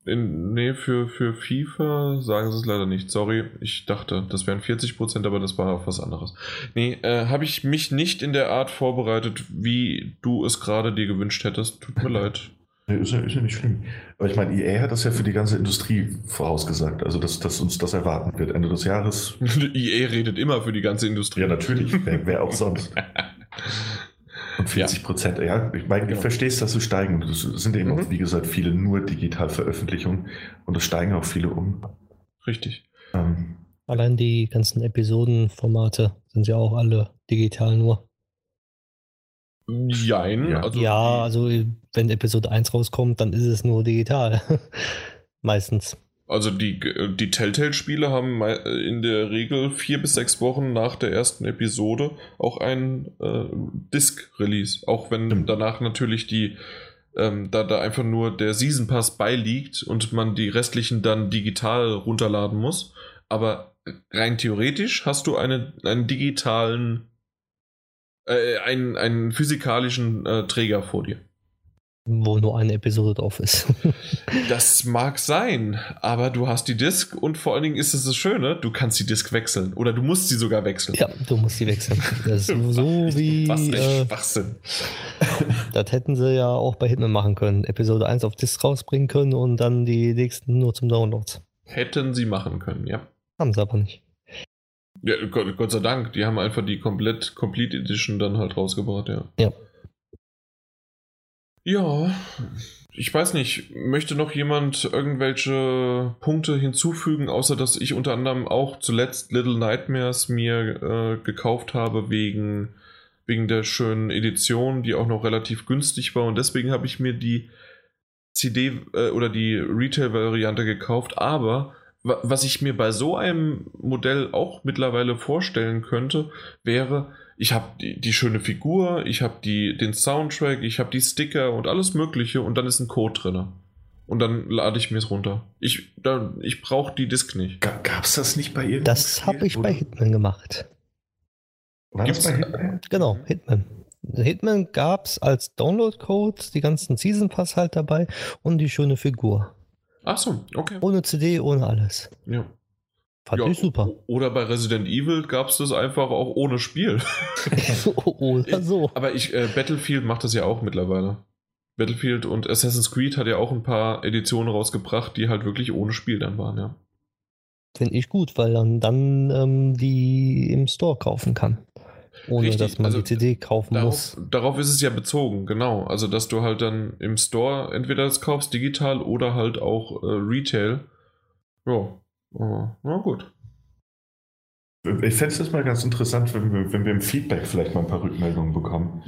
In, nee, für, für FIFA sagen sie es leider nicht. Sorry, ich dachte, das wären 40%, aber das war auch was anderes. Nee, äh, habe ich mich nicht in der Art vorbereitet, wie du es gerade dir gewünscht hättest. Tut mir leid. Nee, ist, ja, ist ja nicht schlimm. Aber ich meine, EA hat das ja für die ganze Industrie vorausgesagt, also dass, dass uns das erwarten wird Ende des Jahres. EA redet immer für die ganze Industrie. Ja, natürlich. wer, wer auch sonst. Und 40 Prozent, ja. ja, ich meine, genau. verstehst, dass sie steigen. Das sind eben mhm. auch, wie gesagt, viele nur digital Veröffentlichungen und es steigen auch viele um. Richtig. Ähm, Allein die ganzen Episodenformate sind ja auch alle digital nur. Jein. Ja, also, ja, also wenn Episode 1 rauskommt, dann ist es nur digital. Meistens. Also die, die Telltale-Spiele haben in der Regel vier bis sechs Wochen nach der ersten Episode auch ein äh, Disc-Release. Auch wenn danach natürlich die ähm, da da einfach nur der Season Pass beiliegt und man die restlichen dann digital runterladen muss. Aber rein theoretisch hast du eine, einen digitalen, äh, einen, einen physikalischen äh, Träger vor dir. Wo nur eine Episode drauf ist. das mag sein, aber du hast die Disk und vor allen Dingen ist es das Schöne, du kannst die Disk wechseln oder du musst sie sogar wechseln. Ja, du musst sie wechseln. Das ist so wie. Was äh, Schwachsinn. das hätten sie ja auch bei Hitman machen können. Episode 1 auf Disk rausbringen können und dann die nächsten nur zum Download. Hätten sie machen können, ja. Haben sie aber nicht. Ja, Gott, Gott sei Dank, die haben einfach die komplett Complete Edition dann halt rausgebracht, ja. Ja. Ja, ich weiß nicht, möchte noch jemand irgendwelche Punkte hinzufügen, außer dass ich unter anderem auch zuletzt Little Nightmares mir äh, gekauft habe wegen, wegen der schönen Edition, die auch noch relativ günstig war und deswegen habe ich mir die CD äh, oder die Retail-Variante gekauft, aber was ich mir bei so einem Modell auch mittlerweile vorstellen könnte, wäre, ich habe die, die, schöne Figur, ich habe den Soundtrack, ich habe die Sticker und alles Mögliche und dann ist ein Code drin. Und dann lade ich mir es runter. Ich, ich brauche die Disk nicht. Gab es das nicht bei irgendeinem Das habe ich oder? bei Hitman gemacht. War Gibt's, das bei Hitman? Genau, Hitman. Hitman gab es als Download-Code, die ganzen Season Pass halt dabei und die schöne Figur. Ach so, okay. Ohne CD, ohne alles. Ja. Fand ja, ich super. Oder bei Resident Evil gab es das einfach auch ohne Spiel. oder so. Aber ich, äh, Battlefield macht das ja auch mittlerweile. Battlefield und Assassin's Creed hat ja auch ein paar Editionen rausgebracht, die halt wirklich ohne Spiel dann waren, ja. Finde ich gut, weil man dann ähm, die im Store kaufen kann. Ohne Richtig, dass man also die CD kaufen darauf, muss. Darauf ist es ja bezogen, genau. Also, dass du halt dann im Store entweder das kaufst, digital oder halt auch äh, Retail. Ja, na gut. Ich fände es mal ganz interessant, wenn wir, wenn wir im Feedback vielleicht mal ein paar Rückmeldungen bekommen.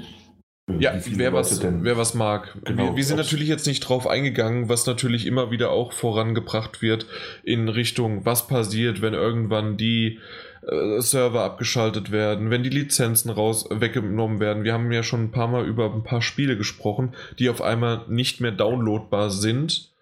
Ja, wer was, wer was mag. Genau, wir, wir, sind natürlich jetzt nicht drauf eingegangen, was natürlich immer wieder auch vorangebracht wird in Richtung, was passiert, wenn irgendwann die äh, Server abgeschaltet werden, wenn die Lizenzen raus weggenommen werden. Wir haben ja schon ein paar Mal über ein paar Spiele gesprochen, die auf einmal nicht mehr downloadbar sind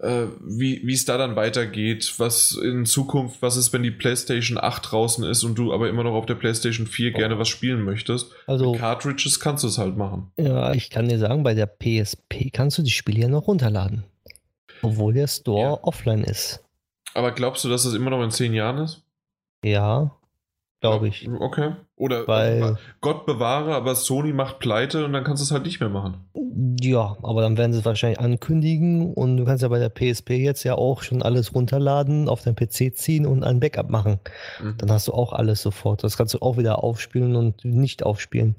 äh, wie es da dann weitergeht, was in Zukunft, was ist, wenn die PlayStation 8 draußen ist und du aber immer noch auf der PlayStation 4 oh. gerne was spielen möchtest. Also Mit Cartridges kannst du es halt machen. Ja, ich kann dir sagen, bei der PSP kannst du die Spiele ja noch runterladen. Obwohl der Store ja. offline ist. Aber glaubst du, dass das immer noch in zehn Jahren ist? Ja, glaube ich. Okay. Oder Weil, Gott bewahre, aber Sony macht pleite und dann kannst du es halt nicht mehr machen. Ja, aber dann werden sie es wahrscheinlich ankündigen und du kannst ja bei der PSP jetzt ja auch schon alles runterladen, auf dein PC ziehen und ein Backup machen. Mhm. Dann hast du auch alles sofort. Das kannst du auch wieder aufspielen und nicht aufspielen.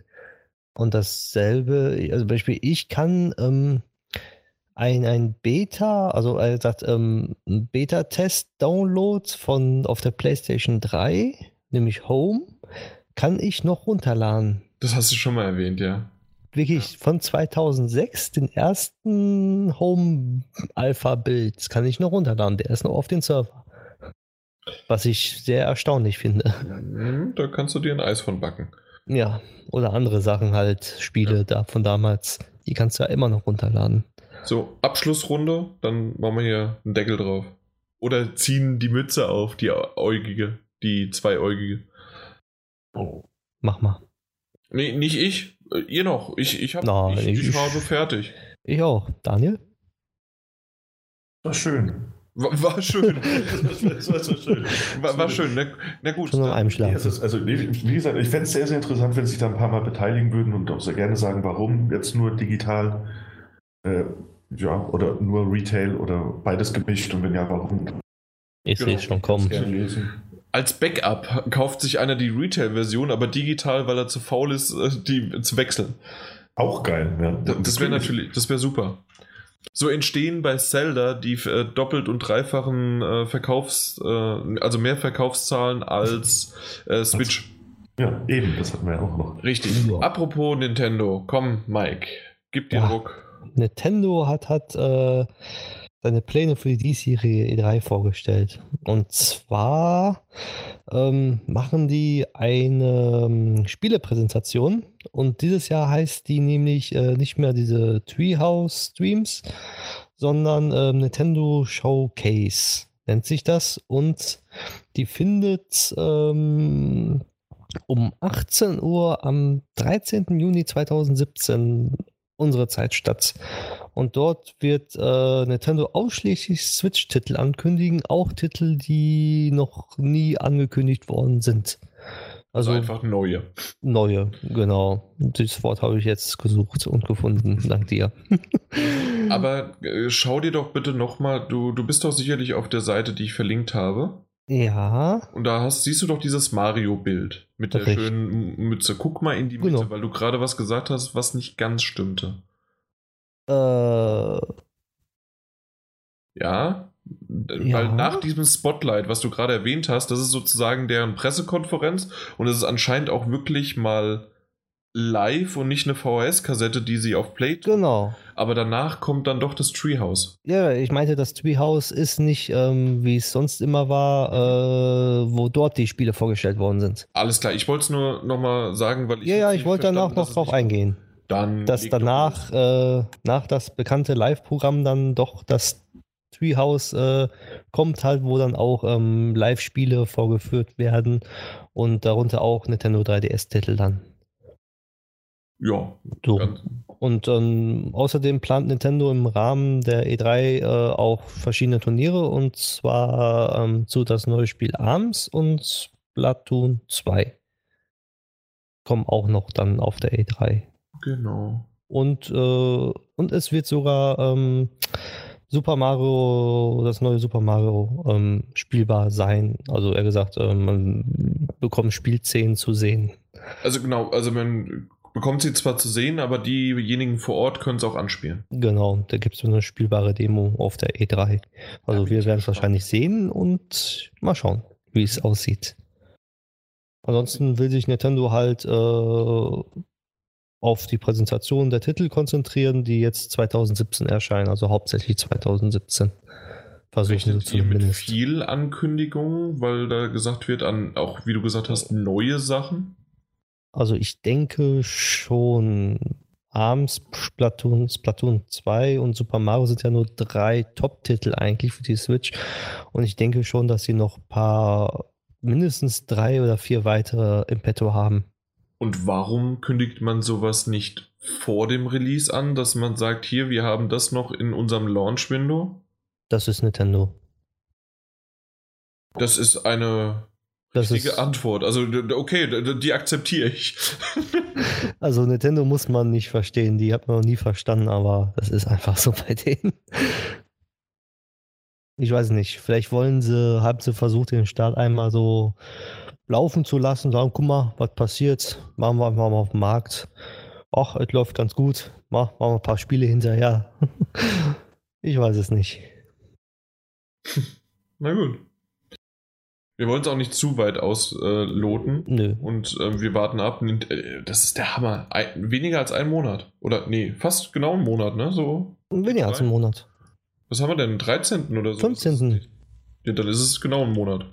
Und dasselbe, also Beispiel, ich kann ähm, ein, ein Beta, also er sagt, ähm, Beta-Test-Download von auf der PlayStation 3, nämlich Home kann ich noch runterladen. Das hast du schon mal erwähnt, ja. Wirklich ja. von 2006, den ersten Home-Alpha-Bild, kann ich noch runterladen. Der ist noch auf den Server. Was ich sehr erstaunlich finde. Mhm, da kannst du dir ein Eis von backen. Ja, oder andere Sachen halt, Spiele ja. da von damals. Die kannst du ja immer noch runterladen. So, Abschlussrunde, dann machen wir hier einen Deckel drauf. Oder ziehen die Mütze auf, die äugige, die zweiäugige. Oh. Mach mal. Nee, nicht ich. Äh, ihr noch. Ich, ich, hab, Nein, ich, ich, ich habe fertig. Ich auch. Daniel? War schön. War, war schön. das war, so schön. War, war schön. Na, na gut. Schon einem Schlag. also, wie gesagt, ich fände es sehr, sehr interessant, wenn Sie sich da ein paar Mal beteiligen würden und auch sehr gerne sagen, warum jetzt nur digital äh, ja, oder nur Retail oder beides gemischt und wenn ja, warum. Ich genau. sehe es schon kommen als Backup kauft sich einer die Retail-Version, aber digital, weil er zu faul ist, äh, die zu wechseln. Auch geil, ja. Das wäre natürlich, das wäre super. So entstehen bei Zelda die äh, doppelt und dreifachen äh, Verkaufs, äh, also mehr Verkaufszahlen als äh, Switch. Ja, eben, das hatten wir ja auch noch. Richtig. Ja. Apropos Nintendo, komm, Mike, gib dir ja. Druck. Nintendo hat, hat äh, seine Pläne für die diesjährige E3 vorgestellt. Und zwar ähm, machen die eine ähm, Spielepräsentation und dieses Jahr heißt die nämlich äh, nicht mehr diese Treehouse Streams, sondern äh, Nintendo Showcase nennt sich das und die findet ähm, um 18 Uhr am 13. Juni 2017 unsere Zeit statt. Und dort wird äh, Nintendo ausschließlich Switch-Titel ankündigen, auch Titel, die noch nie angekündigt worden sind. Also, also einfach neue. Neue, genau. Das Wort habe ich jetzt gesucht und gefunden, dank dir. Aber äh, schau dir doch bitte nochmal, du, du bist doch sicherlich auf der Seite, die ich verlinkt habe. Ja. Und da hast, siehst du doch dieses Mario-Bild mit der Richtig. schönen Mütze. Guck mal in die Mitte, genau. weil du gerade was gesagt hast, was nicht ganz stimmte. Äh. Ja, ja. Weil nach diesem Spotlight, was du gerade erwähnt hast, das ist sozusagen deren Pressekonferenz und es ist anscheinend auch wirklich mal live und nicht eine VHS-Kassette, die sie auf Play tun. Genau. Aber danach kommt dann doch das Treehouse. Ja, ich meinte, das Treehouse ist nicht, ähm, wie es sonst immer war, äh, wo dort die Spiele vorgestellt worden sind. Alles klar, ich wollte es nur nochmal sagen, weil ich. Ja, ja, ich wollte danach noch drauf eingehen. Dann dass danach, äh, nach das bekannte Live-Programm dann doch das Treehouse äh, kommt halt, wo dann auch ähm, Live-Spiele vorgeführt werden und darunter auch Nintendo 3DS-Titel dann. Ja. So. Und ähm, außerdem plant Nintendo im Rahmen der E3 äh, auch verschiedene Turniere und zwar ähm, zu das neue Spiel ARMS und Splatoon 2. Kommen auch noch dann auf der E3. Genau. Und, äh, und es wird sogar ähm, Super Mario, das neue Super Mario ähm, spielbar sein. Also er gesagt, äh, man bekommt Spielszenen zu sehen. Also genau, also man bekommt sie zwar zu sehen, aber diejenigen vor Ort können es auch anspielen. Genau, da gibt es eine spielbare Demo auf der E3. Also ja, wir werden es wahrscheinlich sehen und mal schauen, wie es aussieht. Ansonsten will sich Nintendo halt äh, auf die Präsentation der Titel konzentrieren, die jetzt 2017 erscheinen, also hauptsächlich 2017. Versuchen sie mit viel Ankündigungen, weil da gesagt wird, an auch wie du gesagt hast, neue Sachen? Also ich denke schon. ARMS, Splatoon, Splatoon 2 und Super Mario sind ja nur drei Top-Titel eigentlich für die Switch. Und ich denke schon, dass sie noch ein paar, mindestens drei oder vier weitere im Petto haben. Und warum kündigt man sowas nicht vor dem Release an, dass man sagt, hier, wir haben das noch in unserem Launch-Window? Das ist Nintendo. Das ist eine das richtige ist Antwort. Also, okay, die akzeptiere ich. also, Nintendo muss man nicht verstehen. Die hat man noch nie verstanden, aber das ist einfach so bei denen. Ich weiß nicht. Vielleicht wollen sie, haben sie versucht, den Start einmal so laufen zu lassen, sagen, guck mal, was passiert, machen wir einfach mal auf dem Markt. Ach, es läuft ganz gut, machen wir ein paar Spiele hinterher. ich weiß es nicht. Na gut. Wir wollen es auch nicht zu weit ausloten. Äh, Nö. Und äh, wir warten ab. Äh, das ist der Hammer. Ein, weniger als ein Monat. Oder nee, fast genau ein Monat, ne? So. Weniger als ein Monat. Was haben wir denn? 13. oder so? 15. Ja, dann ist es genau ein Monat.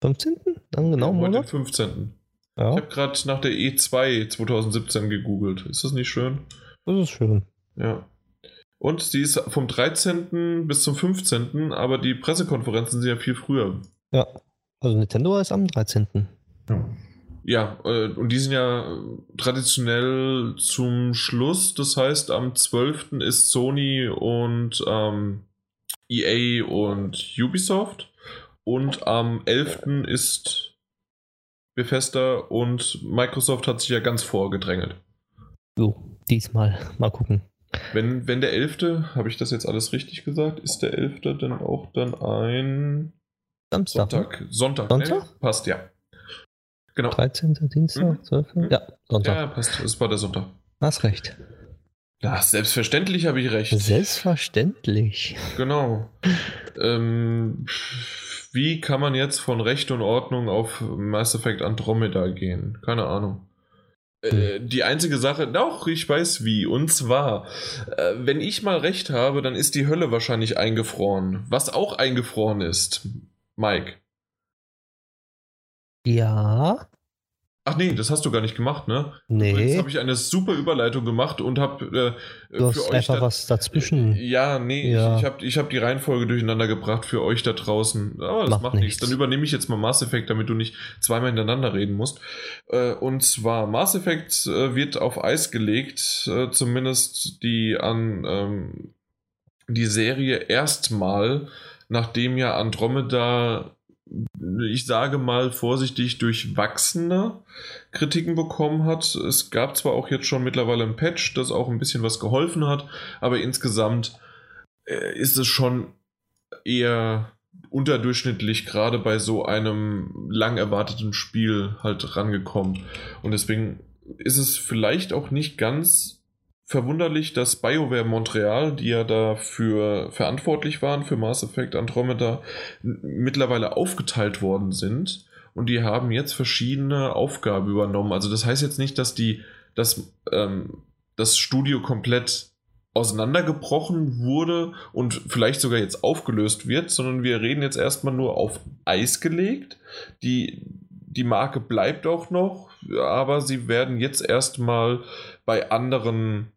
15. Dann genau ja, heute den 15. Ja. Ich habe gerade nach der E2 2017 gegoogelt. Ist das nicht schön? Das ist schön. Ja. Und sie ist vom 13. bis zum 15., aber die Pressekonferenzen sind ja viel früher. Ja, also Nintendo ist am 13. Ja. Ja, äh, und die sind ja traditionell zum Schluss. Das heißt, am 12. ist Sony und ähm, EA und Ubisoft. Und am 11. ist Bethesda und Microsoft hat sich ja ganz vorgedrängelt. So, diesmal. Mal gucken. Wenn, wenn der 11., habe ich das jetzt alles richtig gesagt, ist der 11. dann auch dann ein Samstag. Sonntag. Sonntag, Sonntag? Ne? Passt, ja. Genau. 13. Dienstag, 12. Mhm. Ja, Sonntag. Ja, passt. Es war der Sonntag. Hast recht. Ja, selbstverständlich habe ich recht. Selbstverständlich. Genau. ähm, wie kann man jetzt von Recht und Ordnung auf Mass Effect Andromeda gehen? Keine Ahnung. Äh, die einzige Sache, doch, ich weiß wie. Und zwar, äh, wenn ich mal recht habe, dann ist die Hölle wahrscheinlich eingefroren. Was auch eingefroren ist, Mike. Ja. Ach nee, das hast du gar nicht gemacht, ne? Nee. Jetzt habe ich eine super Überleitung gemacht und habe äh, du hast einfach da, was dazwischen. Ja, nee, ja. ich, ich habe ich hab die Reihenfolge durcheinander gebracht für euch da draußen. Aber das macht, macht nichts. Dann übernehme ich jetzt mal Mass Effect, damit du nicht zweimal hintereinander reden musst. Äh, und zwar Mass Effect äh, wird auf Eis gelegt, äh, zumindest die an ähm, die Serie erstmal, nachdem ja Andromeda ich sage mal vorsichtig, durchwachsene Kritiken bekommen hat. Es gab zwar auch jetzt schon mittlerweile ein Patch, das auch ein bisschen was geholfen hat, aber insgesamt äh, ist es schon eher unterdurchschnittlich gerade bei so einem lang erwarteten Spiel halt rangekommen. Und deswegen ist es vielleicht auch nicht ganz verwunderlich, dass BioWare Montreal, die ja dafür verantwortlich waren, für Mass Effect Andromeda, mittlerweile aufgeteilt worden sind und die haben jetzt verschiedene Aufgaben übernommen. Also das heißt jetzt nicht, dass die, dass, ähm, das Studio komplett auseinandergebrochen wurde und vielleicht sogar jetzt aufgelöst wird, sondern wir reden jetzt erstmal nur auf Eis gelegt. Die, die Marke bleibt auch noch, aber sie werden jetzt erstmal bei anderen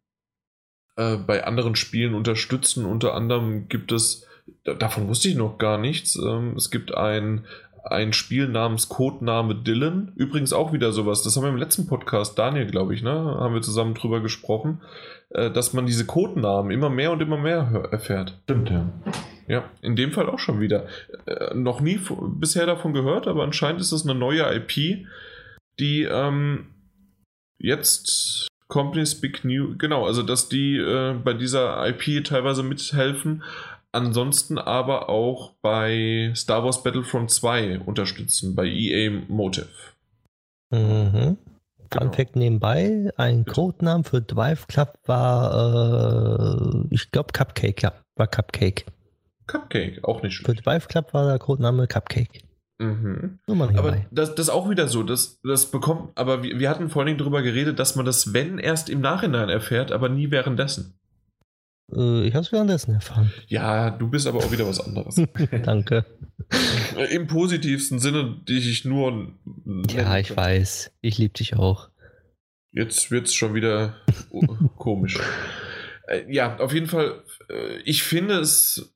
äh, bei anderen Spielen unterstützen. Unter anderem gibt es, davon wusste ich noch gar nichts, ähm, es gibt ein, ein Spiel namens Codename Dylan. Übrigens auch wieder sowas. Das haben wir im letzten Podcast, Daniel, glaube ich, ne? Haben wir zusammen drüber gesprochen, äh, dass man diese Codenamen immer mehr und immer mehr erfährt. Stimmt, ja. Ja, in dem Fall auch schon wieder. Äh, noch nie bisher davon gehört, aber anscheinend ist das eine neue IP, die ähm, jetzt Companies Big New, genau, also dass die äh, bei dieser IP teilweise mithelfen, ansonsten aber auch bei Star Wars Battlefront 2 unterstützen, bei EA Motive. Mhm. Genau. Fun Fact nebenbei, ein Codenamen für Drive Club war, äh, ich glaube, Cupcake, ja, war Cupcake. Cupcake, auch nicht schlecht. Für Drive Club war der Codename Cupcake. Mhm. Aber das, das auch wieder so, das, das bekommt, aber wir, wir hatten vor allen Dingen darüber geredet, dass man das, wenn erst im Nachhinein erfährt, aber nie währenddessen. Äh, ich habe es währenddessen erfahren. Ja, du bist aber auch wieder was anderes. Danke. Im positivsten Sinne, die ich nur. Ja, ich weiß. Ich liebe dich auch. Jetzt wird es schon wieder komisch. Äh, ja, auf jeden Fall, äh, ich finde es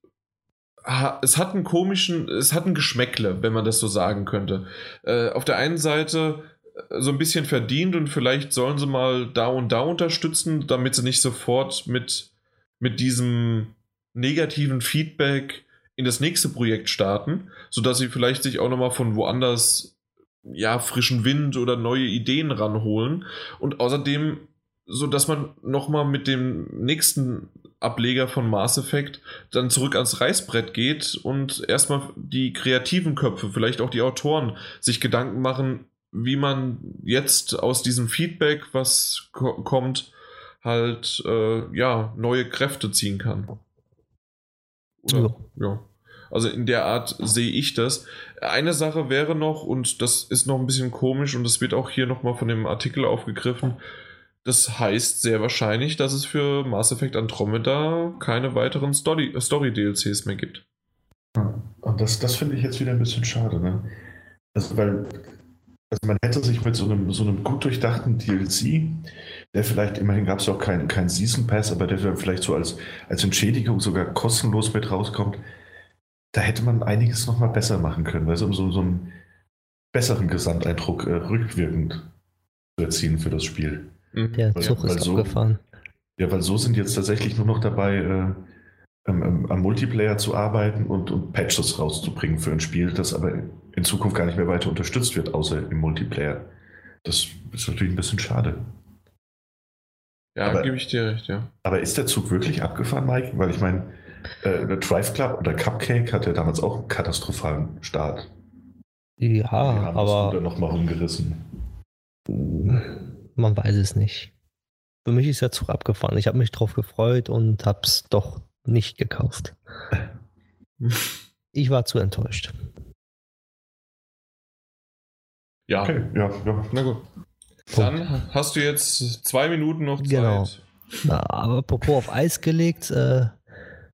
es hat einen komischen, es hat ein Geschmäckle, wenn man das so sagen könnte. Äh, auf der einen Seite äh, so ein bisschen verdient und vielleicht sollen sie mal da und da unterstützen, damit sie nicht sofort mit, mit diesem negativen Feedback in das nächste Projekt starten, sodass sie vielleicht sich auch nochmal von woanders ja, frischen Wind oder neue Ideen ranholen und außerdem so dass man nochmal mit dem nächsten Ableger von Mass Effect dann zurück ans Reißbrett geht und erstmal die kreativen Köpfe, vielleicht auch die Autoren, sich Gedanken machen, wie man jetzt aus diesem Feedback, was ko kommt, halt äh, ja neue Kräfte ziehen kann. Oder, ja. ja. Also in der Art sehe ich das. Eine Sache wäre noch, und das ist noch ein bisschen komisch, und das wird auch hier nochmal von dem Artikel aufgegriffen, das heißt sehr wahrscheinlich, dass es für Mass Effect Andromeda keine weiteren Story-DLCs Story mehr gibt. Und das, das finde ich jetzt wieder ein bisschen schade, ne? Also, weil also man hätte sich mit so einem, so einem gut durchdachten DLC, der vielleicht, immerhin gab es auch keinen kein Season Pass, aber der vielleicht so als, als Entschädigung sogar kostenlos mit rauskommt, da hätte man einiges nochmal besser machen können, also um so, so einen besseren Gesamteindruck äh, rückwirkend zu erzielen für das Spiel. Mhm. Der Zug weil, ist so, abgefahren. Ja, weil so sind jetzt tatsächlich nur noch dabei, äh, ähm, am Multiplayer zu arbeiten und, und, Patches rauszubringen für ein Spiel, das aber in Zukunft gar nicht mehr weiter unterstützt wird, außer im Multiplayer. Das ist natürlich ein bisschen schade. Ja, gebe ich dir recht, ja. Aber ist der Zug wirklich abgefahren, Mike? Weil ich meine, äh, der Drive Club oder Cupcake hatte damals auch einen katastrophalen Start. Ja, aber. Das noch mal rumgerissen. Man weiß es nicht. Für mich ist der Zug abgefahren. Ich habe mich drauf gefreut und habe es doch nicht gekauft. Ich war zu enttäuscht. Ja, okay, ja, ja, na gut. Punkt. Dann hast du jetzt zwei Minuten noch Zeit. Genau. Na, aber apropos auf Eis gelegt, äh,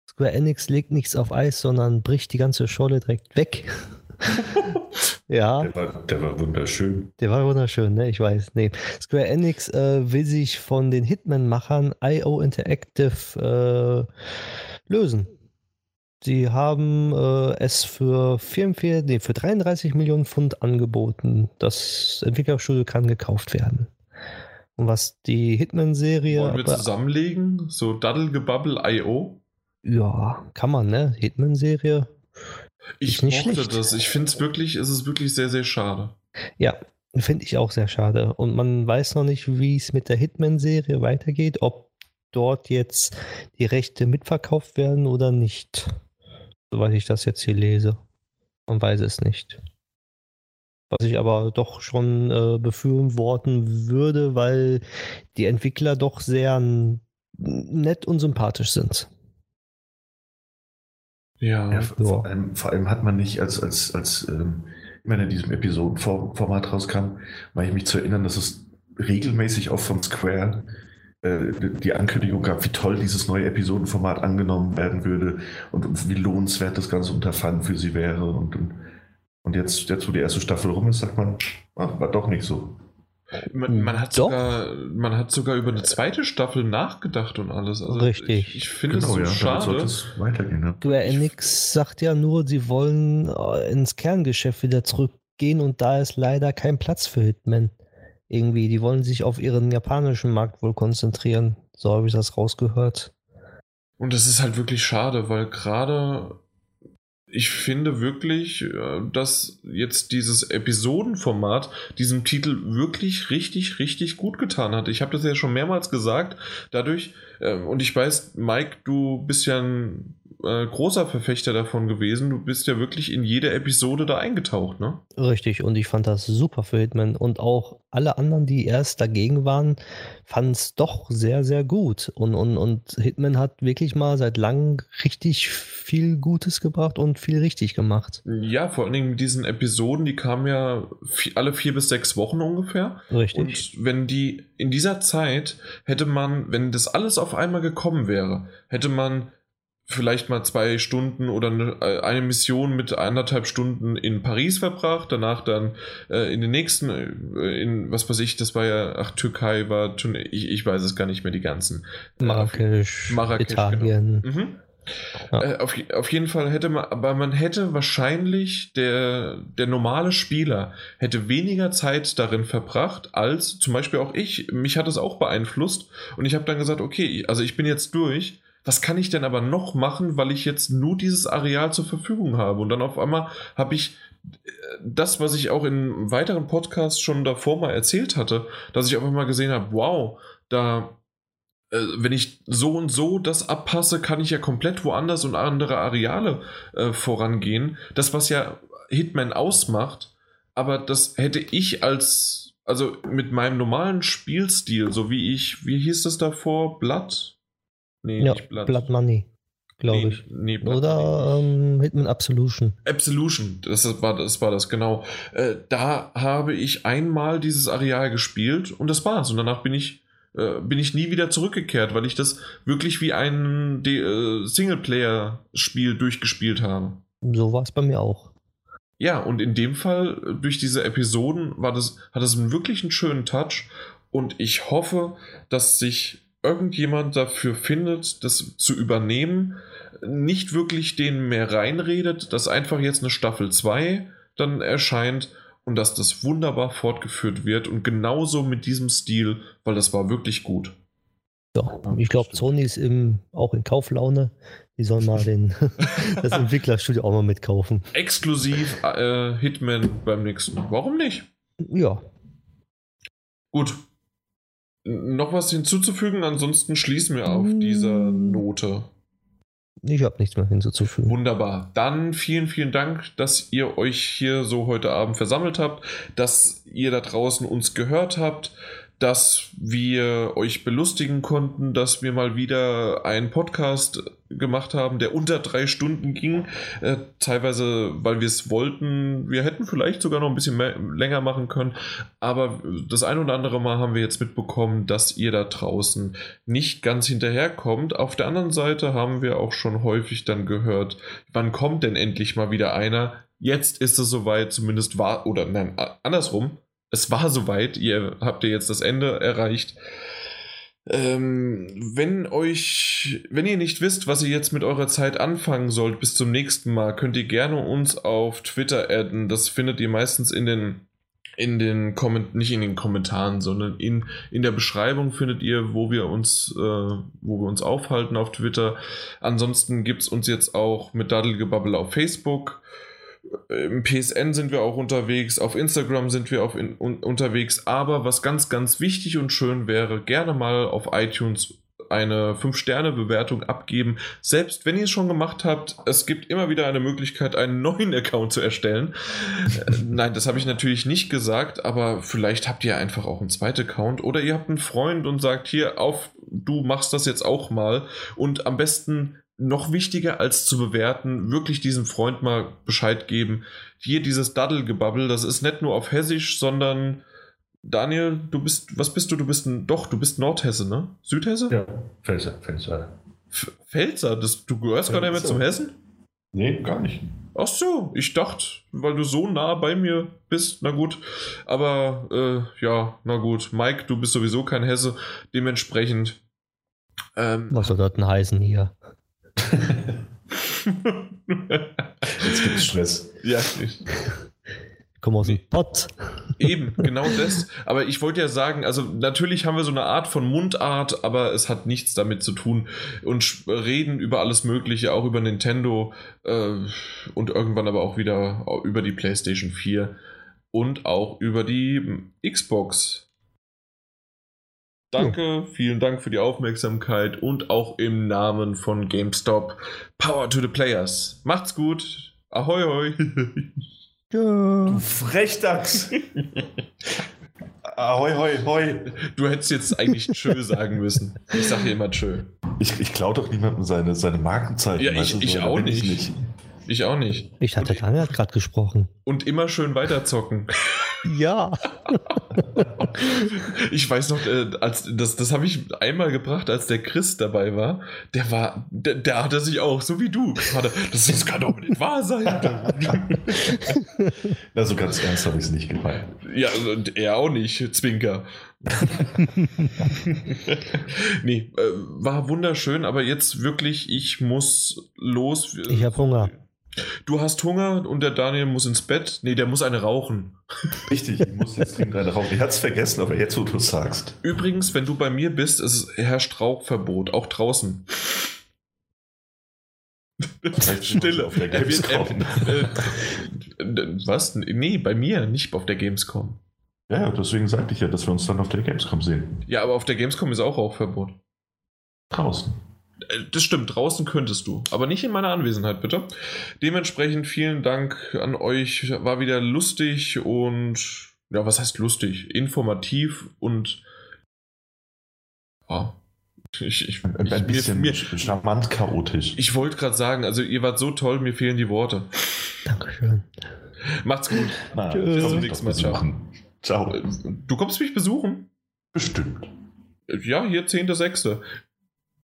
Square Enix legt nichts auf Eis, sondern bricht die ganze Scholle direkt weg. ja. Der war, der war, wunderschön. Der war wunderschön, ne? Ich weiß. Nee. Square Enix äh, will sich von den Hitman-Machern IO Interactive äh, lösen. Sie haben äh, es für, 44, nee, für 33 Millionen Pfund angeboten. Das Entwicklerstudio kann gekauft werden. Und was die Hitman-Serie. Wollen wir zusammenlegen? So Daddlegebubble.io? Ja, kann man, ne? Hitman-Serie. Ich mochte schlecht. das. Ich finde es wirklich, es ist wirklich sehr, sehr schade. Ja, finde ich auch sehr schade. Und man weiß noch nicht, wie es mit der Hitman-Serie weitergeht, ob dort jetzt die Rechte mitverkauft werden oder nicht. Soweit ich das jetzt hier lese. Man weiß es nicht. Was ich aber doch schon äh, befürworten würde, weil die Entwickler doch sehr nett und sympathisch sind. Ja, ja vor, allem, vor, allem, hat man nicht als, als, als ähm, immer in diesem Episodenformat rauskam, meine ich mich zu erinnern, dass es regelmäßig auch von Square äh, die Ankündigung gab, wie toll dieses neue Episodenformat angenommen werden würde und, wie lohnenswert das ganze Unterfangen für sie wäre. Und, und, jetzt, jetzt, wo die erste Staffel rum ist, sagt man, ach, war doch nicht so. Man, man, hat sogar, man hat sogar über eine zweite Staffel nachgedacht und alles. Also Richtig. Ich, ich finde genau, es so ja, schade. Es weitergehen, ja. Square Enix sagt ja nur, sie wollen äh, ins Kerngeschäft wieder zurückgehen und da ist leider kein Platz für Hitman. Irgendwie, die wollen sich auf ihren japanischen Markt wohl konzentrieren. So habe ich das rausgehört. Und das ist halt wirklich schade, weil gerade ich finde wirklich, äh, dass jetzt dieses Episodenformat diesem Titel wirklich richtig, richtig gut getan hat. Ich habe das ja schon mehrmals gesagt. Dadurch, äh, und ich weiß, Mike, du bist ja ein äh, großer Verfechter davon gewesen. Du bist ja wirklich in jede Episode da eingetaucht, ne? Richtig, und ich fand das super für Hitman. Und auch alle anderen, die erst dagegen waren, fanden es doch sehr, sehr gut. Und, und, und Hitman hat wirklich mal seit langem richtig viel Gutes gebracht und viel richtig gemacht. Ja, vor allen Dingen mit diesen Episoden, die kamen ja alle vier bis sechs Wochen ungefähr. Richtig. Und wenn die in dieser Zeit hätte man, wenn das alles auf einmal gekommen wäre, hätte man vielleicht mal zwei Stunden oder eine, äh, eine, Mission mit anderthalb Stunden in Paris verbracht, danach dann äh, in den nächsten, äh, in was weiß ich, das war ja, ach, Türkei war, ich, ich weiß es gar nicht mehr, die ganzen. Äh, Marrakesch, Marrakesch genau. Italien. Genau. Mhm. Ja. Äh, auf, auf jeden Fall hätte man, aber man hätte wahrscheinlich, der, der normale Spieler hätte weniger Zeit darin verbracht, als zum Beispiel auch ich. Mich hat es auch beeinflusst und ich habe dann gesagt, okay, also ich bin jetzt durch was kann ich denn aber noch machen, weil ich jetzt nur dieses Areal zur Verfügung habe? Und dann auf einmal habe ich äh, das, was ich auch in weiteren Podcasts schon davor mal erzählt hatte, dass ich auf einmal gesehen habe, wow, da, äh, wenn ich so und so das abpasse, kann ich ja komplett woanders und andere Areale äh, vorangehen. Das, was ja Hitman ausmacht, aber das hätte ich als, also mit meinem normalen Spielstil, so wie ich, wie hieß das davor, Blood? Nee, ja, nicht Blood. Blood Money, glaube nee, ich. Nee, Oder ähm, Hitman Absolution. Absolution, das war das, war das genau. Äh, da habe ich einmal dieses Areal gespielt und das war's. Und danach bin ich äh, bin ich nie wieder zurückgekehrt, weil ich das wirklich wie ein äh, Singleplayer-Spiel durchgespielt habe. So war es bei mir auch. Ja, und in dem Fall, durch diese Episoden, war das, hat es wirklich einen schönen Touch. Und ich hoffe, dass sich irgendjemand dafür findet, das zu übernehmen, nicht wirklich denen mehr reinredet, dass einfach jetzt eine Staffel 2 dann erscheint und dass das wunderbar fortgeführt wird und genauso mit diesem Stil, weil das war wirklich gut. Ja, ich glaube, Sony ist im, auch in Kauflaune. Die sollen mal den, das Entwicklerstudio auch mal mitkaufen. Exklusiv äh, Hitman beim nächsten. Warum nicht? Ja. Gut, noch was hinzuzufügen? Ansonsten schließen wir auf hm. Note. Ich habe nichts mehr hinzuzufügen. Wunderbar. Dann vielen, vielen Dank, dass ihr euch hier so heute Abend versammelt habt, dass ihr da draußen uns gehört habt, dass wir euch belustigen konnten, dass wir mal wieder einen Podcast gemacht haben, der unter drei Stunden ging. Äh, teilweise, weil wir es wollten. Wir hätten vielleicht sogar noch ein bisschen mehr, länger machen können. Aber das ein oder andere Mal haben wir jetzt mitbekommen, dass ihr da draußen nicht ganz hinterherkommt. Auf der anderen Seite haben wir auch schon häufig dann gehört, wann kommt denn endlich mal wieder einer? Jetzt ist es soweit, zumindest war, oder nein, andersrum. Es war soweit, ihr habt ihr jetzt das Ende erreicht. Ähm, wenn euch, wenn ihr nicht wisst, was ihr jetzt mit eurer Zeit anfangen sollt, bis zum nächsten Mal, könnt ihr gerne uns auf Twitter adden. Das findet ihr meistens in den, in den Komment nicht in den Kommentaren, sondern in, in der Beschreibung findet ihr, wo wir uns, äh, wo wir uns aufhalten auf Twitter. Ansonsten gibt es uns jetzt auch mit Daddelgebabbel auf Facebook. Im PSN sind wir auch unterwegs, auf Instagram sind wir auf in, un, unterwegs, aber was ganz, ganz wichtig und schön wäre, gerne mal auf iTunes eine 5-Sterne-Bewertung abgeben. Selbst wenn ihr es schon gemacht habt, es gibt immer wieder eine Möglichkeit, einen neuen Account zu erstellen. äh, nein, das habe ich natürlich nicht gesagt, aber vielleicht habt ihr einfach auch einen zweiten Account oder ihr habt einen Freund und sagt hier auf, du machst das jetzt auch mal und am besten noch wichtiger als zu bewerten, wirklich diesem Freund mal Bescheid geben. Hier dieses Daddelgebabbel, das ist nicht nur auf Hessisch, sondern Daniel, du bist, was bist du? Du bist ein, doch, du bist Nordhesse, ne? Südhesse? Ja, Pfälzer, Pfälzer. F Pfälzer? Das, du gehörst gar nicht mehr zum Hessen? Nee, gar nicht. Ach so, ich dachte, weil du so nah bei mir bist, na gut. Aber, äh, ja, na gut. Mike, du bist sowieso kein Hesse. Dementsprechend. Ähm, was soll das denn heißen hier? Jetzt gibt es Stress. Ja, ich komme aus dem Pott. Eben, genau das. Aber ich wollte ja sagen, also natürlich haben wir so eine Art von Mundart, aber es hat nichts damit zu tun. Und reden über alles Mögliche, auch über Nintendo äh, und irgendwann aber auch wieder über die PlayStation 4 und auch über die Xbox. Danke, vielen Dank für die Aufmerksamkeit und auch im Namen von GameStop. Power to the Players. Macht's gut. Ahoi, hoi. Du Frechdachs. Ahoi, hoi, hoi. Du hättest jetzt eigentlich Tschö sagen müssen. Ich sag hier immer Tschö. Ich, ich klaue doch niemandem seine, seine Markenzeichen. Ja, ich, ich auch nicht. nicht. Ich auch nicht. Ich hatte Daniel gerade gesprochen. Und immer schön weiterzocken. Ja. ich weiß noch, äh, als das, das habe ich einmal gebracht, als der Chris dabei war. Der war, der, der hatte sich auch, so wie du. Das, das kann doch nicht wahr sein. Na, so ganz ernst habe ich es nicht gemeint. Ja, und er auch nicht, Zwinker. nee, äh, war wunderschön, aber jetzt wirklich, ich muss los. Ich habe Hunger. Du hast Hunger und der Daniel muss ins Bett. Nee, der muss eine rauchen. Richtig, ich muss jetzt dringend eine rauchen. Ich hatte es vergessen, aber jetzt, wo du es sagst. Übrigens, wenn du bei mir bist, es herrscht Rauchverbot, auch draußen. Stille. Auf der Gamescom. Äh, äh, was? Nee, bei mir, nicht auf der Gamescom. Ja, deswegen sagte ich ja, dass wir uns dann auf der Gamescom sehen. Ja, aber auf der Gamescom ist auch Rauchverbot. Draußen. Äh, das stimmt, draußen könntest du, aber nicht in meiner Anwesenheit, bitte. Dementsprechend vielen Dank an euch. War wieder lustig und, ja, was heißt lustig? Informativ und, ja. Ich, ich, ein, ein bisschen mir, charmant chaotisch. Ich wollte gerade sagen, also ihr wart so toll, mir fehlen die Worte. Dankeschön. Macht's gut. Na, Bis zum nächsten Mal. Ciao. Ciao. Du kommst mich besuchen? Bestimmt. Ja, hier 10.6.